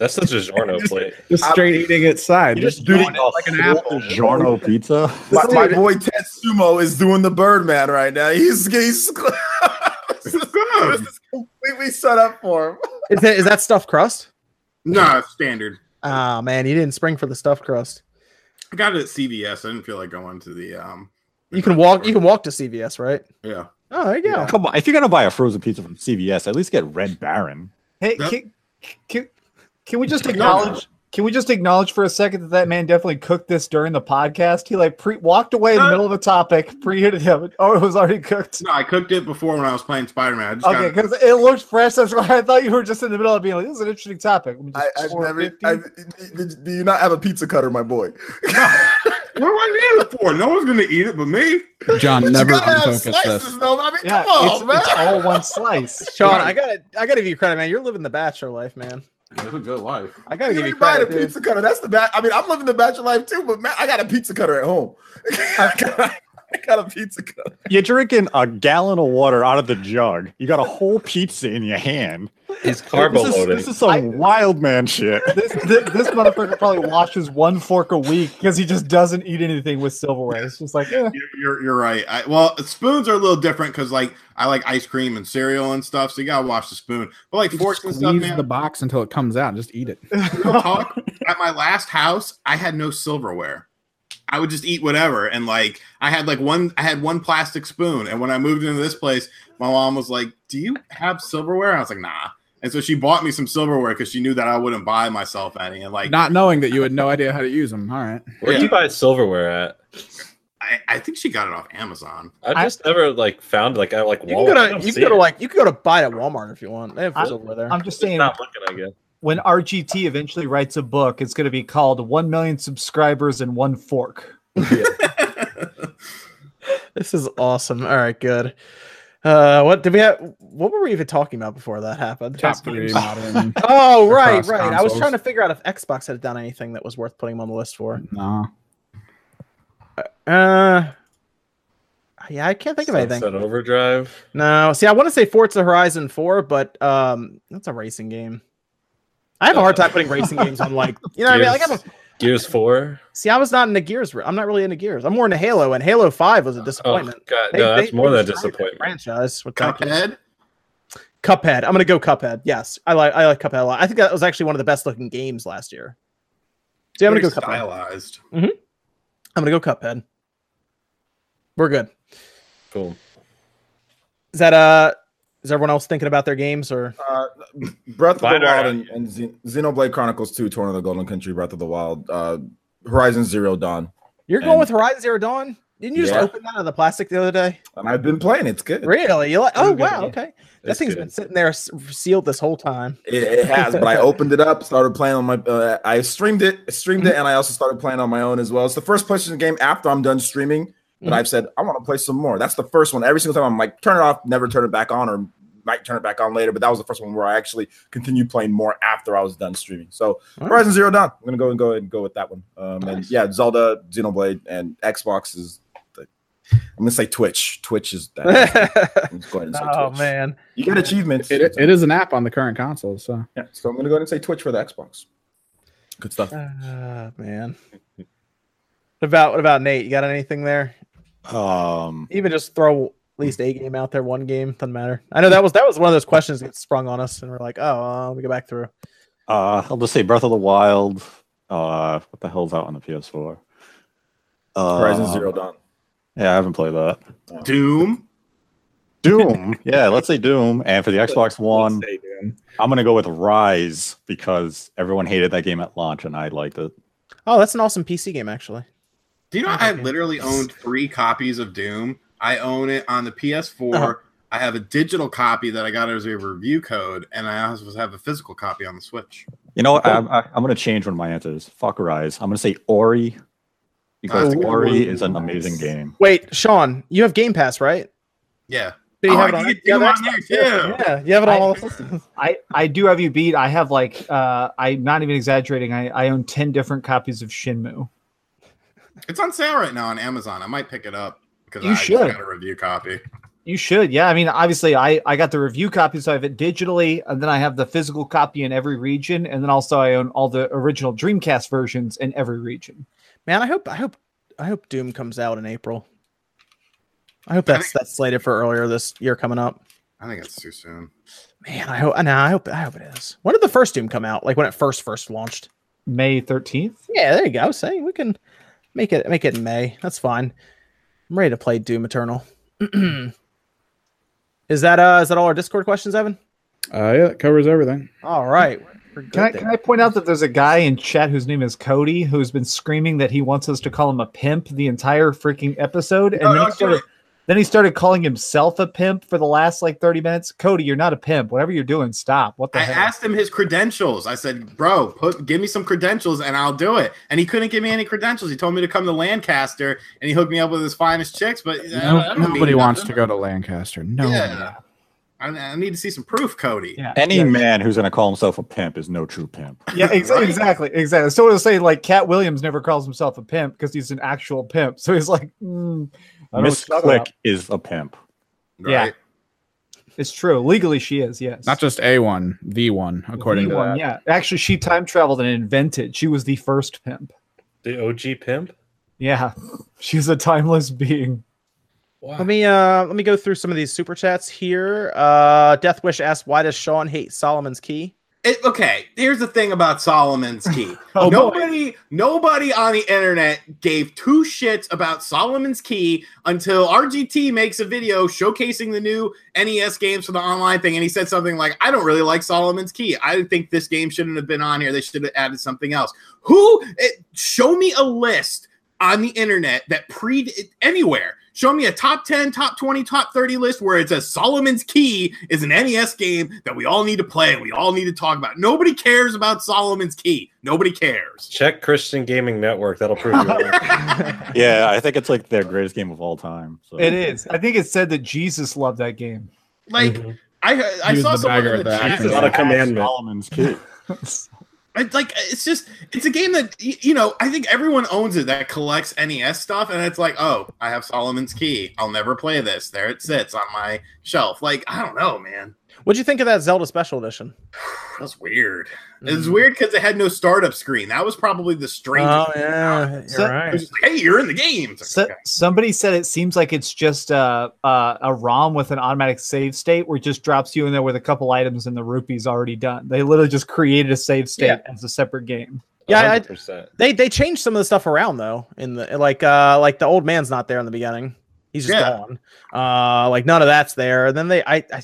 That's such a Giorno plate.
Just straight eating it side.
You're just
doing
doing
it like an apple.
Giorno pizza. (laughs)
My, my boy Tetsumo is doing the Birdman right now. He's he's (laughs) this is completely set up for him. (laughs)
Is that is that stuffed crust?
No, it's standard.
Ah man, you didn't spring for the stuffed crust.
I got it at CVS. I didn't feel like going to the um.
You can walk you can walk to CVS, right?
Yeah.
Oh, there you go.
Come on, if you're gonna buy a frozen pizza from CVS, at least get Red Baron.
Hey,
Yep.
can, can, can we just acknowledge? Can we just acknowledge for a second that that man definitely cooked this during the podcast? He like pre walked away in the
No.
middle of a topic, preheated him. Oh, it was already cooked.
No, I cooked it before when I was playing Spider Man.
Okay, because it looked fresh. That's why I thought you were just in the middle of being like, "This is an interesting topic." Let me just
I, I've never. I've, did- do you not have a pizza cutter, my boy?
What do I need it for? No one's gonna eat it but me.
John,
But
never
you gotta have
unfocus this.
though. I mean,
yeah,
come on,
it's,
man.
it's all one slice. (laughs)
Sean, I gotta I gotta give you credit, man. You're living the bachelor life, man.
It's a good life.
I gotta
You
give you
buy a
credit. dude.
pizza cutter. That's the bad. I mean, I'm living the bachelor life too, but man, I got a pizza cutter at home. (laughs) I got, I (laughs) got a pizza cutter.
You're drinking a gallon of water out of the jug. You got a whole pizza in your hand.
He's carbo
This is,
loading.
this is some wild man shit. (laughs)
This, this, this motherfucker probably washes one fork a week because he just doesn't eat anything with silverware. It's just like, eh.
You're, you're, you're right. I, well, spoons are a little different because like I like ice cream and cereal and stuff, so you gotta wash the spoon. But like
You
forks and stuff,
squeeze
man.
the box until it comes out and just eat it. (laughs)
talk, at my last house, I had no silverware. I would just eat whatever, and like I had like one, I had one plastic spoon, and when I moved into this place, my mom was like, "Do you have silverware?" I was like, "Nah." And so she bought me some silverware because she knew that I wouldn't buy myself any. And like,
Not knowing that you had no idea how to use them. All right.
Where do you buy silverware at?
I, I think she got it off Amazon.
I've
I-
just never like found like I like
You can go to you can go to like you can go to buy it at Walmart if you want. They have
I-
silverware there.
I'm just
Just
saying,
not looking. I guess.
When RGT eventually writes a book, it's going to be called One Million Subscribers and One Fork. (laughs)
This is awesome. All right, good. Uh, what did we have? What were we even talking about before that happened?
Top three modern. (laughs)
Oh, right,
across
right. I was trying to figure out if Xbox had done anything that was worth putting on the list for.
no.
Uh, yeah, I can't think of anything.
Overdrive.
No, see, I want to say Forza Horizon 4, but um, that's a racing game. I have a hard time putting racing (laughs) games on like you know what I mean. Like, I'm a,
Gears Four.
see, I was not into Gears. I'm not really into Gears. I'm more into Halo, and Halo Five was a disappointment.
Oh
disappointment.
God,
They-
no,
they-
that's more
they
than a disappointment.
Franchise with.
Cuphead.
Cuphead. I'm gonna go Cuphead. Yes, I like I like Cuphead a lot. I think that was actually one of the best looking games last year. So yeah, I'm gonna
Pretty
go Cuphead.
stylized.
I'm gonna go Cuphead. We're good.
Cool.
Is that uh? Is everyone else thinking about their games or?
Uh, Breath of
Find
the Wild and, and Xen- Xenoblade Chronicles 2, Torna the Golden Country, Breath of the Wild, uh, Horizon Zero Dawn.
You're going
And-
with Horizon Zero Dawn? Didn't you just open that out of the plastic the other day?
And I've been playing. It's good.
Really? You like? Oh
Really good,
wow.
yeah.
Okay. That
It's
thing's
good.
been sitting there sealed this whole time.
It, it has, but I (laughs) opened it up, started playing on my. Uh, I streamed it, streamed it, and I also started playing on my own as well. It's the first PlayStation game after I'm done streaming that
Mhm.
I've said I want to play some more. That's the first one. Every single time I'm like, turn it off, never turn it back on, or might turn it back on later. But that was the first one where I actually continued playing more after I was done streaming. So
All right.
Horizon Zero Dawn. I'm gonna go and go and go with that one. Um, and yeah, Zelda, Xenoblade, and Xbox is. The, I'm gonna say Twitch. Twitch is that. I'm just going to say
oh
Twitch.
man.
You get achievements.
It, it is an app on the current console, so
Yeah, so I'm gonna go ahead and say Twitch for the Xbox. Good stuff.
Ah man. What about what about Nate? You got anything there?
Um,
Even just throw at least a game out there, one game doesn't matter. I know that was that was one of those questions that sprung on us, and we're like, oh, uh, let me go back through.
uh, I'll just say Breath of the Wild. Uh, what the hell's out on the PS4? Uh,
Horizon Zero Dawn.
Yeah, I haven't played that.
Doom.
Doom. yeah, let's say Doom. And for the Xbox One, I'm gonna go with Ryse because everyone hated that game at launch and I liked it.
Oh, that's an awesome PC game, actually.
Do you know I literally owned three copies of Doom? I own it on the PS4.
Uh-huh.
I have a digital copy that I got as a review code, and I also have a physical copy on the Switch.
You know what? I'm, I- I'm gonna change one of my answers. Fuck Ryse. I'm gonna say Ori because
Oh.
Ori is an amazing game.
Wait, Sean, you have Game Pass, right?
Yeah.
Do you
Oh,
have
I
it on,
can get
you have
on there, too.
Yeah, you have it on
I-
all (laughs) systems.
I, I do have you beat. I have like uh I'm not even exaggerating. I, I own ten different copies of Shenmue.
It's on sale right now on Amazon. I might pick it up because
You
I
should.
just got a review copy.
You should, yeah. I mean, obviously, I I got the review copy, so I have it digitally, and then I have the physical copy in every region, and then also I own all the original Dreamcast versions in every region.
Man, I hope I hope I hope Doom comes out in April. I hope that's that's slated for earlier this year coming up.
I think it's too soon.
Man, I hope I know I hope I hope it is. When did the first Doom come out? Like when it first first launched?
May thirteenth.
Yeah, there you go. Say we can make it make it in May. That's fine. I'm ready to play Doom Eternal. (clears throat) is that uh is that all our Discord questions, Evan?
uh, yeah, it covers everything.
All right.
Can I,
there.
can I point out that there's a guy in chat whose name is Cody who's been screaming that he wants us to call him a pimp the entire freaking episode, and
No,
then, he started,
it.
then he started calling himself a pimp for the last like 30 minutes. Cody, you're not a pimp. Whatever you're doing, stop. What the
I
hell?
asked him his credentials. I said, "Bro, put give me some credentials and I'll do it." And he couldn't give me any credentials. He told me to come to Lancaster and he hooked me up with his finest chicks. But uh,
No-
that don't mean
nobody wants
nothing.
to go to Lancaster. No.
Yeah. I, I need to see some proof, Cody.
yeah.
Any
yeah.
man who's gonna call himself a pimp is no true pimp.
Yeah, ex-
Right?
exactly, exactly. So it'll say like Katt Williams never calls himself a pimp because he's an actual pimp. So he's like, mm, I
Miss
what you're talking about.
Click is a pimp.
Yeah.
Right?
It's true. Legally, she is. Yes,
Not just a one, the one, according
The
to
one,
that.
Yeah, actually, she time traveled and invented. She was the first pimp.
The OG pimp.
Yeah, she's a timeless being.
Let me uh let me go through some of these super chats here. Uh Death Wish asks why does Sean hate Solomon's key?
It, okay, here's the thing about Solomon's (laughs) Key.
Oh, boy.
nobody, nobody on the internet gave two shits about Solomon's Key until RGT makes a video showcasing the new NES games for the online thing, and he said something like, "I don't really like Solomon's Key. I think this game shouldn't have been on here. They should have added something else." Who? It, show me a list on the internet that pre anywhere. Show me a top 10, top 20, top 30 list where it says Solomon's Key is an NES game that we all need to play and we all need to talk about. Nobody cares about Solomon's Key. Nobody cares.
Check Christian Gaming Network. That'll prove you. (laughs)
Yeah, I think it's like their greatest game of all time. So
It is. I think it said that Jesus loved that game.
Like
Mhm.
I I saw
the
someone
bagger
in
at
the
the
chat.
action
It's not a commandment.
Solomon's key. (laughs)
It's like it's just it's a game that you know I think everyone owns it that collects NES stuff and it's like oh I have Solomon's Key. I'll never play this. There it sits on my shelf. Like I don't know man
What'd you think of that Zelda Special Edition?
That's weird. It's
Mm.
weird because it had no startup screen. That was probably the strangest.
Oh
thing
yeah,
about it.
you're
So-
right.
like, hey, you're in the game. It's
So,
okay.
somebody said it seems like it's just a, a a ROM with an automatic save state where it just drops you in there with a couple items and the rupees already done. They literally just created a save state
Yeah.
as a separate game.
Yeah, I- They they changed some of the stuff around though. In the like uh like the old man's not there in the beginning. He's just
Yeah.
gone. Uh like none of that's there. And then they I, I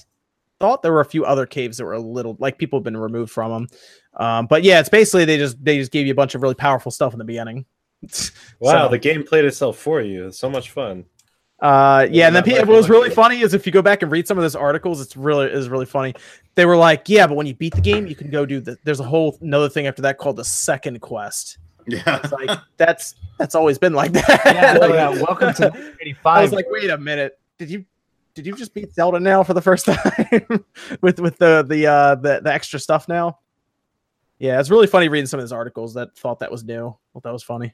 thought there were a few other caves that were a little like people have been removed from them. Um but yeah, it's basically they just they just gave you a bunch of really powerful stuff in the beginning. (laughs)
Wow,
So-
the game played itself for you. It's so much fun.
Uh, yeah, and then
Not
what was really
like-
funny is if you go back and read some of those articles, it's really is really funny. They were like, yeah, but when you beat the game, you can go do the. There's a whole another thing after that called the second quest.
yeah.
It's like that's that's always been like that.
Yeah, (laughs)
Like,
yeah, welcome to 85. (laughs)
I was like, wait a minute, did you did you just beat Zelda now for the first (laughs) time with with the the uh the, the extra stuff now? Yeah, it's really funny reading some of these articles that thought that was new. Thought that was funny.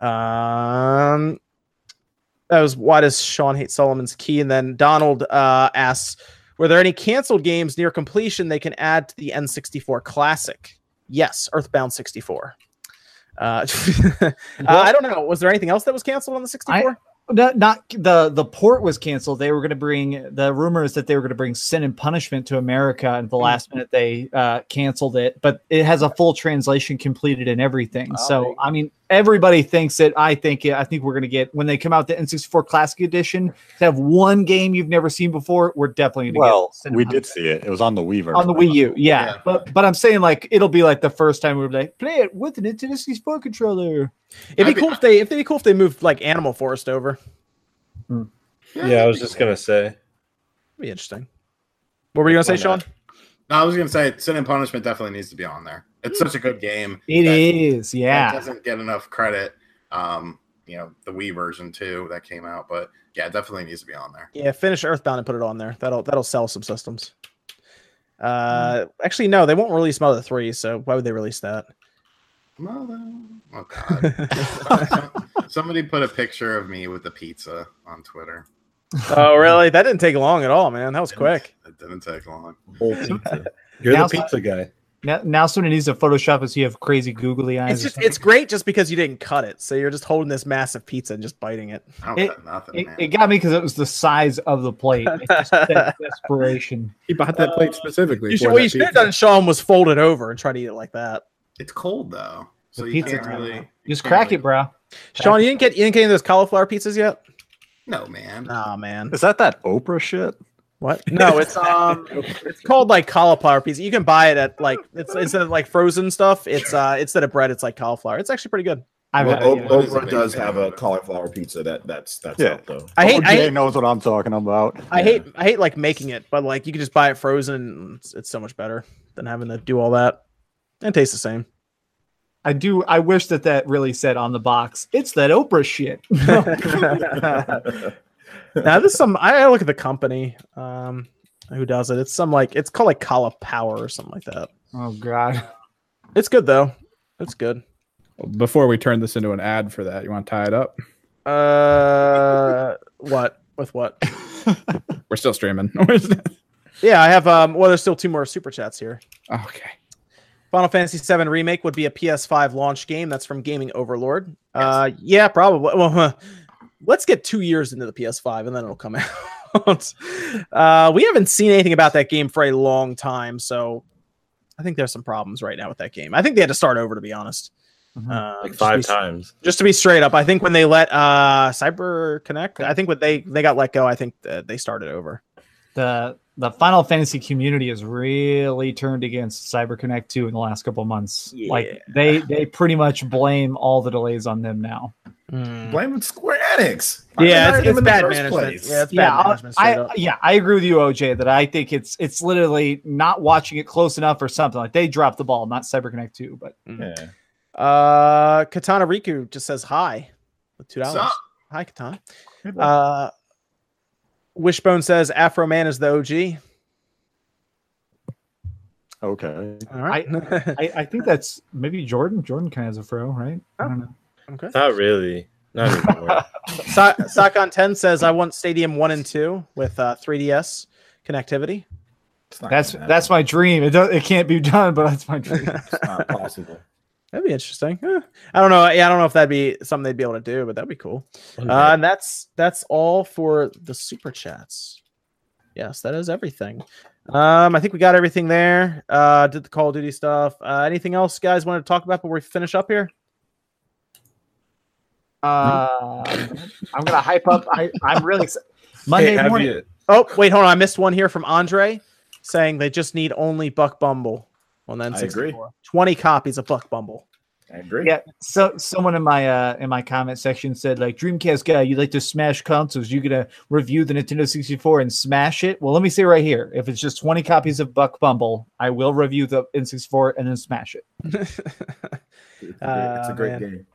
Um, that was why does Sean hate Solomon's key? And then Donald uh asks, were there any canceled games near completion they can add to the N64 Classic? Yes, Earthbound 64. Uh, uh, (laughs) I don't know. Was there anything else that was canceled on the 64?
No, not the the port was canceled. They were going to bring the rumors that they were going to bring Sin and Punishment to America, and the last minute they uh, canceled it. But it has a full translation completed and everything.
Oh,
so I mean, everybody thinks it. I think it. I think we're going to get when they come out the N64 Classic Edition to have one game you've never seen before. We're definitely going to
Well,
get Sin
we
Punishment.
did see it. It was on the Wii version.
on the Wii U, yeah.
Yeah.
But but I'm saying like it'll be like the first time we're like play it with an Nintendo 64 controller.
It'd be
I'd be-
cool if they if they'd be cool if they moved like Animal Forest over. Hmm.
Yeah, I was just gonna say.
It'd be interesting. What were you gonna say,
Why
Sean?
No, I was gonna say Sin and Punishment definitely needs to be on there. It's such a good game.
It is,
that-
is,
that
yeah.
doesn't get enough credit. Um, you know, the Wii version too that came out, but yeah, it definitely needs to be on there.
Yeah, finish Earthbound and put it on there. That'll that'll sell some systems. Uh, actually, no, they won't release Mother Three. So why would they release that?
Mother. Oh (laughs) God. (laughs) Somebody put a picture of me with the pizza on Twitter.
oh, really? That didn't take long at all, man. That was quick.
It didn't take long. (laughs)
You're
Now-
the pizza guy.
Now, now someone needs to Photoshop us. You have crazy googly eyes.
It's just, it's great just because you didn't cut it. So you're just holding this massive pizza and just biting it.
I don't
It-
got nothing,
It,
man.
it got me because it was the size of the plate. It's just that (laughs) desperation.
He bought that plate specifically.
You
for
should, what
that
you should have done, Sean, was fold it over and try to eat it like that.
it's cold though, so
The
you
pizza
can't
time.
really.
Just
can't
crack
really-
it, bro.
Sean, you didn't get you didn't get any of those cauliflower pizzas yet?
No, man.
Oh man.
Is that that Oprah shit?
What? No, it's (laughs) um, it's called like cauliflower pizza. You can buy it at like it's instead of like frozen stuff. It's uh, instead of bread, it's like cauliflower. It's actually pretty good.
I've
Well,
had
O-
yeah.
That is a
Oprah does have a cauliflower pizza that that's that's
Yeah.
out though.
I hate, I hate,
knows what I'm talking about.
I hate, I hate like making it, but like you can just buy it frozen. It's, it's so much better than having to do all that. And tastes the same.
I do. I wish that that really said on the box. It's that Oprah shit. (laughs) (laughs)
now this is some. I I look at the company. Um, who does it? It's some like it's called like Kala Power or something like that.
oh God.
It's good though. It's good.
Before we turn this into an ad for that, you want to tie it up?
Uh, what with what? (laughs)
We're still streaming. (laughs)
Yeah, I have. Um, well, there's still two more super chats here.
okay.
Final Fantasy VII Remake would be a PS5 launch game. That's from Gaming Overlord. Uh, yeah, probably. Well, huh. Let's get two years into the PS5 and then it'll come (laughs) out. uh, we haven't seen anything about that game for a long time, so I think there's some problems right now with that game. I think they had to start over, to be honest.
Mhm.
Uh,
Like five
to be-
times.
Just to be straight up, I think when they let uh, CyberConnect, I think when they they got let go, I think uh, they started over.
The the Final Fantasy community has really turned against CyberConnect 2 in the last couple months.
Yeah.
Like they they pretty much blame all the delays on them now.
Hmm.
Blame Square Enix.
Yeah, it's, it's bad management.
place?
Yeah, it's
yeah,
bad
I-
management. straight
I, yeah, I agree with you, OJ, that I think it's it's literally not watching it close enough or something. Like they dropped the ball, not CyberConnect 2, but
Yeah.
Uh, Katana Riku just says hi with two dollars. Hi, Katana. Uh, Wishbone says Afro Man is the OG.
Okay.
All right. (laughs)
I, I think that's maybe Jordan. Jordan kind of has a fro, right? I don't know.
okay.
Not really. Not (laughs) anymore.
Sa- Sakon Ten says I want Stadium One and Two with uh, 3DS connectivity.
That's that's my dream. It does, it can't be done, but that's my dream.
It's not possible.
That'd be interesting. Eh, I don't know. Yeah, I don't know if that'd be something they'd be able to do, but that'd be cool. Uh, and that's that's all for the super chats. Yes, that is everything. Um, I think we got everything there. Uh, did the Call of Duty stuff. Uh, anything else, guys, wanted to talk about before we finish up here?
Uh, I'm gonna hype up. I, I'm really excited. (laughs) Monday
Hey,
morning.
you-
Oh, wait, hold on. I missed one here from Andre saying they just need only Buck Bumble on the
I agree.
N64. 20 copies of Buck Bumble.
I agree.
Yeah, so someone in my uh in my comment section said like Dreamcast guy, you like to smash consoles, you gonna review the Nintendo 64 and smash it? Well, let me say right here, if it's just 20 copies of Buck Bumble, I will review the N64 and then smash it. (laughs)
It's a great, it's a
Uh,
great
man.
game.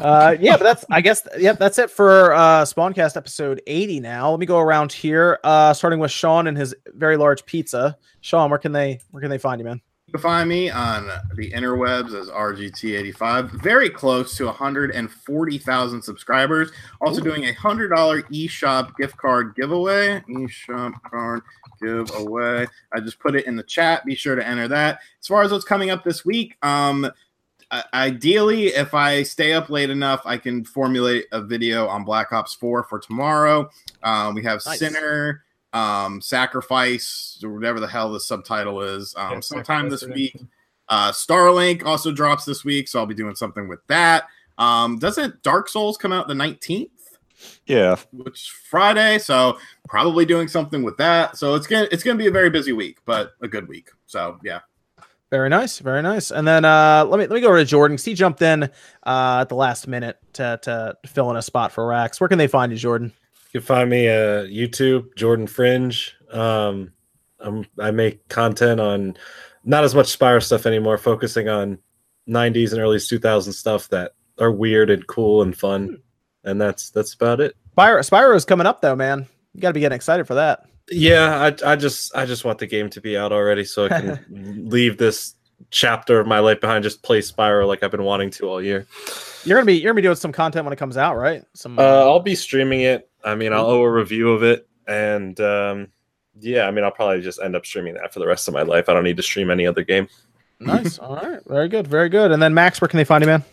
Uh, yeah, but that's I guess yep, that's it for uh Spawncast episode 80 now. Let me go around here, uh starting with Sean and his very large pizza. Sean, where can they where can they find you, man?
Can find me on the interwebs as RGT85. Very close to 140,000 subscribers. Also doing a hundred dollar eShop gift card giveaway. eShop card giveaway. I just put it in the chat. Be sure to enter that. As far as what's coming up this week, um, ideally, if I stay up late enough, I can formulate a video on Black Ops 4 for tomorrow. Um, we have
Nice.
Sinner, um, Sacrifice, or whatever the hell the subtitle is. Um,
Yeah,
sometime this week. Uh, Starlink also drops this week, so I'll be doing something with that. Um, doesn't Dark Souls come out the 19th?
Yeah,
which Friday, so probably doing something with that. So it's gonna it's gonna be a very busy week, but a good week. So yeah.
Very nice, very nice. And then uh let me let me go over to Jordan. 'cause He jumped in uh at the last minute to to fill in a spot for Rax. Where can they find you, Jordan?
You can find me uh YouTube, Jordan Fringe. Um I'm, I make content on not as much Spyro stuff anymore, focusing on 90s and early 2000s stuff that are weird and cool and fun. And that's that's about it.
Spyro Spyro is coming up though, man. You got to be getting excited for that.
Yeah, I I just I just want the game to be out already so I can (laughs) leave this chapter of my life behind, just play Spyro like I've been wanting to all year.
You're gonna be you're gonna be doing some content when it comes out, right? Some
Uh, I'll be streaming it. I mean, I'll owe a review of it, and um, yeah, I mean, I'll probably just end up streaming that for the rest of my life. I don't need to stream any other game.
nice. All right, very good, very good. And then Max, where can they find you, man?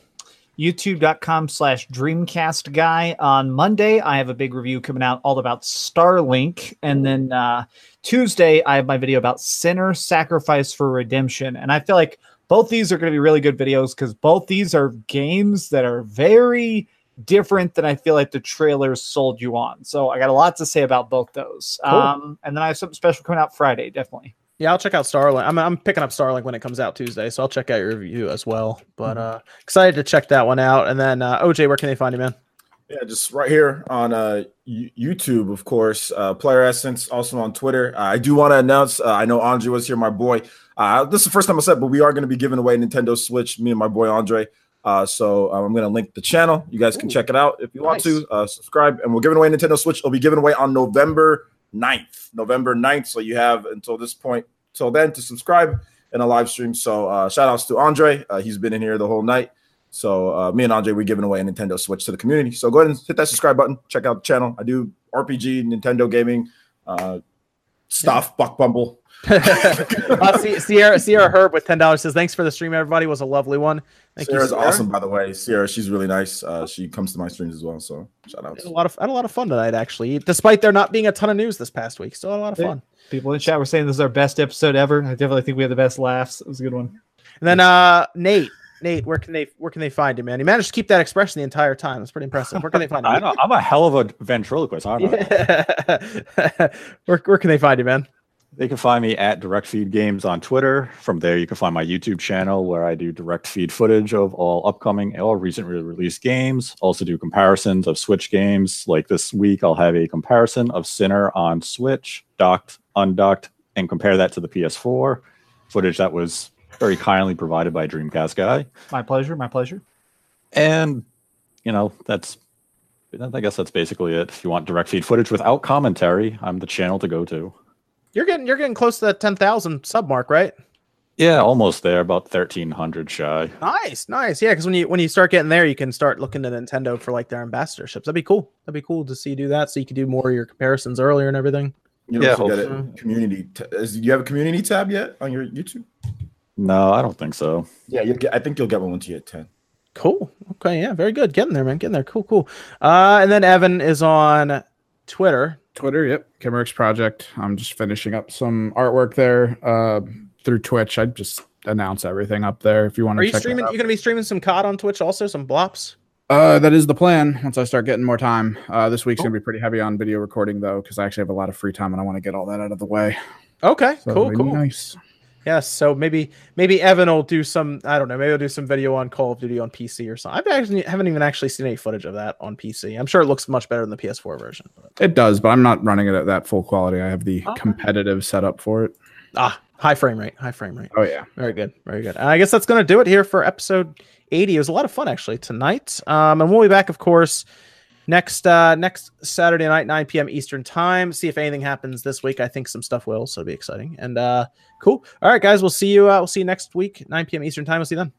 youtube.com slash dreamcast guy on monday i have a big review coming out all about starlink. And then uh, tuesday i have my video about sinner sacrifice for redemption. And i feel like both these are going to be really good videos because both these are games that are very different than i feel like the trailers sold you on. So i got a lot to say about both those.
Cool.
um, and then i have something special coming out friday definitely
Yeah, I'll check out Starlink. I'm I'm picking up Starlink when it comes out Tuesday, so I'll check out your review as well. But uh excited to check that one out. And then uh, OJ, where can they find you, man?
Yeah, just right here on uh, YouTube, of course. Uh, Player Essence, also on Twitter. Uh, I do want to announce. Uh, I know Andre was here, my boy. Uh, this is the first time I said, but we are going to be giving away Nintendo Switch. Me and my boy Andre. Uh, so um, I'm going to link the channel. You guys can
Ooh,
check it out if you want to. Uh, subscribe, and we're giving away Nintendo Switch. It'll be given away on November 9th. November 9th. So you have until this point, till then, to subscribe in a live stream. So uh, shout outs to Andre. Uh, he's been in here the whole night. So uh, me and Andre, we're giving away a Nintendo Switch to the community. So go ahead and hit that subscribe button. Check out the channel. I do RPG, Nintendo gaming, uh, stuff, Buck Bumble. (laughs)
uh, Sierra Sierra Herb with ten dollars says thanks for the stream. Everybody was a lovely one. Thank
Sierra's
you. Sierra.
awesome, by the way. Sierra, she's really nice. Uh, she comes to my streams as well. So shout
out.
outs.
a lot of I had a lot of fun tonight, actually. Despite there not being a ton of news this past week, still had a lot of fun.
people in chat were saying this is our best episode ever i definitely think we had the best laughs it was a good one
And then uh Nate, Nate, where can they where can they find you, man? You managed to keep that expression the entire time. That's pretty impressive. Where can they find (laughs)
I know, I'm a hell of a ventriloquist. I don't know.
Yeah. (laughs) where, where can they find you, man?
They can find me at Direct Feed Games on Twitter. From there, you can find my YouTube channel where I do direct feed footage of all upcoming or recently released games. Also, do comparisons of Switch games. Like this week, I'll have a comparison of Sinner on Switch, docked, undocked, and compare that to the PS4 footage that was very kindly provided by Dreamcast Guy.
my pleasure my pleasure
And, you know, that's, I guess that's basically it. If you want direct feed footage without commentary, I'm the channel to go to.
You're getting you're getting close to that ten thousand sub mark, right?
Yeah, almost there, about 1300 shy.
Nice, nice. Yeah, because when you when you start getting there, you can start looking to Nintendo for like their ambassadorships. That'd be cool. That'd be cool to see you do that, so you can do more of your comparisons earlier and everything.
You
Yeah,
forget
hopefully.
it. Community. T- is, do you have a community tab yet on your YouTube?
No, I don't think so.
Yeah, you'll get, I think you'll get one once you hit ten.
Cool. Okay. Yeah. Very good. Getting there, man. Getting there. Cool. Cool. Uh, and then Evan is on Twitter.
Twitter, yep. Kimmerix Project. I'm just finishing up some artwork there uh, through Twitch. I just announce everything up there if you want to.
Are
to
you
check
streaming? You're gonna be streaming some COD on Twitch also? Some blops?
Uh, that is the plan. Once I start getting more time, uh, this week's gonna be pretty heavy on video recording though, because I actually have a lot of free time and I want to get all that out of the way.
Okay.
So
cool. Cool.
Nice.
Yes. So maybe maybe Evan will do some. I don't know. Maybe he'll do some video on Call of Duty on PC or something. I actually haven't even actually seen any footage of that on PC. I'm sure it looks much better than the PS4 version. but-
It does, but I'm not running it at that full quality. I have the
Okay.
competitive setup for it.
Ah, high frame rate. High frame rate.
Oh yeah.
Very good. Very good. And I guess that's going to do it here for episode 80. It was a lot of fun actually tonight. Um, and we'll be back, of course, next uh, next Saturday night, 9 p.m. Eastern time. See if anything happens this week. I think some stuff will, so it'll be exciting. And uh, cool. All right, guys, we'll see you. Uh, we'll see you next week, 9 p.m. Eastern time. We'll see you then.